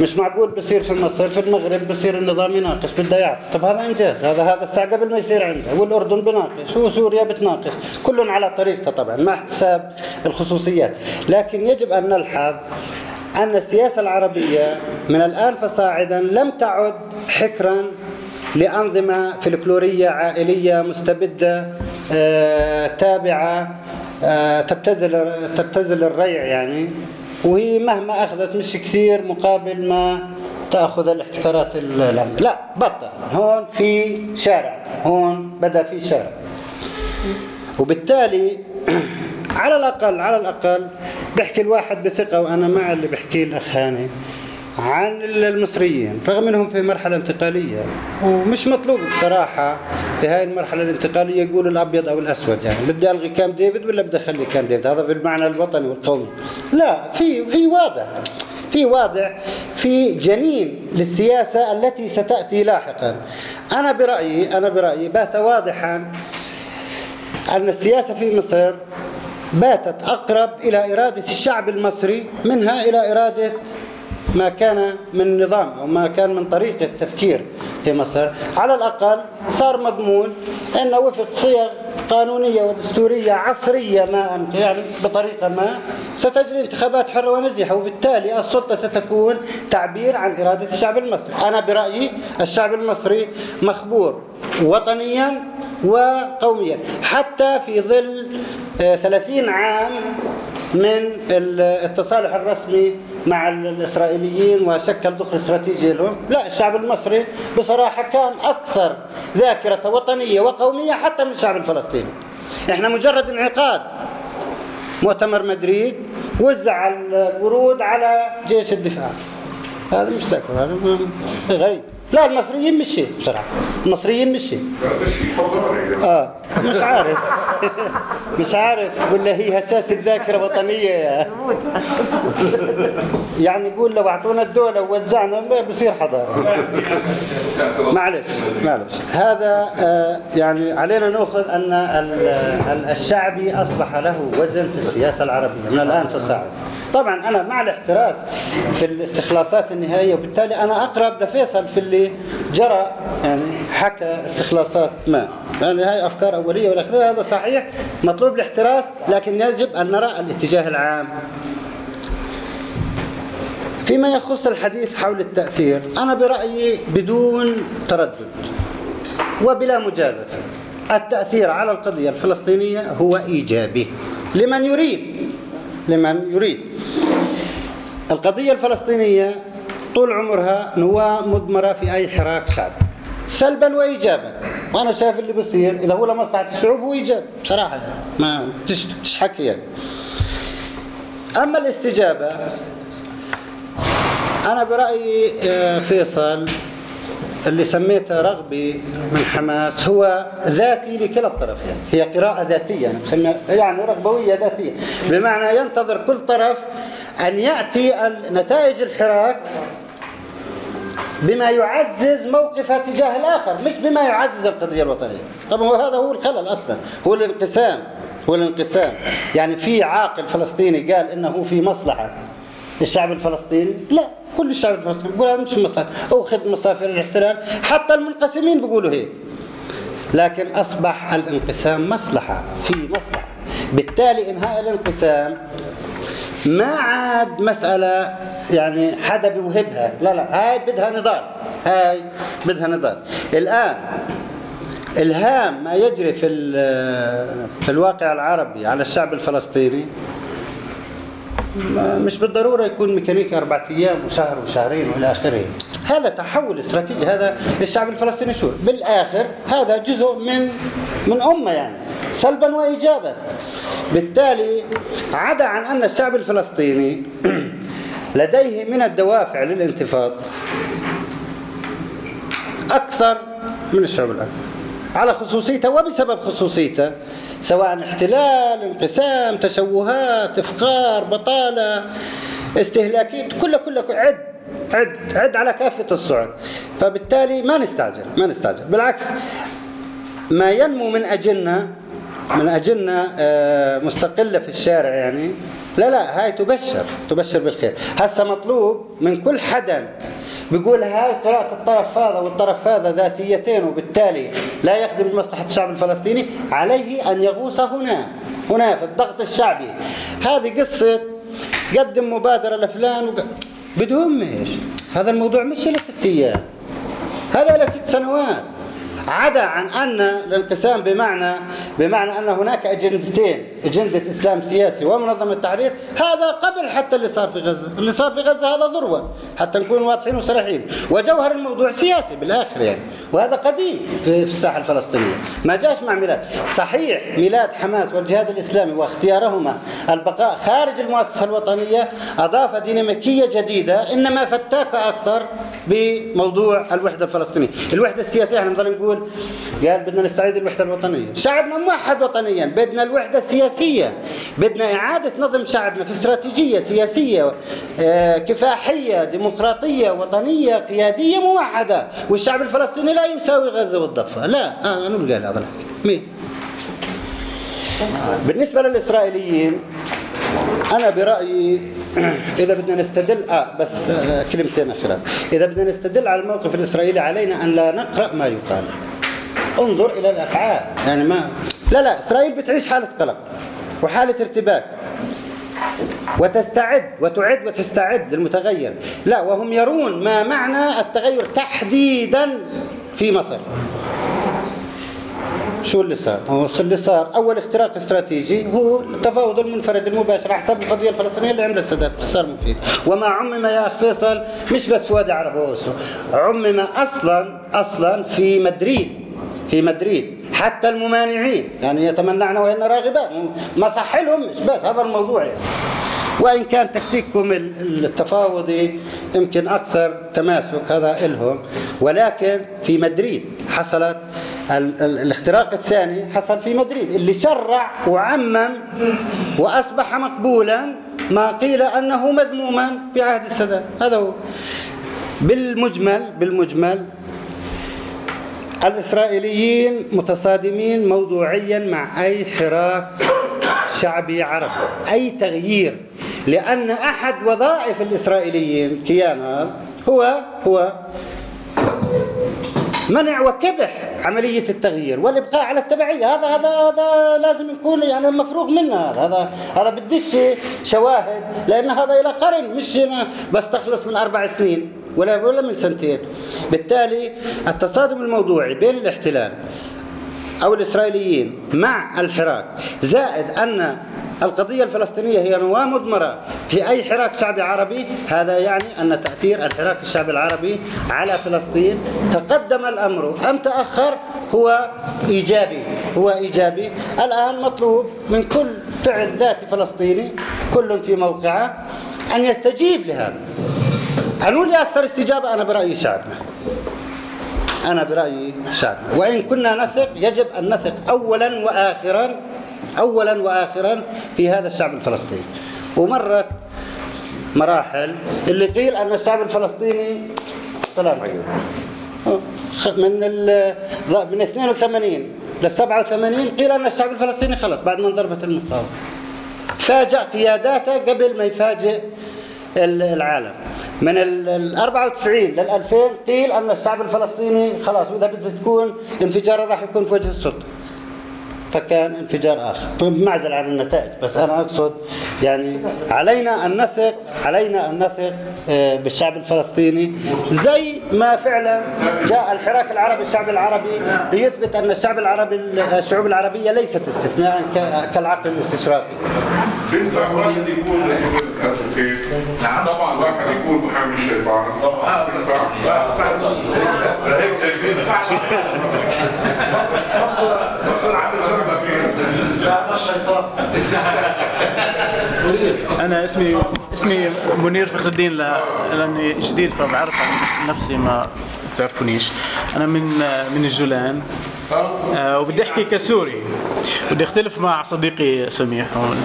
مش معقول بصير في مصر في المغرب بصير النظام يناقش بده يعطي طب هذا انجاز هذا هذا الساعة قبل ما يصير عنده. والأردن بناقش وسوريا بتناقش. كل على طريقته طبعا مع احتساب الخصوصيات. لكن يجب أن نلحظ أن السياسة العربية من الآن فصاعدا لم تعد حكرا لأنظمة فلكلورية عائلية مستبدة آه، تابعة آه، تبتذل تبتذل الريع يعني. وهي مهما أخذت مش كثير مقابل ما تأخذ الاحتكارات لا بطل. هون في شارع. هون بدأ في شارع. وبالتالي (clears throat) على الأقل على الأقل بحكي الواحد بثقة وأنا مع اللي بحكيه الاخ هاني عن المصريين رغم إنهم في مرحلة انتقالية ومش مطلوب بصراحة في هاي المرحلة الانتقالية يقولوا الأبيض أو الأسود. يعني بدي ألغي كام ديفيد ولا بدي أخلي كام ديفيد؟ هذا بالمعنى الوطني والقومي. لا في في واضح في واضح في جنين للسياسة التي ستأتي لاحقا. أنا برأيي أنا برأيي بات واضحا أن السياسة في مصر باتت أقرب إلى إرادة الشعب المصري منها إلى إرادة ما كان من نظام أو ما كان من طريقة تفكير في مصر. على الأقل صار مضمون أنه وفق صيغ قانونية ودستورية عصرية ما يعني بطريقة ما ستجري انتخابات حرة ونزيحة وبالتالي السلطة ستكون تعبير عن إرادة الشعب المصري. أنا برأيي الشعب المصري مخبور وطنيا وقوميا حتى في ظل 30 عام من التصالح الرسمي مع الإسرائيليين وشكل دخل استراتيجي لهم. لا الشعب المصري بصراحة كان أكثر ذاكرة وطنية وقومية حتى من الشعب الفلسطيني. إحنا مجرد انعقاد. مؤتمر مدريد وزع الورود على جيش الدفاع. هذا مش هذا غريب. لا المصريين مش شيء بصراحة. المصريين مش شيء آه مش عارف. (laughs) مش عارف. ولا هي هساس الذاكرة وطنيه يا. يعني يقول لو أعطونا الدولة ووزعنا بصير حضارة. معلش معلش. هذا آه يعني علينا نأخذ أن الشعبي أصبح له وزن في السياسة العربية من الآن فصاعد طبعا أنا مع الاحتراس في الاستخلاصات النهائية وبالتالي أنا أقرب لفيصل في اللي جرى يعني حكى استخلاصات ما. يعني هاي أفكار أولية والأخيرة هذا صحيح مطلوب الاحتراس لكن يجب أن نرى الاتجاه العام. فيما يخص الحديث حول التأثير أنا برأيي بدون تردد وبلا مجازفة التأثير على القضية الفلسطينية هو إيجابي. لمن يريد؟ لمن يريد. القضية الفلسطينية طول عمرها نواة مضمرة في أي حراك شعبي سلبا وإيجابا. وأنا شايف اللي بيصير إذا هو لمصلحة الشعوب هو إيجاب. بصراحة يعني. ما مش حكي يعني. أما الاستجابة أنا برأيي آه، فيصل اللي سميته رغبي من حماس هو ذاتي لكلا الطرفين هي قراءة ذاتية يعني رغبوية ذاتية. بمعنى ينتظر كل طرف أن يأتي نتائج الحراك بما يعزز موقفه تجاه الآخر مش بما يعزز القضية الوطنية. طبعا هذا هو الخلل أصلا هو الانقسام هو الانقسام. يعني في عاقل فلسطيني قال إنه في مصلحة. الشعب الفلسطيني؟ لا كل الشعب الفلسطيني بيقول هذا مش مصلحة. أو خدمة مصافر الاحتلال حتى المنقسمين بيقولوا هيك. لكن أصبح الانقسام مصلحة في مصلحة. بالتالي إنهاء الانقسام ما عاد مسألة يعني حدا بيوهبها. لا لا هاي بدها نضال. هاي بدها نضال. الآن الهام ما يجري في في الواقع العربي على الشعب الفلسطيني مش بالضرورة يكون ميكانيكا أربعة أيام وشهر وشهرين وإلى آخره. هذا تحول استراتيجي هذا الشعب الفلسطيني سوري بالآخر هذا جزء من من أمة يعني سلبا وإيجابا. بالتالي عدا عن أن الشعب الفلسطيني (clears throat) لديه من الدوافع للانتفاض أكثر من الشعب الآخر. على خصوصيته وبسبب خصوصيته سواء احتلال انقسام تشوهات إفقار بطالة استهلاكية كله كله عد عد عد على كافة الصعد فبالتالي ما نستعجل ما نستعجل بالعكس ما ينمو من اجنه من اجنه آه، مستقلة في الشارع يعني لا لا هاي تبشر تبشر بالخير. هسه مطلوب من كل حدا بيقول هاي قراءة الطرف هذا والطرف هذا ذاتيتين وبالتالي لا يخدم مصلحة الشعب الفلسطيني عليه أن يغوص هنا هنا في الضغط الشعبي. هذه قصة قدم مبادرة لفلان وق... بدهم إيش؟ هذا الموضوع مش له ست أيام هذا له ست سنوات. عدا عن أن الانقسام بمعنى بمعنى أن هناك أجندتين. أجندة إسلام سياسي ومنظمة التحرير. هذا قبل حتى اللي صار في غزة، اللي صار في غزة هذا ذروة. حتى نكون واضحين وصريحين، وجوهر الموضوع سياسي بالآخر يعني، وهذا قديم في, الساحة الفلسطينية، ما جاش مع ميلاد، صحيح ميلاد حماس والجهاد الإسلامي واختيارهما. البقاء خارج المؤسسة الوطنية أضاف ديناميكية جديدة إنما فتاكه أكثر بموضوع الوحدة الفلسطينية، الوحدة السياسية إحنا بنضل نقول قال بدنا نستعيد الوحدة الوطنية، شعبنا موحد وطنيا، بدنا الوحدة السياسية، بدنا إعادة نظم شعبنا في استراتيجية سياسية آه، كفاحية ديمقراطية وطنية قيادية موحدة، والشعب الفلسطيني لا يساوي غزة والضفة، لا آه أنا قال هذا الحكي، مين؟ بالنسبة للإسرائيليين أنا برأيي (clears throat) إذا بدنا نستدل آه بس آه كلمتين أخيرا إذا بدنا نستدل على الموقف الإسرائيلي علينا أن لا نقرأ ما يقال. انظر إلى الأفعال. يعني ما لا لا إسرائيل بتعيش حالة قلق وحالة ارتباك. وتستعد وتعد وتستعد للمتغير. لا وهم يرون ما معنى التغير تحديدا في مصر. شو اللي صار؟ هو اللي صار أول اختراق استراتيجي هو التفاوض المنفرد المباشر على حساب القضية الفلسطينية اللي عمل السادات صار مفيد. وما عمم يا اخ فيصل مش بس وادي عرب واوسلو عمم أصلا أصلا في مدريد في مدريد. حتى الممانعين يعني يتمنعن وإن راغبات ما صح لهم مش بس هذا الموضوع يعني. وإن كان تكتيككم التفاوضي يمكن أكثر تماسك هذا إلهم. ولكن في مدريد حصلت الاختراق الثاني حصل في مدريد اللي شرع وعمم وأصبح مقبولا ما قيل أنه مذموما في عهد السادات. هذا هو. بالمجمل بالمجمل الإسرائيليين متصادمين موضوعيا مع أي حراك شعبي عربي أي تغيير لأن أحد وظائف الإسرائيليين كيان هو هو منع وكبح عملية التغيير والإبقاء على التبعية. هذا هذا هذا لازم يكون يعني مفروغ منه. هذا هذا هذا بديش شواهد لأن هذا إلى قرن مش بس تخلص من أربع سنين ولا ولا من سنتين. بالتالي التصادم الموضوعي بين الاحتلال أو الإسرائيليين مع الحراك زائد أن القضية الفلسطينية هي نواة مضمرة في أي حراك شعبي عربي هذا يعني أن تأثير الحراك الشعبي العربي على فلسطين تقدم الأمر. أم تأخر؟ هو إيجابي. هو إيجابي. الآن مطلوب من كل فعل ذاتي فلسطيني كل في موقعه أن يستجيب لهذا. أنو لي أكثر استجابة أنا برأيي شعبنا. أنا برأيي شعبنا. وإن كنا نثق يجب أن نثق أولا وآخرا أولا وآخرا في هذا الشعب الفلسطيني. ومرت مراحل اللي قيل أن الشعب الفلسطيني سلام من من 82 لل 87 قيل أن الشعب الفلسطيني خلص بعد ما انضربت المقاومة. فاجأ قياداته قبل ما يفاجئ العالم. من ال 94 لل 2000 قيل أن الشعب الفلسطيني خلاص وإذا بده تكون انفجاره راح يكون في وجه السلطة. فكان انفجار آخر. طيب معزل عن النتائج بس أنا أقصد يعني علينا أن نثق علينا أن نثق بالشعب الفلسطيني زي ما فعلا جاء الحراك العربي الشعب العربي ليثبت أن الشعب العربي الشعوب العربية ليست استثناء كالعقل الاستشراقي.
كيف واحد يكون نعم طبعا واحد يكون محامي الشيطان طبعا
أنا اسمي اسمي منير فخر الدين لأني جديد فبعرف عن نفسي ما بتعرفونيش أنا من من الجولان. آه وبدي أحكي كسوري. بدي أختلف مع صديقي سميح هون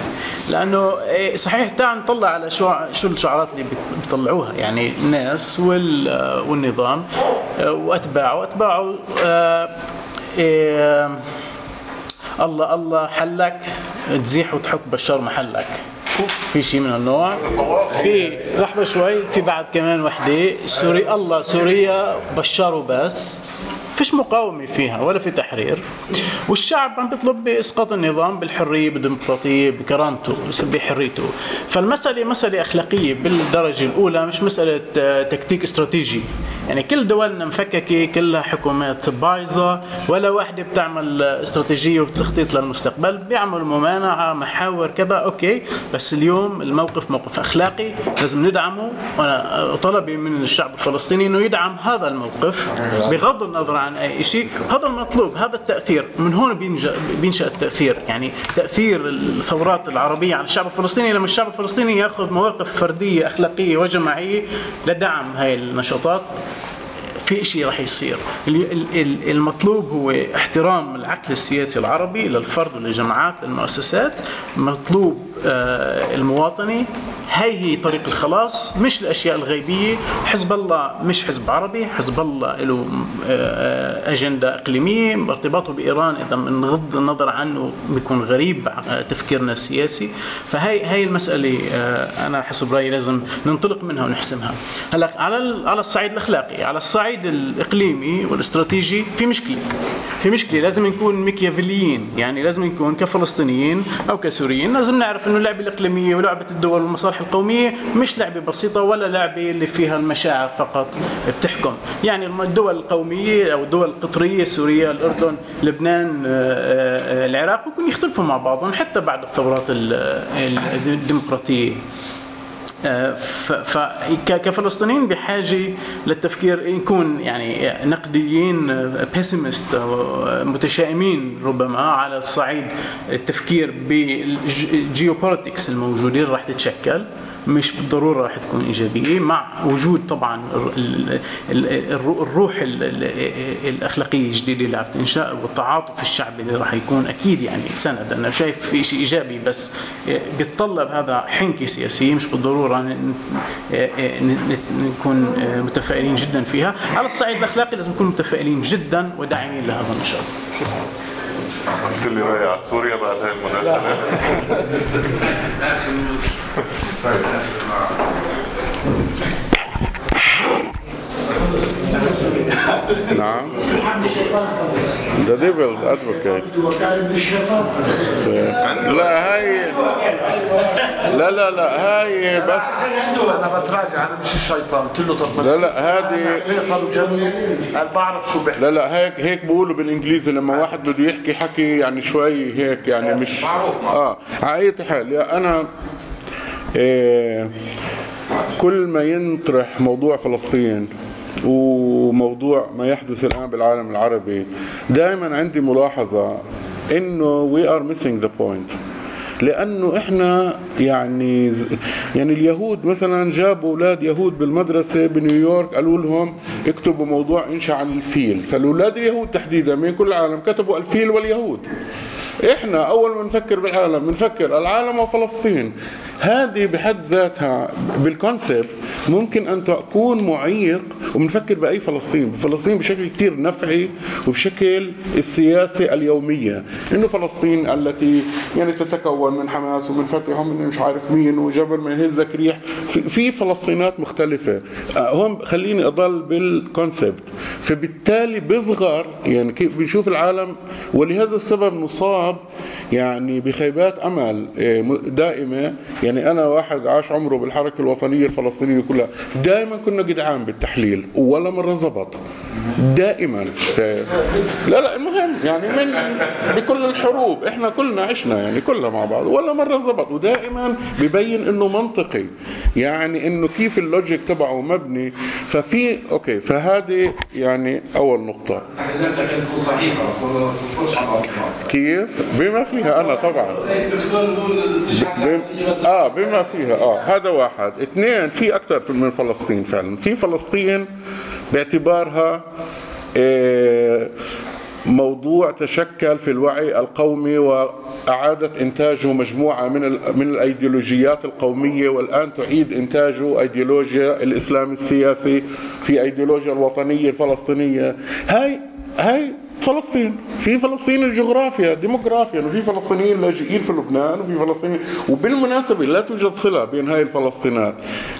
لأنه صحيح تعال نطلع على شو شو الشعارات اللي بيطلعوها يعني الناس وال والنظام وأتباعه. واتباعه آه إيه الله الله حلك. تزيح وتحك بشار محلك. في شيء من النوع. في لحظة شوي في بعد كمان وحدة. سوري الله سوريا بشار بس فيش مقاومة فيها ولا في تحرير. والشعب عم بيطلب بإسقاط النظام بالحرية بالديمقراطية بكرامته بحريته. فالمسألة مسألة أخلاقية بالدرجة الأولى مش مسألة آه، تكتيك استراتيجي. يعني كل دولنا مفككة كلها حكومات بايظة ولا واحدة بتعمل استراتيجية وبتخطيط للمستقبل. بيعملوا ممانعة محاور كذا أوكي. بس اليوم الموقف موقف أخلاقي لازم ندعمه. وأنا طلبي من الشعب الفلسطيني أنه يدعم هذا الموقف بغض النظر عن أي شيء هذا المطلوب هذا التأثير. من هون بينشأ, التأثير. يعني تأثير الثورات العربية على الشعب الفلسطيني لما الشعب الفلسطيني يأخذ مواقف فردية أخلاقية وجماعية لدعم هاي النشاطات. في شيء راح يصير. ال- ال- ال- المطلوب هو احترام العقل السياسي العربي للفرد وللجماعات للمؤسسات. مطلوب آه، المواطني. هي هي طريق الخلاص مش الأشياء الغيبية. حزب الله مش حزب عربي حزب الله له آه، أجندة إقليمية. ارتباطه بإيران إذا بنغض النظر عنه بيكون غريب تفكيرنا السياسي. فهي هي المسألة آه، أنا حسب رأيي لازم ننطلق منها ونحسمها. هلأ على على الصعيد الأخلاقي على الصعيد الإقليمي والاستراتيجي في مشكلة. في مشكلة لازم نكون ميكيافيليين يعني لازم نكون كفلسطينيين أو كسوريين. لازم نعرف إنه اللعبة الإقليمية ولعبة الدول والمصالح القومية مش لعبة بسيطة ولا لعبة اللي فيها المشاعر فقط بتحكم. يعني الدول القومية أو الدول القطرية سوريا الأردن لبنان آه، آه، العراق ممكن يختلفوا مع بعضهم حتى بعد الثورات ال- ال- الديمقراطية. فكفلسطينيين بحاجة للتفكير نكون يعني نقديين pessimist متشائمين ربما على الصعيد التفكير بال geopolitics الموجوده اللي راح تتشكل. مش بالضرورة راح تكون إيجابية مع وجود طبعا ال- ال- ال- الروح ال- ال- الأخلاقية الجديدة اللي عم تنشأ والتعاطف الشعبي اللي راح يكون أكيد يعني سند. أنا شايف في شيء إيجابي بس بيتطلب هذا حنكة سياسية مش بالضرورة ن- ن- نكون متفائلين جدا فيها. على الصعيد الأخلاقي لازم نكون متفائلين جدا وداعمين لهذا النشاط.
قلت لي رايح على سوريا بعد هاي المداخله (laughs)
نعم. The devil's advocate لا هاي. لا لا لا هاي بس.
أنا بتراجع أنا مش الشيطان قلت له طب
لا لا هذه
فيصل وجميل قال بعرف شو بحكي
لا لا هيك هيك بقولوا بالإنجليزي لما واحد بده يحكي حكي يعني شوي هيك يعني مش آه على أي حال أنا كل ما ينطرح موضوع فلسطين وموضوع ما يحدث الآن بالعالم العربي دائما عندي ملاحظة إنه we are missing the point لأنه إحنا يعني يعني اليهود مثلا جابوا أولاد يهود بالمدرسة بنيويورك قالوا لهم اكتبوا موضوع انشا عن الفيل. فالأولاد اليهود تحديدا من كل العالم كتبوا الفيل واليهود. إحنا أول ما نفكر بالعالم بنفكر العالم وفلسطين. هذه بحد ذاتها بال concept ممكن أن تكون معيق وبنفكر بأي فلسطين. بفلسطين بشكل كتير نفعي وبشكل السياسة اليومية. إنه فلسطين التي يعني تتكون من حماس ومن فتح ومن مش عارف مين وجبل من هزك ريح في, فلسطينات مختلفة. آه، هون خليني أضل بالكونسبت فبالتالي بيصغر يعني كيف بنشوف العالم ولهذا السبب نصاب يعني بخيبات أمل آه، م- دائمة. يعني أنا واحد عاش عمره بالحركة الوطنية الفلسطينية كلها. دائما كنا جدعان بالتحليل ولا مرة زبط. دائما. ف- لا لا المهم يعني من بكل الحروب إحنا كلنا عشنا يعني كلنا مع بعض ولا مرة زبط. ودائما ببين إنه منطقي. يعني إنه كيف ال logic تبعه مبني. ففي okay فهذه يعني
أول على بعض.
كيف؟ بما فيها أنا طبعا. آه بما فيها آه هذا واحد. اثنين في أكثر من فلسطين فعلا. في فلسطين باعتبارها آه موضوع تشكل في الوعي القومي وأعادت إنتاجه مجموعة من من الأيديولوجيات القومية والآن تعيد إنتاجه أيديولوجيا الإسلام السياسي في أيديولوجيا الوطنية الفلسطينية. هاي هاي فلسطين. في فلسطين الجغرافيا ديموغرافيا. وفي فلسطينيين لاجئين في لبنان وفي فلسطينيين وبالمناسبة لا توجد صلة بين هاي الفلسطينات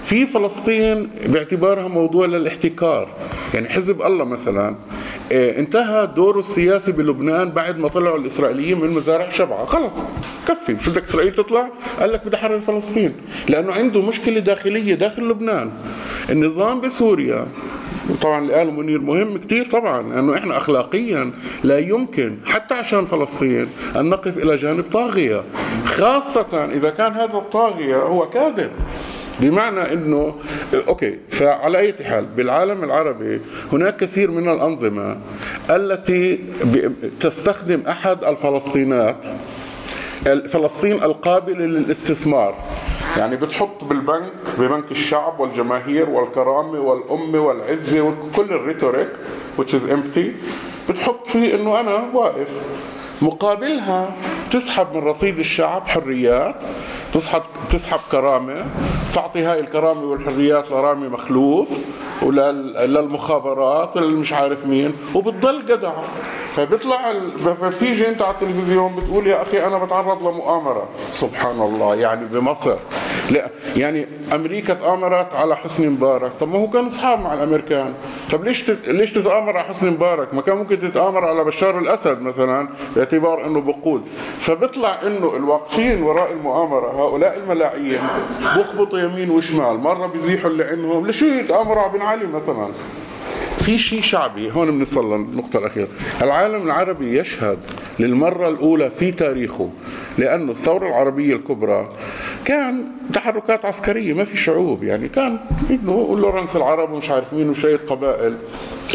في فلسطين باعتبارها موضوع للاحتكار. يعني حزب الله مثلا آه، انتهى دوره السياسي بلبنان بعد ما طلعوا الإسرائيليين من مزارع شبعة. خلص كفي. شو بدك إسرائيل تطلع؟ قال لك بدي أحرر فلسطين. لأنه عنده مشكلة داخلية داخل لبنان. النظام بسوريا وطبعا اللي قاله منير مهم كتير طبعا لأنه إحنا اخلاقيا لا يمكن حتى عشان فلسطين أن نقف إلى جانب طاغية. خاصة إذا كان هذا الطاغية هو كاذب. بمعنى إنه okay فعلى أي حال بالعالم العربي هناك كثير من الأنظمة التي تستخدم أحد الفلسطينات فلسطين القابلة للاستثمار. يعني بتحط بالبنك ببنك الشعب والجماهير والكرامة والأمة والعزة وكل ال rhetoric which is empty بتحط فيه إنه أنا واقف. مقابلها تسحب من رصيد الشعب حريات تسحب تسحب كرامة تعطي هاي الكرامة والحريات لرامي مخلوف. وللمخابرات وللمش عارف مين وبتضل جدع فبيطلع فبتيجي انت على التلفزيون بتقول يا أخي أنا بتعرض لمؤامرة. سبحان الله يعني بمصر. لا يعني أمريكا تآمرت على حسني مبارك. طب ما هو كان إصحاب مع الأمريكان. طب ليش تت... ليش تتآمر على حسني مبارك؟ ما كان ممكن تتآمر على بشار الأسد مثلا باعتبار إنه بقود. فبيطلع إنه الواقفين وراء المؤامرة هؤلاء الملاعين بخبطوا يمين وشمال مرة بيزيحوا اللي عندهم. لشو يتآمروا على علي مثلا. في شيء شعبي هون بنصل للنقطة الأخيرة. العالم العربي يشهد للمرة الأولى في تاريخه لأن الثورة العربية الكبرى كان تحركات عسكرية ما في شعوب. يعني كان إنه لورنس العرب ومش عارف مين وشوية قبائل.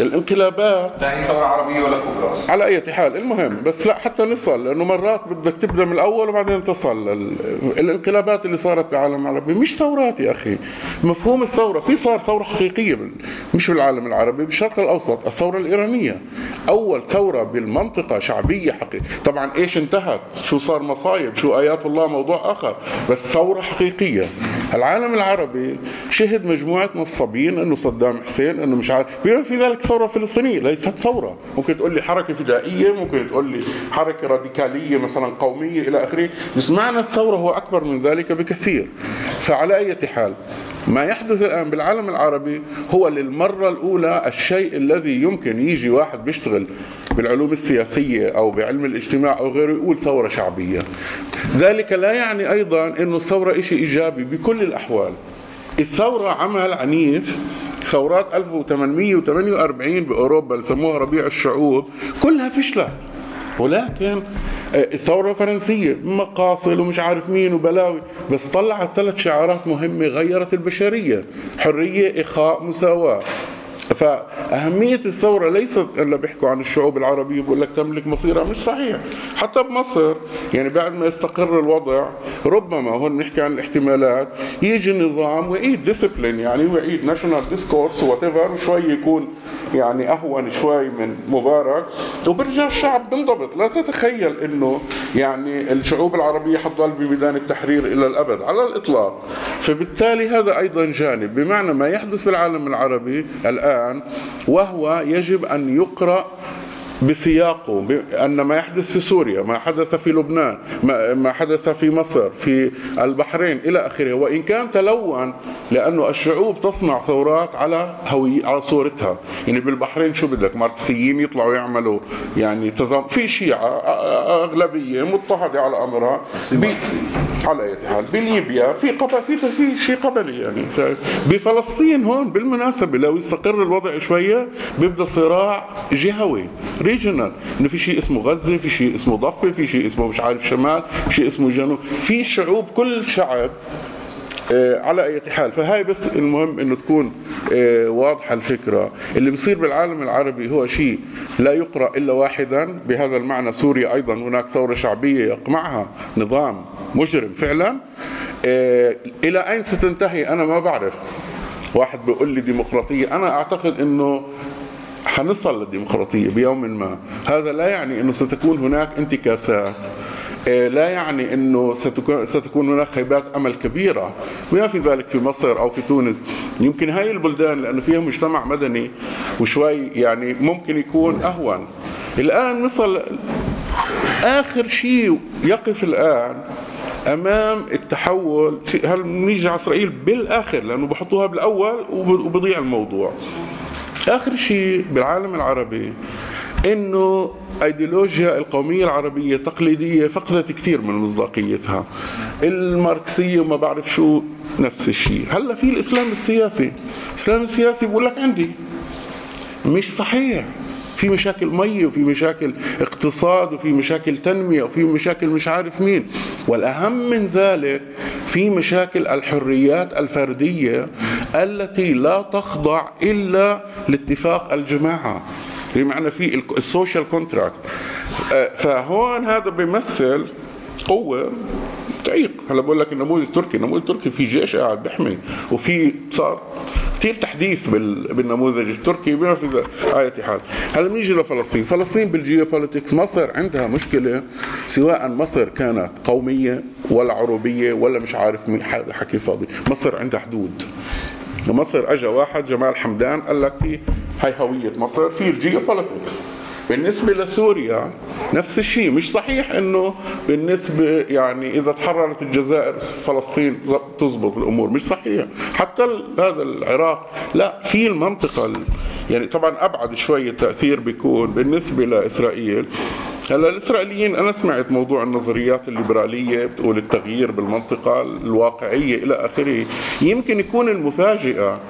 الانقلابات
لا هي ثورة عربية ولا كبرى أصلا.
على أي حال المهم بس لا حتى نصل لأنه مرات بدك تبدأ من الأول وبعدين تصل. الانقلابات اللي صارت بالعالم العربي مش ثورات يا أخي. مفهوم الثورة في صار ثورة حقيقية بال... مش بالعالم العربي بالشرق الأوسط الثورة الإيرانية. أول ثورة بالمنطقة شعبية حقيقية. طبعا إيش انتهت؟ شو صار مصايب؟ شو آيات الله؟ موضوع آخر. بس ثورة حقيقية. العالم العربي شهد مجموعه نصابين إنه صدام حسين إنه مش عارف. بما في ذلك ثورة فلسطينية. ليست ثورة. ممكن تقول لي حركة فدائية ممكن تقول لي حركة راديكالية مثلا قومية إلى آخره. بس معنى الثورة هو أكبر من ذلك بكثير. فعلى أي حال ما يحدث الآن بالعالم العربي هو للمرة الأولى الشيء الذي يمكن يجي واحد بيشتغل بالعلوم السياسية أو بعلم الاجتماع أو غيره يقول ثورة شعبية. ذلك لا يعني أيضا إنه الثورة شيء إيجابي بكل الأحوال. الثورة عمل عنيف ثورات 1848 بأوروبا اللي سموها ربيع الشعوب كلها فشلت. ولكن آه، الثورة الفرنسية مقاصل ومش عارف مين وبلاوي بس طلعت ثلاث شعارات مهمة غيرت البشرية. حرية إخاء مساواة. فأهمية الثورة ليست إلا بيحكوا عن الشعوب العربية بقول لك تملك مصيرها مش صحيح. حتى بمصر يعني بعد ما يستقر الوضع ربما هون نحكي عن الاحتمالات يجي النظام ويعيد discipline يعني ويعيد national discourse what وشوي يكون يعني أهون شوي من مبارك. وبرجع الشعب بنضبط لا تتخيل إنه يعني الشعوب العربية حتضل بميدان التحرير إلى الأبد على الإطلاق. فبالتالي هذا أيضا جانب. بمعنى ما يحدث في العالم العربي الآن وهو يجب أن يقرأ بسياقه أن ما يحدث في سوريا ما حدث في لبنان ما ما حدث في مصر في البحرين إلى آخره. وإن كان تلون لأنه الشعوب تصنع ثورات على هوية على صورتها. يعني بالبحرين شو بدك؟ ماركسيين يطلعوا يعملوا يعني تزام في شيعة أغلبية مضطهدة على أمرها. بي- على أي حال بليبيا في قبل في في شيء قبلي يعني. بفلسطين هون بالمناسبة لو يستقر الوضع شوية بيبدأ صراع جهوي. ريجنال إنه في شيء اسمه غزة في شيء اسمه ضفة في شيء اسمه مش عارف شمال في شيء اسمه جنوب. في شعوب كل شعب آه، على أي حال. فهاي بس المهم إنه تكون آه، واضحة الفكرة. اللي بيصير بالعالم العربي هو شيء لا يقرأ إلا واحدا. بهذا المعنى سوريا أيضا هناك ثورة شعبية يقمعها. نظام مجرم فعلا. آه، إلى أين ستنتهي؟ أنا ما بعرف. واحد بيقول لي ديمقراطية. أنا أعتقد إنه حنصل للديمقراطية بيوم ما. هذا لا يعني أنه ستكون هناك انتكاسات. آه، لا يعني أنه ستكون, هناك خيبات أمل كبيرة. بما في ذلك في مصر أو في تونس. يمكن هاي البلدان لأنه فيها مجتمع مدني وشوي يعني ممكن يكون أهون. الآن مصر آخر شيء يقف الآن أمام التحول. هل نيجي على إسرائيل بالآخر؟ لأنه بحطوها بالأول وب- وبضيع الموضوع. آخر شيء بالعالم العربي إنه ايديولوجيا القومية العربية تقليدية فقدت كثير من مصداقيتها. الماركسية وما بعرف شو نفس الشيء. هلأ في الإسلام السياسي. الإسلام السياسي بقول لك عندي. مش صحيح. في مشاكل مية وفي مشاكل اقتصاد وفي مشاكل تنمية وفي مشاكل مش عارف مين. والأهم من ذلك في مشاكل الحريات الفردية التي لا تخضع إلا لاتفاق الجماعة. بمعنى في ال social contract فهون هذا بيمثل قوة تعيق هلا بقول لك النموذج التركي النموذج التركي في جيش قاعد بيحمي وفي صار كثير تحديث بال- بالنموذج التركي بما في آية حال. هلا بنيجي لفلسطين. فلسطين بال geopolitics مصر عندها مشكلة سواء مصر كانت قومية ولا عروبية ولا مش عارف حكي فاضي. مصر عندها حدود. مصر اجى واحد جمال حمدان قال لك في هاي هوية مصر في ال geopolitics بالنسبة لسوريا نفس الشيء مش صحيح إنه بالنسبة يعني إذا تحررت الجزائر فلسطين تزبط الأمور مش صحيح. حتى هذا العراق لا في المنطقة ال- يعني طبعا أبعد شوي التأثير بيكون بالنسبة لإسرائيل. هلأ الإسرائيليين أنا سمعت موضوع النظريات الليبرالية بتقول التغيير بالمنطقة الواقعية إلى آخره. يمكن يكون المفاجئة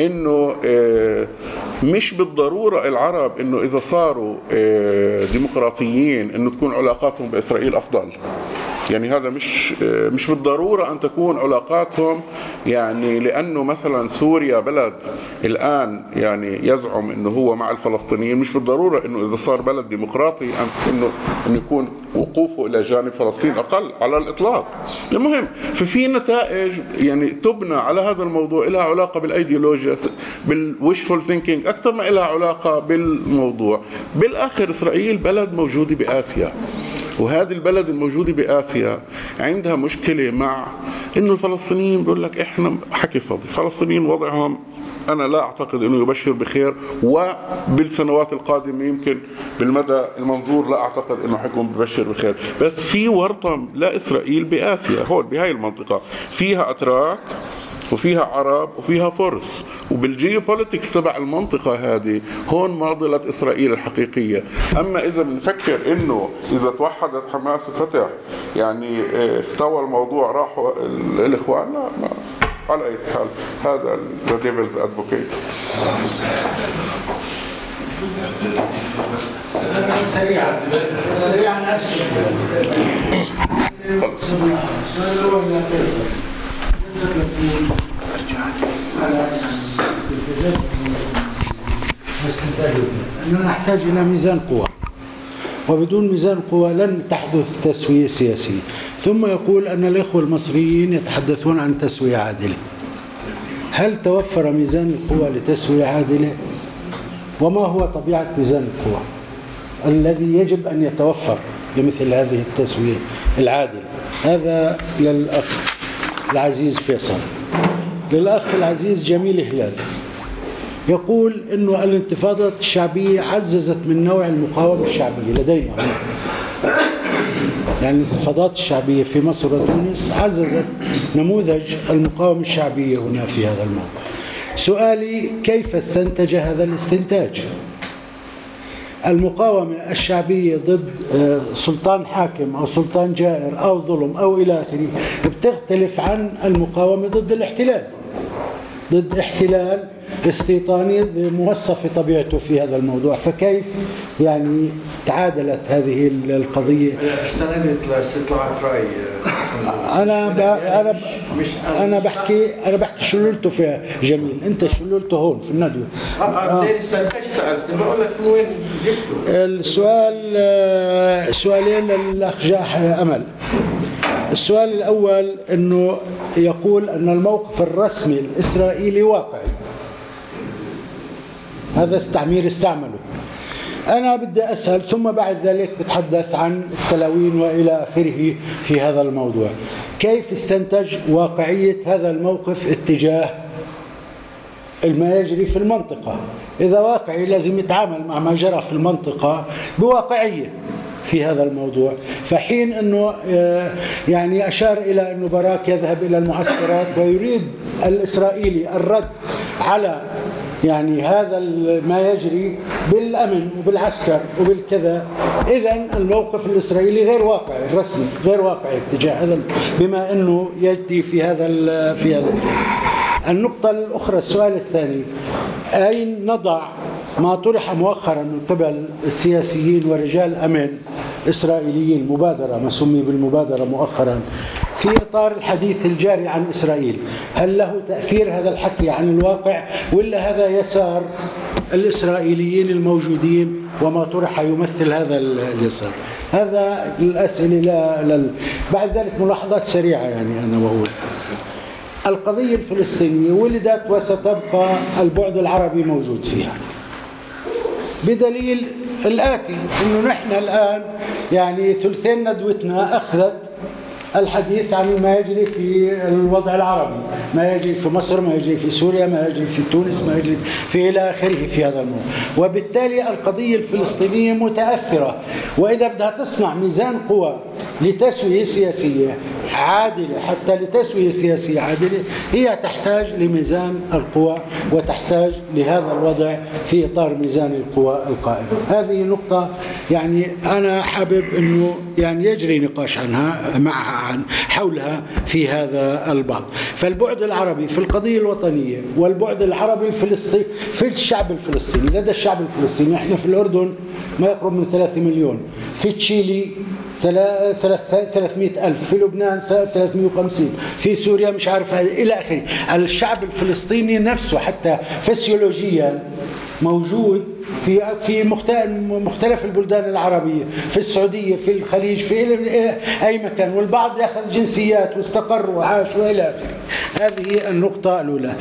إنه آه، مش بالضرورة العرب إنه إذا صاروا آه، ديمقراطيين إنه تكون علاقاتهم بإسرائيل أفضل. يعني هذا مش آه، مش بالضرورة أن تكون علاقاتهم يعني لأنه مثلا سوريا بلد الآن يعني يزعم إنه هو مع الفلسطينيين مش بالضرورة إنه إذا صار بلد ديمقراطي إنه إنه يكون وقوفه إلى جانب فلسطين أقل على الإطلاق. المهم ففي نتائج يعني تبنى على هذا الموضوع لها علاقة بالأيديولوجيا بال wishful thinking أكثر ما لها علاقة بالموضوع. بالآخر إسرائيل بلد موجودة بآسيا. وهذه البلد الموجودة بآسيا عندها مشكلة مع إنه الفلسطينيين بيقول لك إحنا حكي فاضي. الفلسطينيين وضعهم أنا لا أعتقد أنه يبشر بخير وبالسنوات القادمة يمكن بالمدى المنظور لا أعتقد أنه حيكون ببشر بخير. بس في ورطة لإسرائيل بآسيا هون بهاي المنطقة. فيها أتراك وفيها عرب وفيها فرس. وبال geopolitics تبع المنطقة هذه هون معضلة إسرائيل الحقيقية. أما إذا بنفكر إنه إذا توحدت حماس وفتح يعني آه، استوى الموضوع راحوا ال- الإخوان لا ما على أي حال هذا the devil's advocate
سريعا سريعا اسئله أننا نحتاج إلى ميزان قوى. وبدون ميزان قوى لن تحدث تسوية سياسية. ثم يقول أن الإخوة المصريين يتحدثون عن تسوية عادلة. هل توفر ميزان القوى لتسوية عادلة؟ وما هو طبيعة ميزان القوى الذي يجب أن يتوفر لمثل هذه التسوية العادلة؟ هذا للاخ العزيز فيصل للأخ العزيز جميل هلال يقول إنه الانتفاضات الشعبية عززت من نوع المقاومة الشعبية لدينا. يعني الانتفاضات الشعبية في مصر وتونس عززت نموذج المقاومة الشعبية هنا في هذا الموضوع. سؤالي كيف استنتج هذا الاستنتاج؟ المقاومة الشعبية ضد آه، سلطان حاكم أو سلطان جائر أو ظلم أو إلى آخره بتختلف عن المقاومة ضد الاحتلال. ضد احتلال استيطاني موصف طبيعته في هذا الموضوع. فكيف يعني تعادلت هذه القضية؟
استندت لاستطلاعات راي
أنا ب... أنا ب... أنا بحكي أنا بحكي شلولته فيها جميل. أنت شلولته هون في الندوة.
آه. استنتجت أنت؟ بقول لك وين جبته
السؤال سؤالين للأخ جاح أمل. السؤال الأول أنه يقول أن الموقف الرسمي الإسرائيلي واقعي هذا استعمير استعمله. أنا بدي أسأل ثم بعد ذلك بتحدث عن التلاوين وإلى آخره في هذا الموضوع. كيف استنتج واقعية هذا الموقف اتجاه ما يجري في المنطقة؟ إذا واقعي لازم يتعامل مع ما جرى في المنطقة بواقعية في هذا الموضوع. فحين أنه آه، يعني أشار إلى أنه باراك يذهب إلى المعسكرات ويريد الإسرائيلي الرد على يعني هذا ما يجري بالأمن وبالعسكر وبالكذا. اذا الموقف الإسرائيلي غير واقعي الرسمي غير واقعي تجاه هذا بما إنه يجدي في هذا في هذا النقطة الأخرى السؤال الثاني أين نضع ما طرح مؤخرا من قبل السياسيين ورجال أمن إسرائيليين؟ مبادرة ما سمي بالمبادرة مؤخرا. في إطار الحديث الجاري عن إسرائيل. هل له تأثير هذا الحكي عن الواقع ولا هذا يسار الإسرائيليين الموجودين وما طرح يمثل هذا ال- اليسار؟ هذا الأسئلة لا, لا بعد ذلك ملاحظات سريعة يعني أنا بقول. القضية الفلسطينية ولدت وستبقى البعد العربي موجود فيها. بدليل الآتي أنه نحن الآن يعني ثلثين ندوتنا أخذت الحديث عن ما يجري في الوضع العربي ما يجري في مصر ما يجري في سوريا ما يجري في تونس ما يجري في إلى آخره في هذا الموضوع وبالتالي القضية الفلسطينية متأثرة. وإذا بدها تصنع ميزان قوى لتسوية سياسية عادلة حتى لتسوية سياسية عادلة هي تحتاج لميزان القوى وتحتاج لهذا الوضع في إطار ميزان القوى القائم هذه نقطة يعني أنا حابب أنه يعني يجري نقاش عنها معها عن حولها في هذا البعض. فالبعد العربي في القضية الوطنية والبعد العربي الفلسطيني في الشعب الفلسطيني لدى الشعب الفلسطيني إحنا في الأردن ما يقرب من 3 مليون في تشيلي 300 ألف في لبنان 350 في سوريا مش عارف إلى آخره. الشعب الفلسطيني نفسه حتى فسيولوجيا موجود في في مختلف البلدان العربية في السعودية في الخليج في أي مكان والبعض يأخذ جنسيات واستقر وعاش وإلى آخره. هذه النقطة الأولى.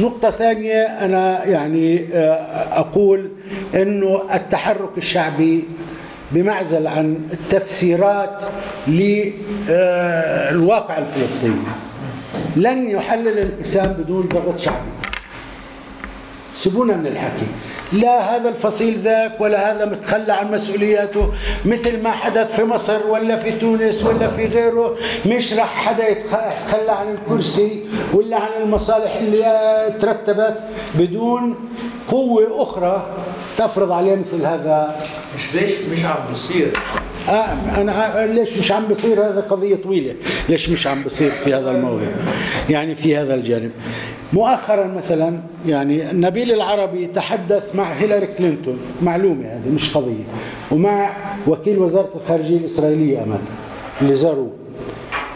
نقطة ثانية أنا يعني أقول أنه التحرك الشعبي بمعزل عن التفسيرات للواقع الفلسطيني. لن يحل الانقسام بدون ضغط شعبي. سيبونا من الحكي. لا هذا الفصيل ذاك ولا هذا متخلى عن مسؤولياته مثل ما حدث في مصر ولا في تونس ولا في غيره مش راح حدا يتخلى عن الكرسي ولا عن المصالح اللي ترتبت بدون قوة أخرى تفرض عليه مثل هذا.
مش ليش؟ مش عم بصير.
آه أنا ليش مش عم بصير هذا قضية طويلة؟ ليش مش عم بصير في هذا الموضوع يعني في هذا الجانب. مؤخرا مثلا يعني نبيل العربي تحدث مع هيلاري كلينتون. معلومة هذه مش قضية. ومع وكيل وزارة الخارجية الإسرائيلية أمان اللي زاروه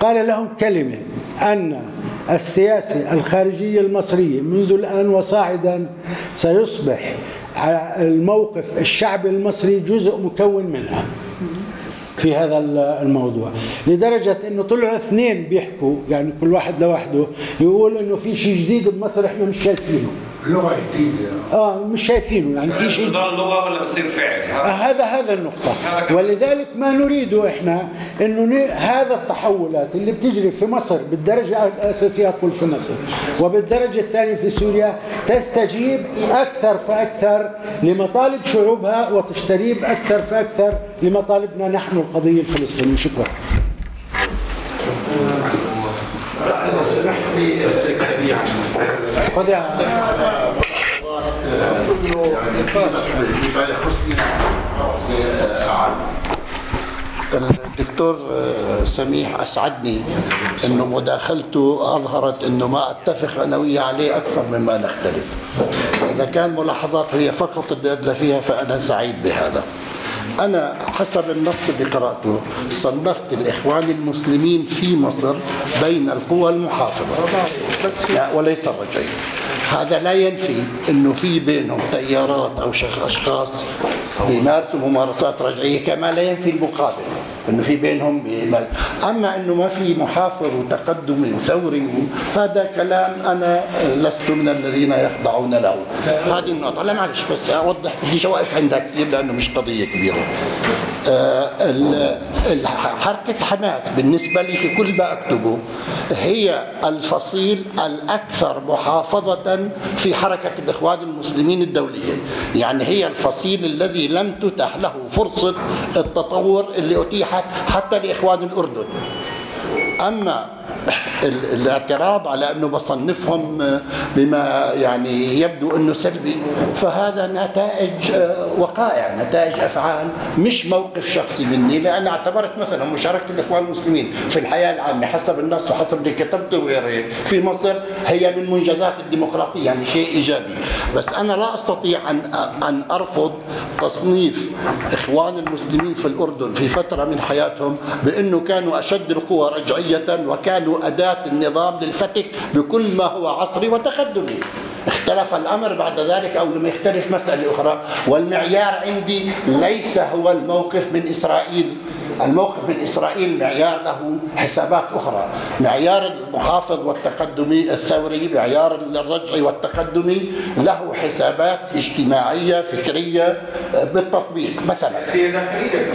قال لهم كلمة أن السياسة الخارجية المصرية منذ الآن وصاعدا سيصبح الموقف الشعبي المصري جزء مكون منها. في هذا الموضوع. لدرجة إنه طلعوا اثنين بيحكوا يعني كل واحد لوحده يقول إنه في شيء جديد بمصر إحنا مش شايفينه. لغة جديدة آه مش شايفينه يعني في شيء.
بضل لغة ولا بصير فعل
هذا هذا النقطة. ولذلك ما نريده إحنا إنه هذا التحولات اللي بتجري في مصر بالدرجة الأساسية أقول في مصر وبالدرجة الثانية في سوريا تستجيب أكثر فأكثر لمطالب شعوبها وتستجيب أكثر فأكثر لمطالبنا نحن القضية الفلسطينية. شكرا.
سمحت لي أسألك سريعا
خذ
يخصني
الدكتور سميح أسعدني إنه مداخلته أظهرت إنه ما أتفق أنا وياه عليه أكثر مما نختلف. إذا كان ملاحظات هي فقط اللي ادلى فيها فأنا سعيد بهذا. أنا حسب النص اللي قرأته صنفت الإخوان المسلمين في مصر بين القوى المحافظة. وليس الرجعية. هذا لا ينفي أنه في بينهم تيارات أو أشخاص بيمارسوا ممارسات رجعية كما لا ينفي المقابل إنه في بينهم بيمارس. أما إنه ما في محافظ وتقدمي وثوري هذا كلام أنا لست من الذين يخضعون له. هذه النقطة. لا معلش بس أوضح بديش اوقف عندك لأنه مش
قضية كبيرة. حركة حماس بالنسبة لي في كل ما أكتبه هي الفصيل الأكثر محافظة في حركة الإخوان المسلمين الدولية يعني هي الفصيل الذي لم تتح له فرصة التطور اللي أتيحت حتى لإخوان الأردن. أما ال- الاعتراض على أنه بصنفهم بما يعني يبدو أنه سلبي فهذا نتائج آه، وقائع نتائج أفعال مش موقف شخصي مني. لأن اعتبرت مثلا مشاركة الإخوان المسلمين في الحياة العامة حسب النص وحسب اللي كتبته وغير هيك في مصر هي من منجزات الديمقراطية يعني شيء إيجابي. بس أنا لا أستطيع أن أن أرفض تصنيف إخوان المسلمين في الأردن في فترة من حياتهم بأنه كانوا أشد القوى رجعيه وكانوا أداة النظام للفتك بكل ما هو عصري وتقدمي. اختلف الأمر بعد ذلك أو لم يختلف مسألة أخرى. والمعيار عندي ليس هو الموقف من إسرائيل. الموقف من إسرائيل معيار له حسابات أخرى، معيار المحافظ والتقدمي الثوري، معيار الرجعي والتقدمي له حسابات اجتماعية فكرية بالتطبيق، مثلا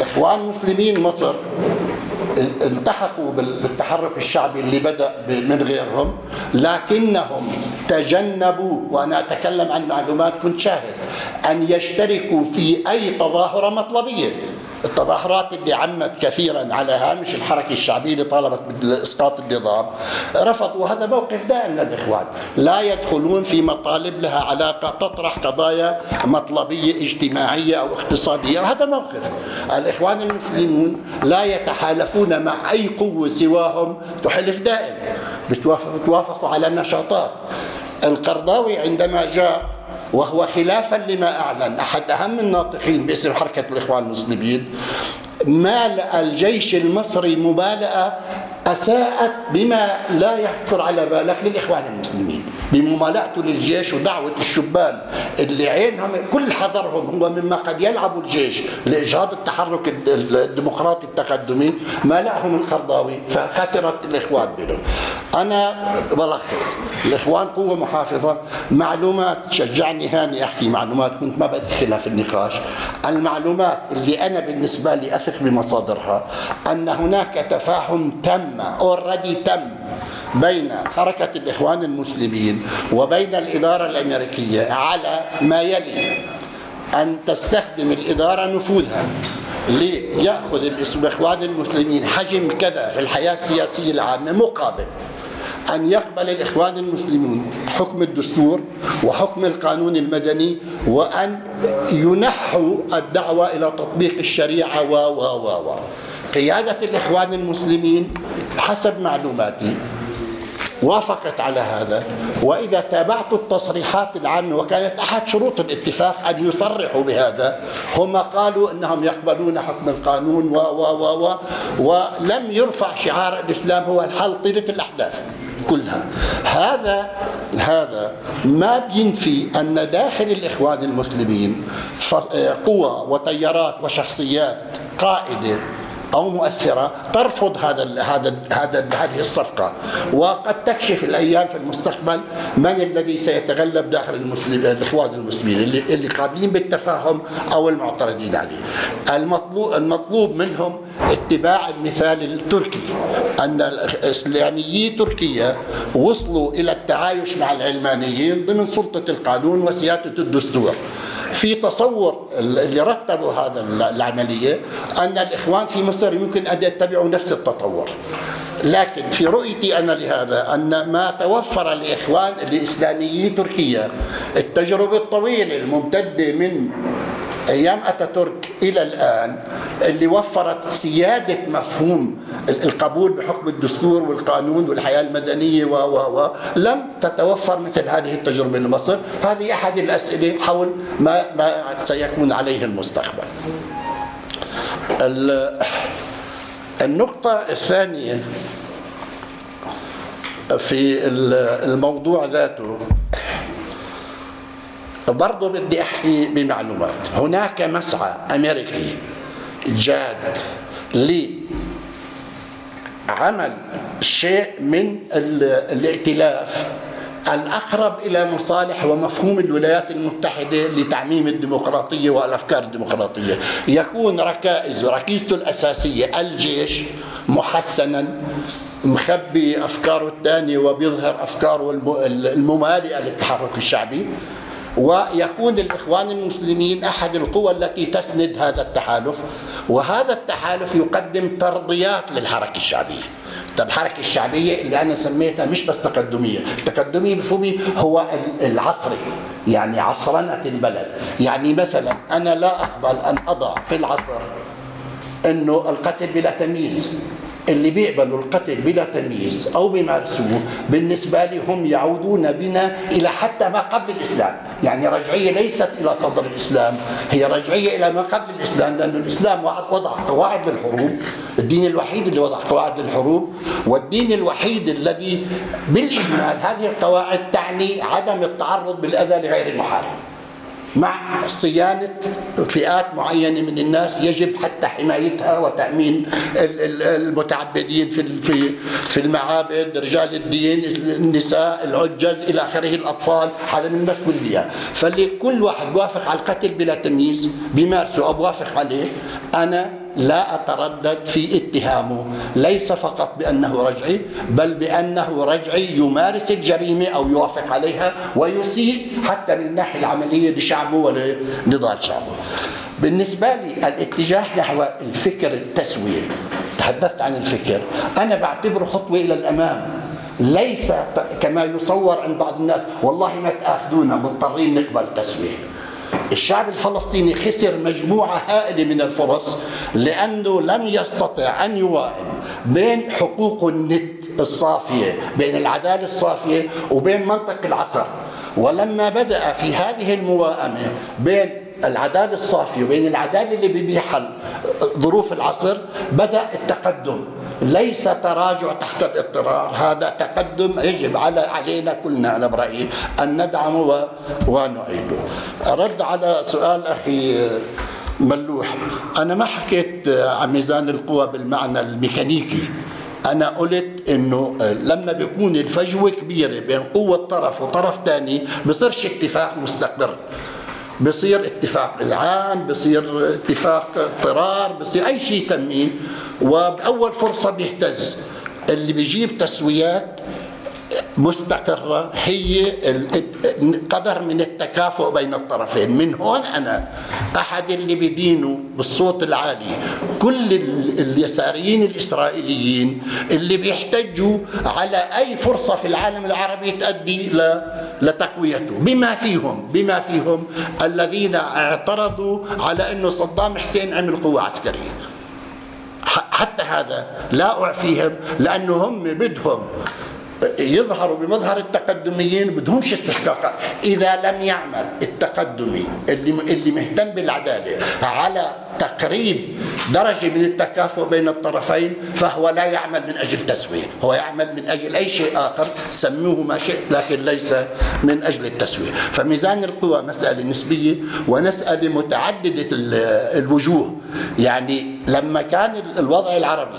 إخوان مسلمين مصر التحقوا بال- بالتحرك الشعبي اللي بدأ من غيرهم لكنهم تجنبوا وأنا أتكلم عن معلومات كنت شاهد أن يشتركوا في أي تظاهرة مطلبية. التظاهرات اللي عمت كثيرا على هامش الحركة الشعبية اللي طالبت بإسقاط النظام رفضوا هذا موقف دائم للإخوان لا يدخلون في مطالب لها علاقة تطرح قضايا مطلبية اجتماعية أو اقتصادية. وهذا موقف. الإخوان المسلمون لا يتحالفون مع أي قوة سواهم تحلف دائم بتوافق- بتوافقوا على نشاطات القرضاوي عندما جاء وهو خلافا لما أعلن. أحد أهم الناطقين باسم حركة الإخوان المسلمين مالأ الجيش المصري مبالغة أساءت بما لا يخطر على بالك للإخوان المسلمين بممالأته للجيش ودعوة الشبان اللي عينهم كل حذرهم هو مما قد يلعب الجيش لإجهاض التحرك الد- الديمقراطي التقدمي مالأهم القرضاوي فخسرت الإخوان بينهم أنا بلخص الإخوان قوة محافظة معلومات شجعني هاني أحكي معلومات كنت ما بدخلها في النقاش. المعلومات اللي أنا بالنسبة لي أثق بمصادرها أن هناك تفاهم تم اوريدي تم بين حركة الإخوان المسلمين وبين الإدارة الأمريكية على ما يلي أن تستخدم الإدارة نفوذها ليأخذ الإخوان المسلمين حجم كذا في الحياة السياسية العامة مقابل أن يقبل الإخوان المسلمون حكم الدستور وحكم القانون المدني وأن ينحوا الدعوة إلى تطبيق الشريعة و و و و. قيادة الإخوان المسلمين حسب معلوماتي. وافقت على هذا. وإذا تابعت التصريحات العامة وكانت أحد شروط الاتفاق أن يصرحوا بهذا هم قالوا إنهم يقبلون حكم القانون و و و و ولم يرفع شعار الإسلام هو الحل طيلة الأحداث كلها. هذا هذا ما بينفي أن داخل الإخوان المسلمين قوى وتيارات وشخصيات قائدة أو مؤثرة ترفض هذا ال هذا ال هذا ال هذه الصفقة وقد تكشف الأيام في المستقبل من الذي سيتغلب داخل المسلم الاخوان المسلمين اللي اللي قابلين بالتفاهم أو المعترضين عليه. المطلوب المطلوب منهم اتباع المثال التركي أن الاسلاميي تركيا وصلوا إلى التعايش مع العلمانيين ضمن سلطة القانون وسيادة الدستور. في تصور اللي رتبوا هذا العملية أن الإخوان في مصر يمكن أن يتبعوا نفس التطور. لكن في رؤيتي أنا لهذا أن ما توفر لإخوان لإسلاميي تركيا التجربة الطويلة الممتدة من أيام أتاتورك إلى الآن اللي وفرت سياده مفهوم القبول بحكم الدستور والقانون والحياة المدنية و و و لم تتوفر مثل هذه التجربة لمصر، هذه أحد الأسئلة حول ما ما سيكون عليه المستقبل. ال- النقطة الثانية في ال- الموضوع ذاته برضه بدي أحكي بمعلومات. هناك مسعى أمريكي جاد لعمل شيء من ال- الائتلاف الأقرب إلى مصالح ومفهوم الولايات المتحدة لتعميم الديمقراطية والأفكار الديمقراطية. يكون ركائز ركيزته الأساسية الجيش محسنا مخبي أفكاره الثانية وبيظهر أفكاره الم- الممالئة للتحرك الشعبي. ويكون الإخوان المسلمين أحد القوى التي تسند هذا التحالف وهذا التحالف يقدم ترضيات للحركة الشعبية. طب الحركة الشعبية اللي أنا سميتها مش بس تقدمية تقدمية مفهومي هو ال- العصري يعني عصرنة البلد. يعني مثلا أنا لا أقبل أن أضع في العصر أنه القتل بلا تمييز. اللي بيقبلوا القتل بلا تمييز أو بيمارسوه بالنسبة لي هم يعودون بنا إلى حتى ما قبل الإسلام، يعني رجعية ليست إلى صدر الإسلام، هي رجعية إلى ما قبل الإسلام لأن الإسلام وضع قواعد للحروب، الدين الوحيد اللي وضع قواعد للحروب، والدين الوحيد الذي بالاجمال هذه القواعد تعني عدم التعرض بالأذى لغير المحارب. مع صيانة فئات معينة من الناس يجب حتى حمايتها وتأمين ال- ال- المتعبدين في في المعابد رجال الدين النساء العجز إلى آخره الأطفال. هذا من مسؤولية فاللي كل واحد بوافق على القتل بلا تمييز بيمارسه أو بوافق عليه أنا لا أتردد في اتهامه. ليس فقط بأنه رجعي بل بأنه رجعي يمارس الجريمة أو يوافق عليها ويسيء حتى من الناحية العملية لشعبه ولنضال شعبه. بالنسبة لي الاتجاه نحو الفكر التسوية تحدثت عن الفكر أنا بعتبره خطوة إلى الأمام. ليس كما يصور عند بعض الناس والله ما تأخذونا مضطرين نقبل تسوية. الشعب الفلسطيني خسر مجموعة هائلة من الفرص لأنه لم يستطع أن يوائم بين حقوق النت الصافية بين العدالة الصافية وبين منطق العصر. ولما بدأ في هذه الموائمة بين العدالة الصافية وبين العدالة اللي بيبيحها ظروف العصر بدأ التقدم. ليس تراجع تحت الاضطرار. هذا تقدم يجب على علينا كلنا أنا برايي أن ندعمه ونعيده. رد على سؤال أخي ملوح. أنا ما حكيت عن ميزان القوى بالمعنى الميكانيكي. أنا قلت إنه لما بيكون الفجوة كبيرة بين قوة طرف وطرف ثاني بصيرش اتفاق مستقر. بصير اتفاق إذعان بصير اتفاق اضطرار بصير أي شيء يسميه. وبأول فرصة بيهتز. اللي بيجيب تسويات مستقرة هي قدر من التكافؤ بين الطرفين. من هون أنا أحد اللي بدينوا بالصوت العالي كل ال- اليساريين الإسرائيليين اللي بيحتجوا على أي فرصة في العالم العربي تؤدي لتقويته. بما فيهم بما فيهم الذين اعترضوا على أنه صدام حسين عمل قوة عسكرية. حتى هذا لا أعفيهم لأنه هم بدهم يظهروا بمظهر التقدميين بدهمش استحقاقات. إذا لم يعمل التقدمي اللي اللي مهتم بالعدالة على تقريب درجة من التكافؤ بين الطرفين فهو لا يعمل من أجل تسوية. هو يعمل من أجل أي شيء آخر سموه ما شئت لكن ليس من أجل التسوية. فميزان القوى مسألة نسبية ومساله متعددة ال- الوجوه. يعني لما كان الوضع العربي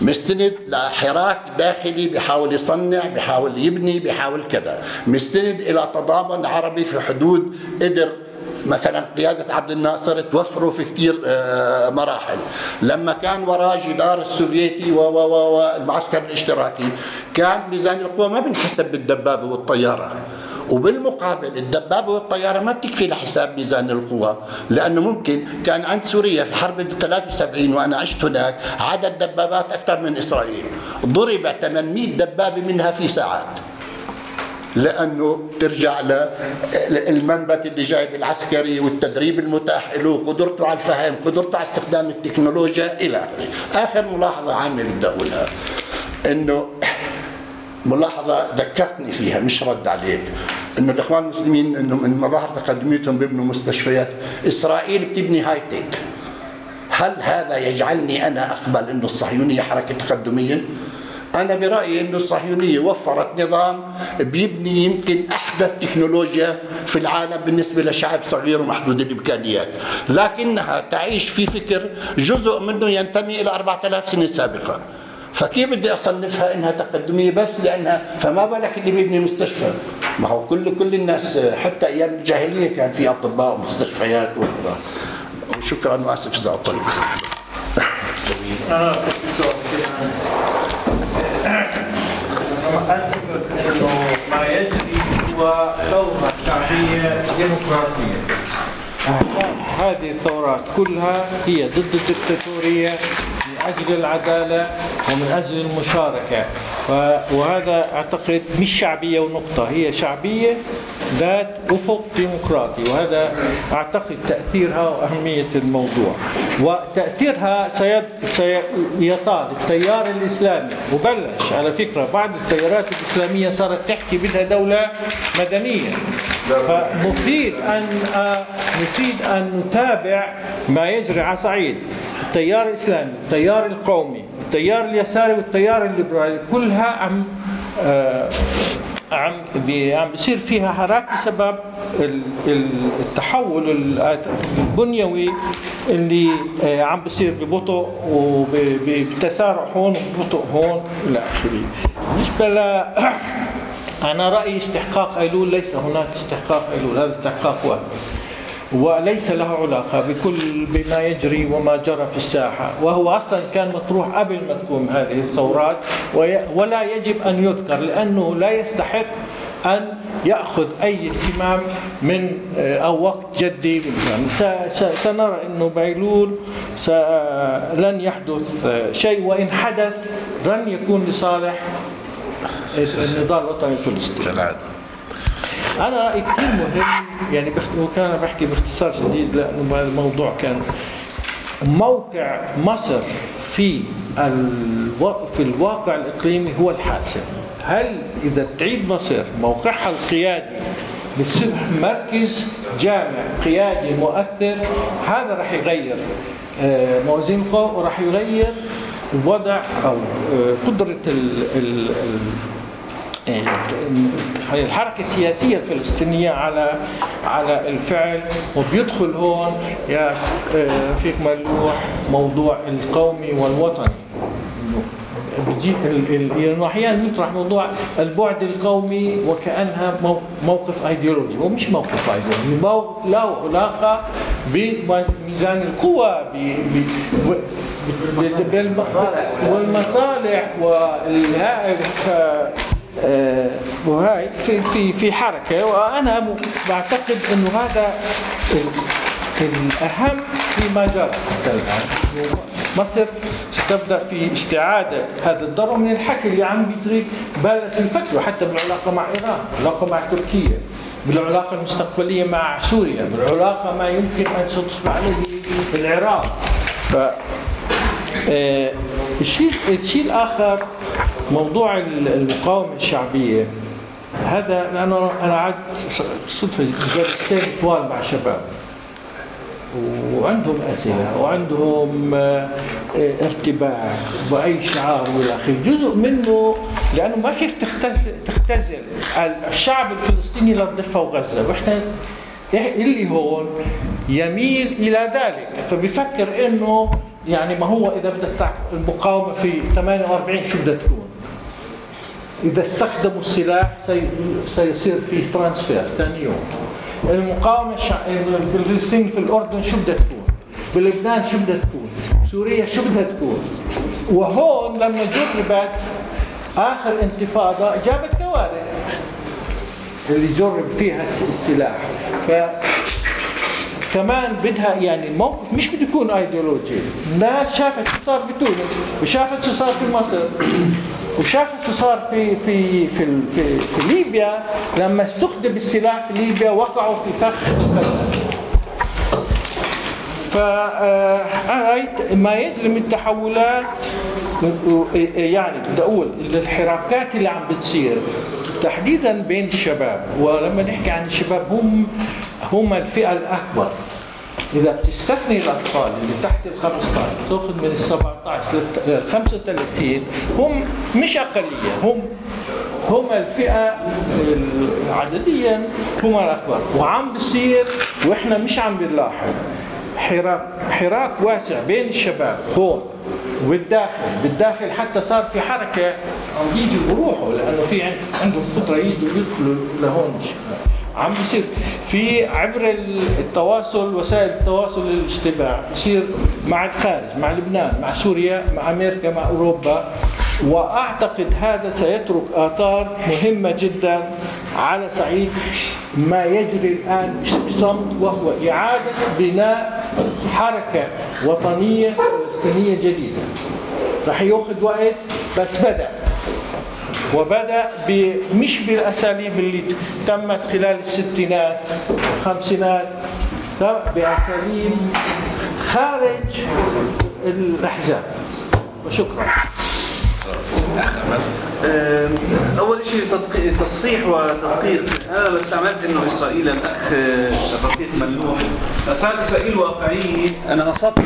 مستند لحراك داخلي بيحاول يصنع بيحاول يبني بيحاول كذا. مستند إلى تضامن عربي في حدود قدر مثلا قيادة عبد الناصر توفروا في كثير آه، مراحل. لما كان وراه جدار السوفيتي والمعسكر الاشتراكي كان ميزان القوى ما بنحسب بالدبابة والطيارة. وبالمقابل الدبابة والطيارة ما بتكفي لحساب ميزان القوى لأنه ممكن كان عند سوريا في حرب ال 73 وأنا عشت هناك عدد دبابات أكثر من إسرائيل. ضرب 800 دبابة منها في ساعات. لأنه ترجع للمنبت اللي جايب العسكري والتدريب المتاح له قدرته على الفهم قدرته على استخدام التكنولوجيا إلى اخره آخر ملاحظة عامة بدي اقولها إنه ملاحظة ذكرتني فيها مش رد عليك. إنه الإخوان المسلمين إنه من مظاهر تقدميتهم بيبنوا مستشفيات. إسرائيل بتبني هاي تك هل هذا يجعلني أنا أقبل إنه الصهيونية حركة تقدمية؟ أنا برأيي إنه الصهيونية وفرت نظام بيبني يمكن أحدث تكنولوجيا في العالم بالنسبة لشعب صغير ومحدود الإمكانيات. لكنها تعيش في فكر جزء منه ينتمي إلى 4000 سنة سابقة. فكيف بدي أصنفها إنها تقدمية بس؟ لأنها فما بالك اللي بيبني مستشفى. ما هو كل كل الناس حتى أيام الجاهلية كان في أطباء ومستشفيات وشكرا
وأسف إذا أطلت. ما يجري هو ثورة شعبية ديمقراطية أهداف هذه الثورات كلها هي ضد الدكتاتورية. من أجل العدالة ومن أجل المشاركة. وهذا أعتقد مش شعبية ونقطة هي شعبية ذات أفق ديمقراطي وهذا أعتقد تأثيرها وأهمية الموضوع. وتأثيرها سيطال التيار الإسلامي. وبلش على فكرة بعض التيارات الإسلامية صارت تحكي بدها دولة مدنية. فمفيد أن آه، مفيد أن نتابع ما يجري على صعيد التيار الإسلامي التيار القومي التيار اليساري والتيار الليبرالي كلها عم آه، عم عم بصير فيها حراك بسبب ال- ال- التحول ال- البنيوي اللي آه، عم بصير ببطء وبتسارع هون وببطء هون إلى آخره. بالنسبة ل أنا رأيي استحقاق ايلول ليس هناك استحقاق ايلول هذا استحقاق وهمي. وليس له علاقة بكل بما يجري وما جرى في الساحة وهو أصلا كان مطروح قبل ما تقوم هذه الثورات ولا يجب أن يذكر لأنه لا يستحق أن يأخذ أي اهتمام من آه، أو وقت جدي سنرى أنه بيلول لن يحدث آه، شيء وإن حدث لن يكون لصالح النضال الوطني الفلسطيني.
كالعادة.
أنا رايي كثير مهم يعني بخ... وكان بحكي باختصار شديد هذا الموضوع كان موقع مصر في ألو... في الواقع الإقليمي هو الحاسم. هل إذا تعيد مصر موقعها القيادي بتصير مركز جامع قيادي مؤثر هذا راح يغير آه، موازين القوى وراح يغير وضع أو آه، قدرة ال... ال... ال... الحركة السياسية الفلسطينية على على الفعل وبيدخل هون يا رفيق ملوح موضوع القومي والوطني. بيجي يعني أحيانا يطرح موضوع البعد القومي وكأنها مو- موقف ايديولوجي هو مش موقف ايديولوجي موقف له علاقة بميزان القوى ب- ب- آه، وهاي في في في حركة وأنا بعتقد إنه هذا ال- الأهم فيما جرى حتى الان مصر ستبدأ في استعادة هذا الضرر من الحكي اللي عم بيجري بلش يفكروا حتى بالعلاقة مع إيران، بالعلاقة مع تركيا، بالعلاقة المستقبلية مع سوريا، بالعلاقة ما يمكن أن ستصبح عليه العراق. ف آه، الشيء الشيء الآخر موضوع ال- المقاومة الشعبية هذا لأنه أنا قعدت صدفة جلستين طوال مع شباب وعندهم اسئله وعندهم آه، ارتباك واي شعار وإلى آخره، جزء منه لأنه ما فيك تختزل. تختزل الشعب الفلسطيني للضفه وغزه وإحنا اللي هون يميل إلى ذلك. فبفكر إنه يعني ما هو إذا بدك تعرف المقاومة في 48 شو بدها تكون؟ إذا استخدموا السلاح سي- سيصير فيه transfer ثاني يوم المقاومة الشع- الفلسطيني في الأردن شو بدها تكون؟ بلبنان شو بدها تكون؟ سوريا شو بدها تكون؟ وهون لما جربت آخر انتفاضة جابت كوارث اللي جرب فيها الس- السلاح ف كمان بدها يعني الموقف مش بده يكون ايديولوجي الناس شافت شو صار بتونس وشافت شو صار في مصر وشافت شو صار في في في في, في ليبيا لما استخدم السلاح في ليبيا وقعوا في فخ القتل ف رأيت ما يجري من تحولات يعني بدي أقول الحراكات اللي عم بتصير تحديدا بين الشباب ولما نحكي عن الشباب هم هم الفئة الأكبر. إذا بتستثني الأطفال اللي تحت ال 15 تاخذ من ال 17 لل 35 هم مش أقلية هم هم الفئة عدديا هم الأكبر. وعم بصير وإحنا مش عم بنلاحظ. حراك حراك واسع بين الشباب هون والداخل. بالداخل حتى صار في حركة عم يجوا بروحوا لأنه في عن- عندهم قدرة يجوا يدخلوا لهون عم بيصير في عبر التواصل وسائل التواصل الاجتماع بصير مع الخارج مع لبنان مع سوريا مع أمريكا مع أوروبا. وأعتقد هذا سيترك آثار مهمة جدا على صعيد ما يجري الآن بصمت وهو إعادة بناء حركة وطنية فلسطينية جديدة. رح يأخذ وقت بس بدأ. وبدأ ب- مش بالأساليب اللي تمت خلال الستينات والخمسينات تم بأساليب خارج الأحزاب. وشكرا.
آم، أول شيء تصحيح وتدقيق. أنا استعملت إنه إسرائيل الاخ الرفيق مملوح صار إسرائيل واقعيه أنا قصدت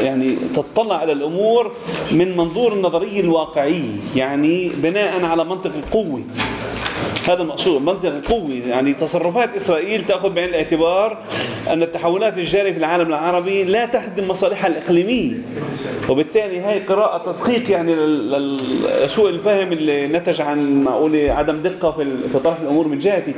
يعني تطلع على الأمور من منظور النظريه الواقعيه يعني بناء على منطق القوة. هذا المقصود. منطق القوي يعني تصرفات إسرائيل تأخذ بعين الاعتبار أن التحولات الجارية في العالم العربي لا تخدم مصالحها الإقليمية. وبالتالي هاي قراءة تدقيق يعني لسوء الفهم اللي نتج عن معقولة عدم دقة في طرح الأمور من جهتي.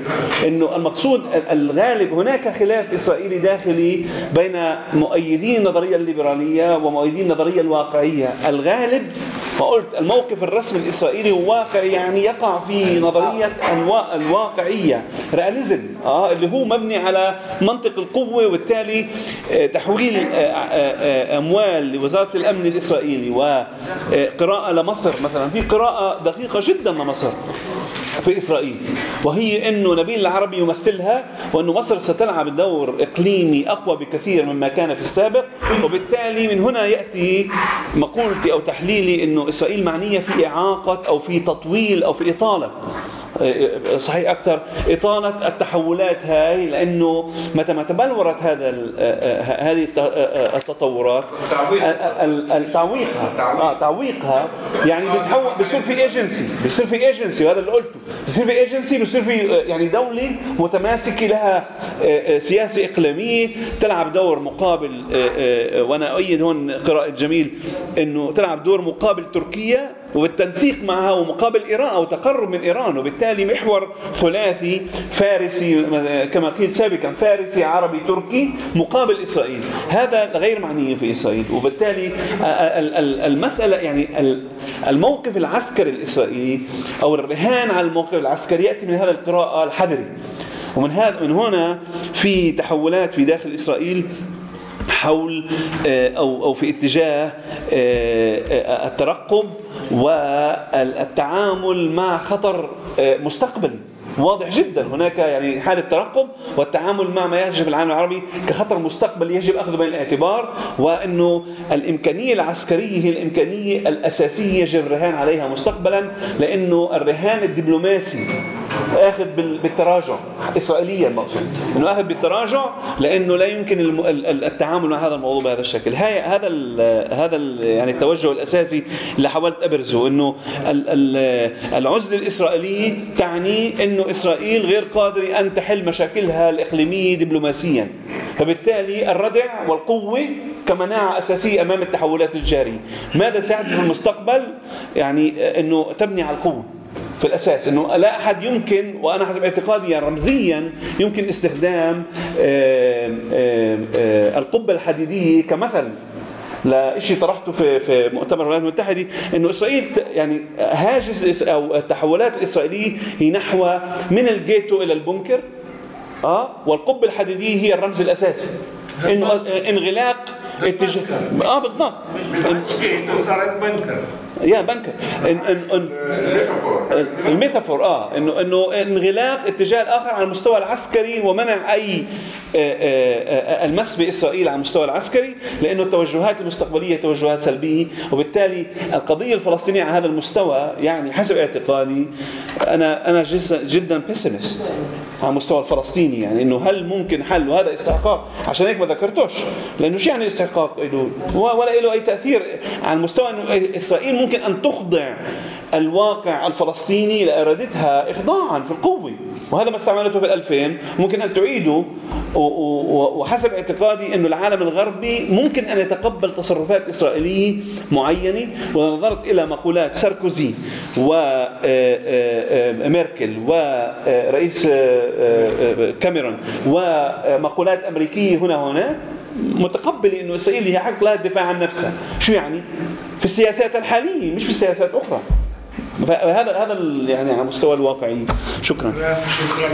إنه المقصود ال- الغالب هناك خلاف إسرائيلي داخلي بين مؤيدي النظرية الليبرالية ومؤيدي النظرية الواقعية. الغالب فقلت الموقف الرسمي الإسرائيلي هو واقعي يعني يقع في نظرية الوا- الواقعية رياليزم آه اللي هو مبني على منطق القوة وبالتالي آه، تحويل آه، آه، آه، أموال لوزارة الأمن الإسرائيلي وقراءة لمصر مثلا. في قراءة دقيقة جدا لمصر. في إسرائيل. وهي إنه نبيل العربي يمثلها وإنه مصر ستلعب دور إقليمي أقوى بكثير مما كان في السابق. وبالتالي من هنا يأتي مقولتي أو تحليلي إنه إسرائيل معنية في إعاقة أو في تطويل أو في إطالة. صحيح أكثر. إطالة التحولات هاي لأنه متى ما تبلورت هذا ال- هذه الت- التطورات ال- ال- تعويقها. آه تعويقها. يعني بتحول بصير في agency بصير في agency وهذا اللي قلته. بصير في ايجنسي بصير في آه، يعني دولة متماسكة لها آه، آه، سياسة إقليمية تلعب دور مقابل آه، آه، وأنا أؤيد هون قراءة جميل إنه تلعب دور مقابل تركيا وبالتنسيق معها ومقابل إيران أو تقرب من إيران. وبالتالي محور ثلاثي فارسي كما قيل سابقا فارسي عربي تركي مقابل إسرائيل. هذا غير معني في إسرائيل. وبالتالي ال- ال- المسألة يعني ال- الموقف العسكري الإسرائيلي أو الرهان على الموقف العسكري يأتي من هذا القراءه الحذري. ومن هذا من هنا في تحولات في داخل إسرائيل حول آه، أو أو في اتجاه آه، آه، الترقب والتعامل مع خطر مستقبلي واضح جدا هناك يعني حالة ترقب والتعامل مع ما يجري في العالم العربي كخطر مستقبلي يجب اخذه بعين الاعتبار وأنه الإمكانية العسكرية هي الإمكانية الأساسية يجب الرهان عليها مستقبلا لأنه الرهان الدبلوماسي آخذ بال- بالتراجع. اسرائيليا المقصود إنه آخذ بالتراجع لأنه لا يمكن التعامل مع هذا الموضوع بهذا الشكل. هذا ال هذا ال يعني التوجه الأساسي اللي حاولت ابرزه إنه ال- ال- العزله الاسرائيليه تعني إنه إسرائيل غير قادره أن تحل مشاكلها الإقليمية دبلوماسيا. فبالتالي الردع والقوة كمناعة أساسية أمام التحولات الجارية. ماذا سيحدث في المستقبل؟ يعني إنه تبني على القوة. في الأساس إنه لا أحد يمكن وأنا حسب اعتقادي رمزيا يمكن استخدام القبة الحديدية كمثل لشيء طرحته في في مؤتمر الولايات المتحدة إنه إسرائيل يعني هاجس أو التحولات الإسرائيلية هي نحو من الجيتو إلى البنكر. آه والقبة الحديدية هي الرمز الأساسي. إنه انغلاق اتجاه آه بالضبط.
مش صارت بنكر.
يا بنكر إن إن إن الميتافور. آه. انه إنه انغلاق اتجاه الآخر على المستوى العسكري ومنع أي آه، آه، آه، المس بإسرائيل على المستوى العسكري لأنه التوجهات المستقبلية توجهات سلبية. وبالتالي القضية الفلسطينية على هذا المستوى يعني حسب اعتقادي أنا أنا جدا بيسمست على المستوى الفلسطيني. يعني إنه هل ممكن حل وهذا استحقاق؟ عشان هيك ما ذكرتوش. لأنه شو يعني استحقاق له؟ ولا له أي تأثير على المستوى إنه إسرائيل ممكن أن تخضع الواقع الفلسطيني لإرادتها اخضاعا في القوة. وهذا ما استعملته في الألفين. ممكن أن تعيده وحسب اعتقادي إنه العالم الغربي ممكن أن يتقبل تصرفات إسرائيلية معينة. وإذا نظرت إلى مقولات ساركوزي وميركل ورئيس آه، آه، كاميرون ومقولات أمريكية هنا وهناك متقبل إنه اسرائيل هي حق لها الدفاع عن نفسها، شو يعني؟ في السياسات الحالية مش في السياسات أخرى. فهذا هذا يعني على المستوى الواقعي شكرا
شكرا